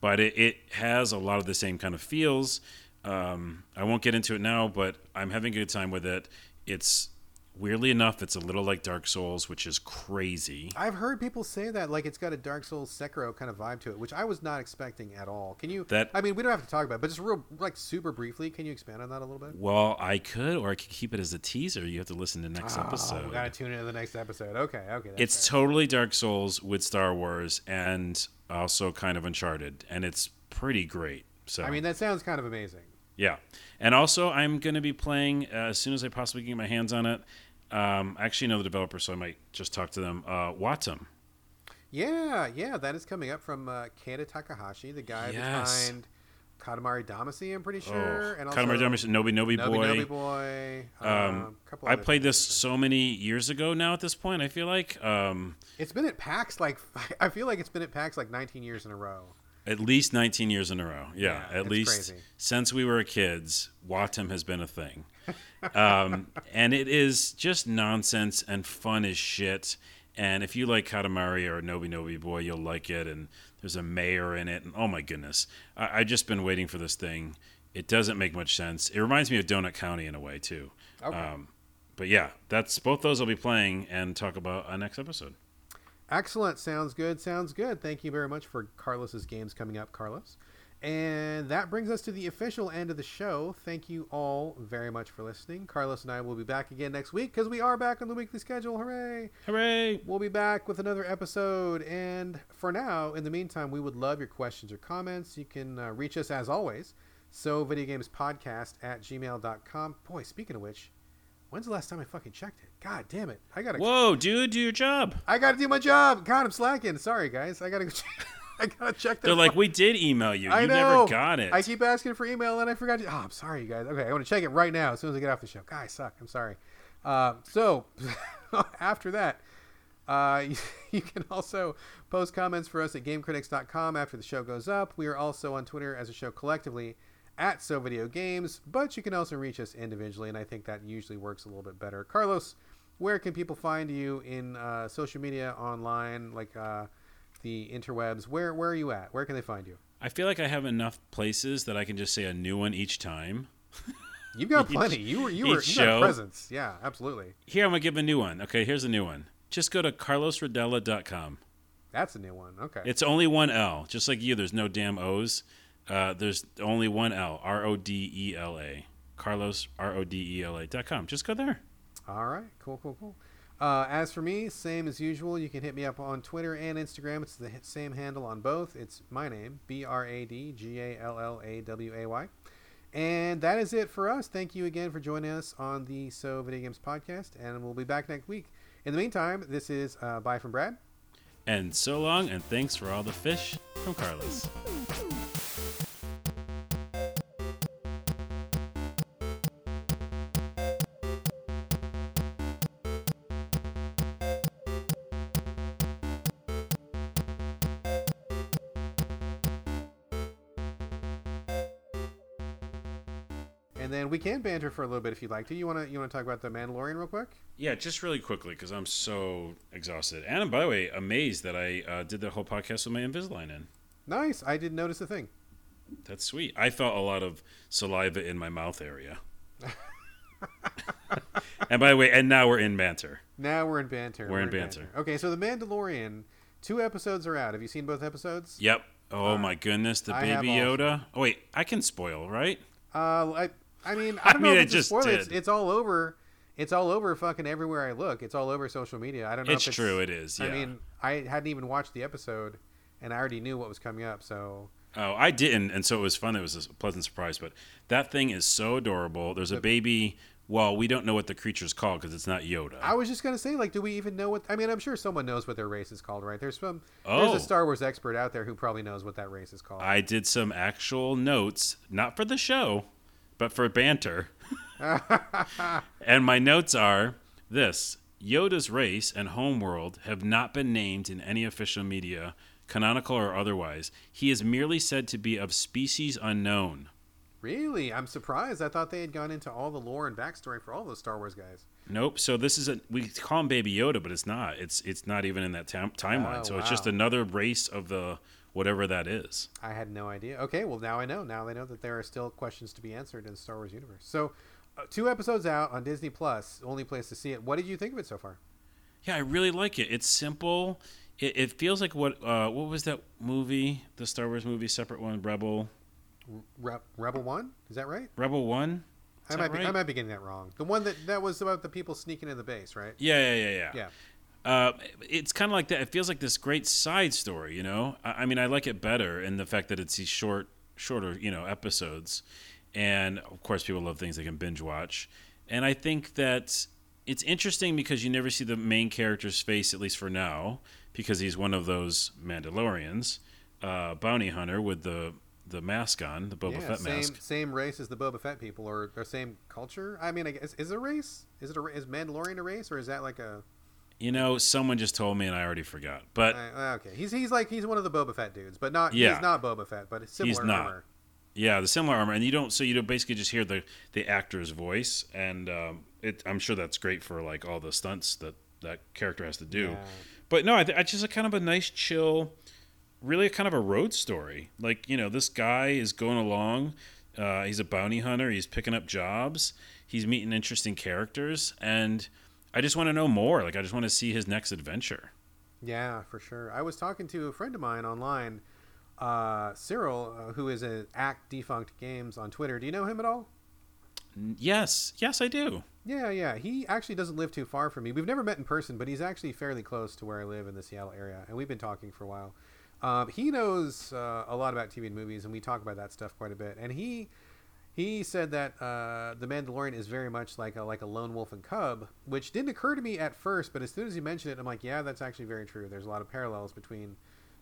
But it, it has a lot of the same kind of feels. Um, I won't get into it now, but I'm having a good time with it. It's weirdly enough, it's a little like Dark Souls, which is crazy. I've heard people say that like it's got a Dark Souls Sekiro kind of vibe to it, which I was not expecting at all. Can you? That- I mean, we don't have to talk about, it, but just real like super briefly, can you expand on that a little bit? Well, I could, or I could keep it as a teaser. You have to listen to next Oh, episode. we gotta tune into the next episode. Okay, okay. That's it's fair. totally Dark Souls with Star Wars and also kind of Uncharted, and it's pretty great. So I mean, that sounds kind of amazing. yeah, and also I'm going to be playing uh, as soon as I possibly can get my hands on it. Um, I actually know the developer, so I might just talk to them. Uh, Wattam. Yeah, yeah, that is coming up from uh, Keita Takahashi, the guy Yes. behind Katamari Damacy. I'm pretty sure, oh, and also Katamari Damacy, Noby Noby Noby Boy. Noby Boy. Um, um, I played this so many years ago now. At this point, I feel like um, It's been at PAX like I feel like it's been at PAX like 19 years in a row. at least 19 years in a row. Yeah, Yeah, at least crazy. since we were kids, Wattam has been a thing. Um, and it is just nonsense and fun as shit. And if you like Katamari or Noby Noby Boy, you'll like it. And there's a mayor in it. And oh my goodness, I, I just been waiting for this thing. It doesn't make much sense. It reminds me of Donut County in a way too. Okay. Um, but yeah, that's both those I'll be playing and talk about on next episode. Excellent. Sounds good. Sounds good. Thank you very much for Carlos's games coming up, Carlos. And that brings us to the official end of the show. Thank you all very much for listening. Carlos and I will be back again next week because we are back on the weekly schedule. Hooray! Hooray! We'll be back with another episode. And for now, in the meantime, we would love your questions or comments. You can uh, reach us as always. So, videogamespodcast at gmail.com. Boy, speaking of which, When's the last time I fucking checked it? God damn it! I gotta. Whoa, dude, do your job. I gotta do my job. God, I'm slacking. Sorry, guys. I gotta. Go check, I gotta check that. They're like, we did email you. I You know. never got it. I keep asking for email and I forgot to. Oh, I'm sorry, you guys. Okay, I want to check it right now as soon as I get off the show. Guys, suck. I'm sorry. Uh, so after that, uh, you, you can also post comments for us at GameCritics.com after the show goes up. We are also on Twitter as a show collectively at So Video Games, but you can also reach us individually, and I think that usually works a little bit better. Carlos, where can people find you in uh, social media, online, like uh, the interwebs? Where where are you at? Where can they find you? I feel like I have enough places that I can just say a new one each time. You've got Each- plenty. You were you were each you got presence. Yeah, absolutely. Here, I'm going to give a new one. Okay, here's a new one. Just go to carlosrodela.com. That's a new one. Okay. It's only one L. Just like you, there's no damn O's. Uh, there's only one L. R O D E L A. Carlos, R O D E L A dot com. Just go there. All right. Cool. Cool. Cool. Uh, as for me, same as usual. You can hit me up on Twitter and Instagram. It's the same handle on both. It's my name, B R A D G A L L A W A Y. And that is it for us. Thank you again for joining us on the So Video Games podcast, and we'll be back next week. In the meantime, this is uh, bye from Brad. And so long, and thanks for all the fish from Carlos. We can banter for a little bit if you'd like to. You want to you want to talk about the Mandalorian real quick? Yeah, just really quickly because I'm so exhausted. And by the way, amazed that I uh, did the whole podcast with my Invisalign in. Nice. I didn't notice a thing. That's sweet. I felt a lot of saliva in my mouth area. and by the way, and now we're in banter. Now we're in banter. We're in banter. Okay, so the Mandalorian, two episodes are out. Have you seen both episodes? Yep. Oh my goodness, the I baby Yoda. Oh wait, I can spoil, right? Uh, I, I mean, I I don't know mean, if I it's just spoiler. It's, it's all over. It's all over fucking everywhere I look. It's all over social media. I don't know. It's if it's true, it is, I mean, I hadn't even watched the episode, and I already knew what was coming up. So Oh, I didn't, and so it was fun. It was a pleasant surprise. But that thing is so adorable. There's a baby. Well, we don't know what the creature's called because it's not Yoda. I was just gonna say, like, do we even know what? I mean, I'm sure someone knows what their race is called, right? There's some. Oh. There's a oh. Star Wars expert out there who probably knows what that race is called. I did some actual notes, not for the show, but for banter. and my notes are this Yoda's race and homeworld have not been named in any official media, canonical or otherwise. He is merely said to be of species unknown. Really, I'm surprised. I thought they had gone into all the lore and backstory for all those Star Wars guys. Nope. So this is a we call him Baby Yoda, but it's not. It's it's not even in that tam- timeline. Oh, so it's just another race of the whatever that is. I had no idea. Okay, well now I know. Now I know that there are still questions to be answered in the Star Wars universe. So, uh, two episodes out on Disney Plus, only place to see it. What did you think of it so far? Yeah, I really like it. It's simple. It, it feels like what uh, what was that movie? The Star Wars movie, separate one, Rebel. Re- Rebel One, is that right? Rebel One. Is I might be. right? I might be getting that wrong. The one that that was about the people sneaking in the base, right? Yeah, yeah, yeah, yeah. Yeah. Uh, it's kind of like that. It feels like this great side story, you know. I, I mean, I like it better in the fact that it's these short, shorter, you know, episodes, and of course, people love things they can binge watch. And I think that it's interesting because you never see the main character's face, at least for now, because he's one of those Mandalorians, uh, bounty hunter with the the mask on, the Boba yeah, Fett same mask. same race as the Boba Fett people, or, or same culture. I mean, I guess is it a race? Is it a is Mandalorian a race, or is that like a? You know, someone just told me, and I already forgot. But Uh, okay, he's he's like he's one of the Boba Fett dudes, but not Yeah. he's not Boba Fett, but similar He's not. armor. Yeah, the similar armor, and you don't. So you don't basically just hear the the actor's voice, and um, it. I'm sure that's great for like all the stunts that that character has to do. Yeah. But no, I, th- I just a kind of a nice, chill, really kind of a road story. Like you know, this guy is going along. Uh, he's a bounty hunter. He's picking up jobs. He's meeting interesting characters, and I just want to know more. Like I just want to see his next adventure. Yeah, for sure. I was talking to a friend of mine online, uh, Cyril, uh, who is at Act Defunct Games on Twitter. Do you know him at all? Yes, yes, I do. Yeah, yeah. He actually doesn't live too far from me. We've never met in person, but he's actually fairly close to where I live in the Seattle area, and we've been talking for a while. Um, he knows uh, a lot about TV and movies, and we talk about that stuff quite a bit. And he he said that uh, the Mandalorian is very much like a like a lone wolf and cub, which didn't occur to me at first, but as soon as he mentioned it, I'm like, yeah, that's actually very true. There's a lot of parallels between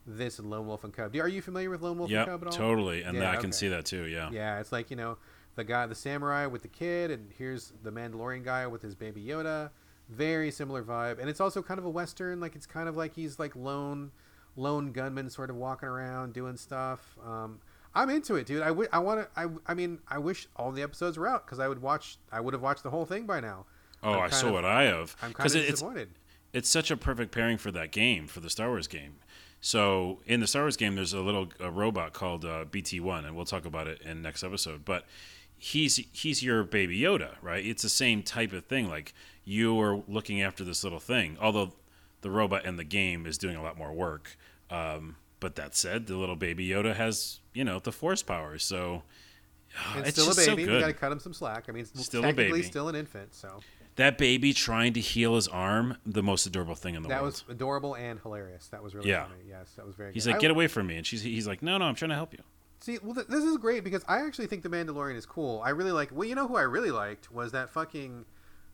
this and Lone Wolf and Cub. Are you familiar with Lone Wolf yep, and Cub at all? totally, and Yeah, I can okay. see that too. Yeah, Yeah, it's like you know the guy, the samurai with the kid, and here's the Mandalorian guy with his baby Yoda. Very similar vibe, and it's also kind of a western. Like it's kind of like he's like lone, lone gunman, sort of walking around doing stuff. Um, I'm into it, dude. I, w- I want to. I, I mean, I wish all the episodes were out because I would watch. I would have watched the whole thing by now. Oh, I saw of- what I have I'm kind of it's disappointed. it's such a perfect pairing for that game for the Star Wars game. So in the Star Wars game, there's a little a robot called uh, BD-1, and we'll talk about it in next episode. But he's he's your baby Yoda, right? It's the same type of thing. Like you are looking after this little thing, although the robot in the game is doing a lot more work. Um, but that said, the little baby Yoda has you know the Force powers, so ah, And it's still a so baby. good. we got to cut him some slack. I mean, it's Still a technically baby. still an infant, so that baby trying to heal his arm, the most adorable thing in the that world. That was adorable and hilarious. That was really Yeah. funny. Yes, that was very. He's good. like, I- get away from me, and she's he's like, no, no, I'm trying to help you. See, well, th- this is great because I actually think the Mandalorian is cool. I really like. Well, you know who I really liked was that fucking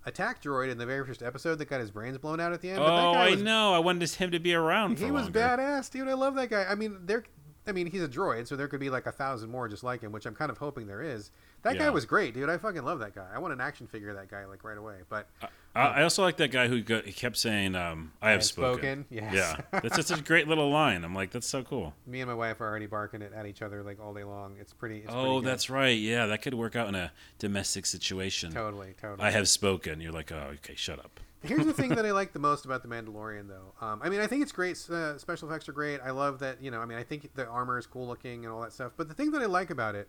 attack droid in the very first episode that got his brains blown out at the end. But that Oh, I was, know. I wanted him to be around. For He was longer. badass, dude. I love that guy. I mean, there. I mean, he's a droid, so there could be like a thousand more just like him, which I'm kind of hoping there is. That guy was great, dude. I fucking love that guy. I want an action figure of that guy like right away. But uh, I, I also like that guy who go, he kept saying, um, "I have have spoken." spoken, yes. Yeah, that's just a great little line. I'm like, that's so cool. me and my wife are already barking it at each other like all day long. It's pretty. It's oh, pretty that's right. Yeah, that could work out in a domestic situation. totally, totally. I have spoken. You're like, oh, okay, shut up. Here's the thing that I like the most about the Mandalorian, though. Um, I mean, I think it's great. Uh, special effects are great. I love that. You know, I mean, I think the armor is cool looking and all that stuff. But the thing that I like about it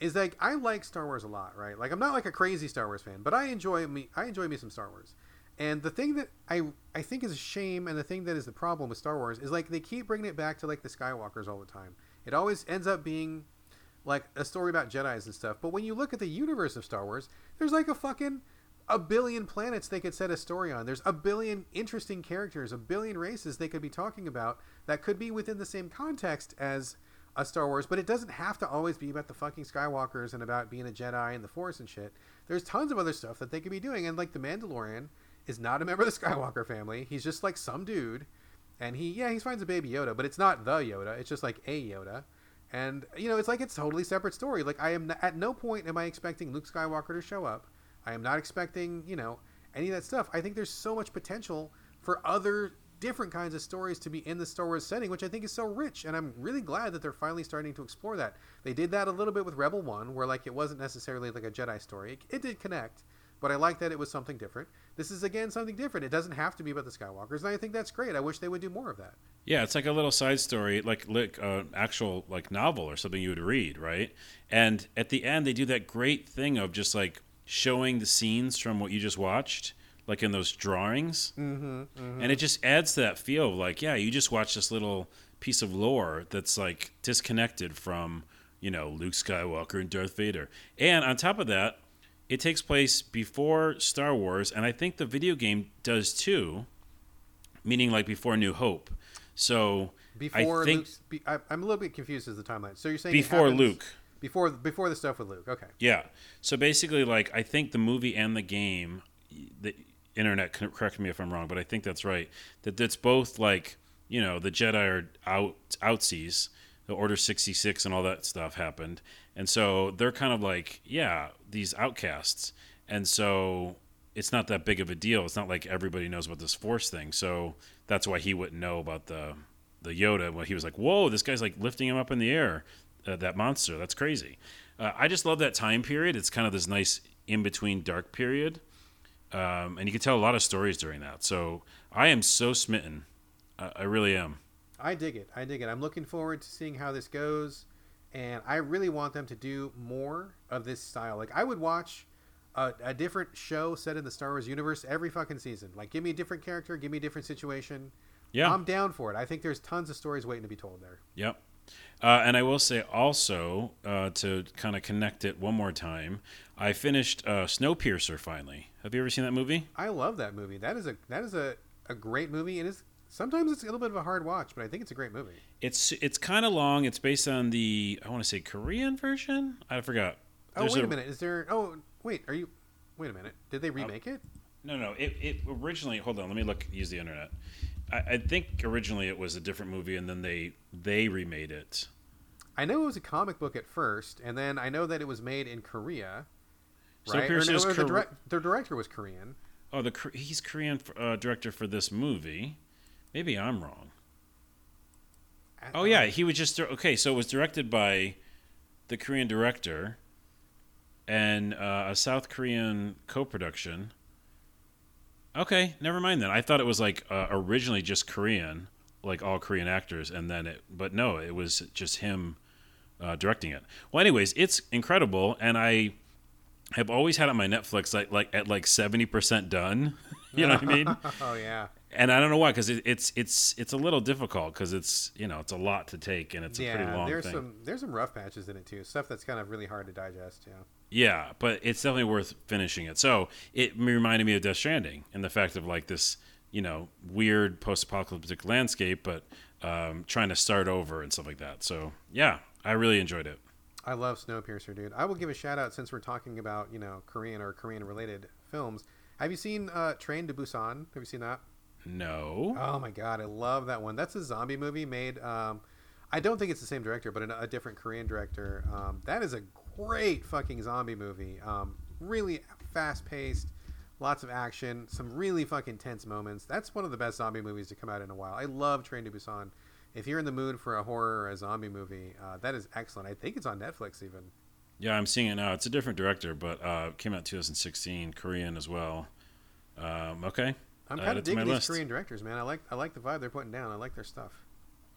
is like I like Star Wars a lot, right? Like I'm not like a crazy Star Wars fan, but I enjoy me. I enjoy me some Star Wars. And the thing that I I think is a shame, and the thing that is the problem with Star Wars is like they keep bringing it back to like the Skywalkers all the time. It always ends up being like a story about Jedi's and stuff. But when you look at the universe of Star Wars, there's like a fucking a billion planets they could set a story on. There's a billion interesting characters, a billion races they could be talking about that could be within the same context as a Star Wars, but it doesn't have to always be about the fucking Skywalkers and about being a Jedi and the Force and shit. There's tons of other stuff that they could be doing, and like the Mandalorian is not a member of the Skywalker family. He's just like some dude, and he yeah he finds a baby Yoda, but it's not the Yoda. It's just like a Yoda. And you know, it's like it's totally separate story. Like I am at no point am I expecting Luke Skywalker to show up. I am not expecting, you know, any of that stuff. I think there's so much potential for other different kinds of stories to be in the Star Wars setting, which I think is so rich. And I'm really glad that they're finally starting to explore that. They did that a little bit with Rebel One, where like it wasn't necessarily like a Jedi story. It, it did connect, but I like that it was something different. This is again something different. It doesn't have to be about the Skywalkers, and I think that's great. I wish they would do more of that. Yeah, it's like a little side story, like like uh, actual like novel or something you would read, right? And at the end, they do that great thing of just like showing the scenes from what you just watched, like in those drawings, Mm-hmm, and it just adds to that feel of like, yeah, you just watch this little piece of lore that's like disconnected from you know Luke Skywalker and Darth Vader, and on top of that, it takes place before Star Wars, and I think the video game does too, meaning like before New Hope. So Before I think Luke's, be, I, I'm a little bit confused as the timeline. So you're saying before Luke. before before the stuff with Luke. Okay. Yeah. So basically, like I think the movie and the game, the internet correct me if I'm wrong, but I think that's right. That it's both like you know the Jedi are out outsies, the Order sixty six and all that stuff happened, and so they're kind of like yeah these outcasts, and so it's not that big of a deal. It's not like everybody knows about this Force thing, so that's why he wouldn't know about the the Yoda. Well, he was like, "Whoa, this guy's like lifting him up in the air." Uh, that monster, that's crazy. Uh, I just love that time period. It's kind of this nice in between dark period, um, and you can tell a lot of stories during that. So I am so smitten. I, I really am. I dig it. I dig it. I'm looking forward to seeing how this goes, and I really want them to do more of this style. Like I would watch a, a different show set in the Star Wars universe every fucking season. Like give me a different character, give me a different situation. Yeah. I'm down for it. I think there's tons of stories waiting to be told there. Yep. Uh, and I will say also uh, to kind of connect it one more time, I finished uh, Snowpiercer finally. Have you ever seen that movie? I love that movie. That is a that is a, a great movie, it's sometimes it's a little bit of a hard watch, but I think it's a great movie. It's it's kind of long. It's based on the I want to say Korean version. I forgot. Oh There's wait a, a- minute. Is there? Oh wait. Are you? Wait a minute. Did they remake it? No, no. It, it originally. Hold on. Let me look. Use the internet. I, I think originally it was a different movie, and then they they remade it. I know it was a comic book at first, and then I know that it was made in Korea. So Right? Or Pierce no, is the, direct, the director was Korean. Oh, the he's Korean uh, director for this movie. Maybe I'm wrong. Oh yeah, he was just okay. So it was directed by the Korean director and uh, a South Korean co-production. Okay, never mind then. I thought it was like uh, originally just Korean, like all Korean actors, and then it. But no, it was just him uh, directing it. Well, anyways, it's incredible, and I have always had on my Netflix like like at like seventy percent done. you know what I mean? Oh yeah. and I don't know why, because it, it's it's it's a little difficult because it's you know it's a lot to take and it's a pretty Yeah, long there's thing. some there's some rough patches in it too. Stuff that's kind of really hard to digest. Yeah. Yeah, but it's definitely worth finishing it. So it reminded me of Death Stranding and the fact of like this, you know, weird post-apocalyptic landscape, but um, trying to start over and stuff like that. So yeah, I really enjoyed it. I love Snowpiercer, dude. I will give a shout out since we're talking about you know Korean or Korean related films. Have you seen uh, Train to Busan? Have you seen that? No, Oh my god, I love that one. That's a zombie movie made. Um, I don't think it's the same director, but a, a different Korean director. Um, that is a great fucking zombie movie. Um, really fast paced, lots of action, some really fucking tense moments. That's one of the best zombie movies to come out in a while. I love Train to Busan. If you're in the mood for a horror or a zombie movie, uh, that is excellent. I think it's on Netflix even. yeah, I'm seeing it now. It's a different director, but uh, came out 2016, Korean as well. Um, okay, I'm kind of digging these list. Korean directors, man. I like I like the vibe they're putting down. I like their stuff.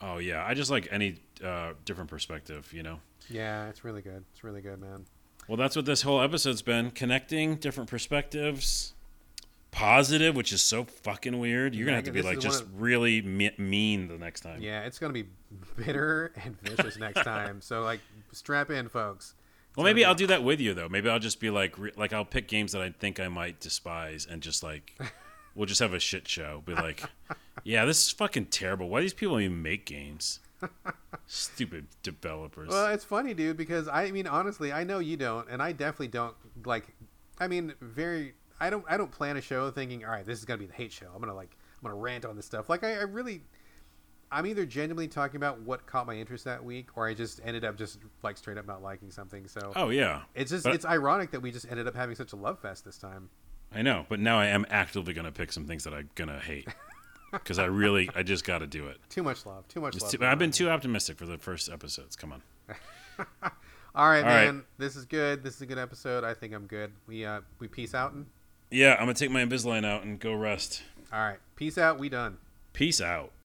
Oh yeah, I just like any uh, different perspective, you know. Yeah, it's really good. It's really good, man. Well, that's what this whole episode's been connecting different perspectives. Positive, which is so fucking weird. You're gonna have to be like just of- really me- mean the next time. Yeah, it's gonna be bitter and vicious next time. So like, strap in, folks. Well, maybe I'll do that with you though. Maybe I'll just be like, re- like I'll pick games that I think I might despise, and just like, we'll just have a shit show. Be like, yeah, this is fucking terrible. Why do these people even make games? Stupid developers. Well, it's funny, dude, because I mean, honestly, I know you don't, and I definitely don't. Like, I mean, very. I don't. I don't plan a show thinking, all right, this is gonna be the hate show. I'm gonna like, I'm gonna rant on this stuff. Like, I, I really. I'm either genuinely talking about what caught my interest that week, or I just ended up just like straight up not liking something. So oh yeah, it's just but- it's ironic that we just ended up having such a love fest this time. I know, but now I am actively gonna pick some things that I'm gonna hate because I really, I just got to do it. Too much love. Too much love. too- I've been too optimistic for the first episodes. Come on. All right, All right. man. This is good. This is a good episode. I think I'm good. We uh we peace out and Yeah, I'm gonna take my Invisalign out and go rest. all right. Peace out. We done. Peace out.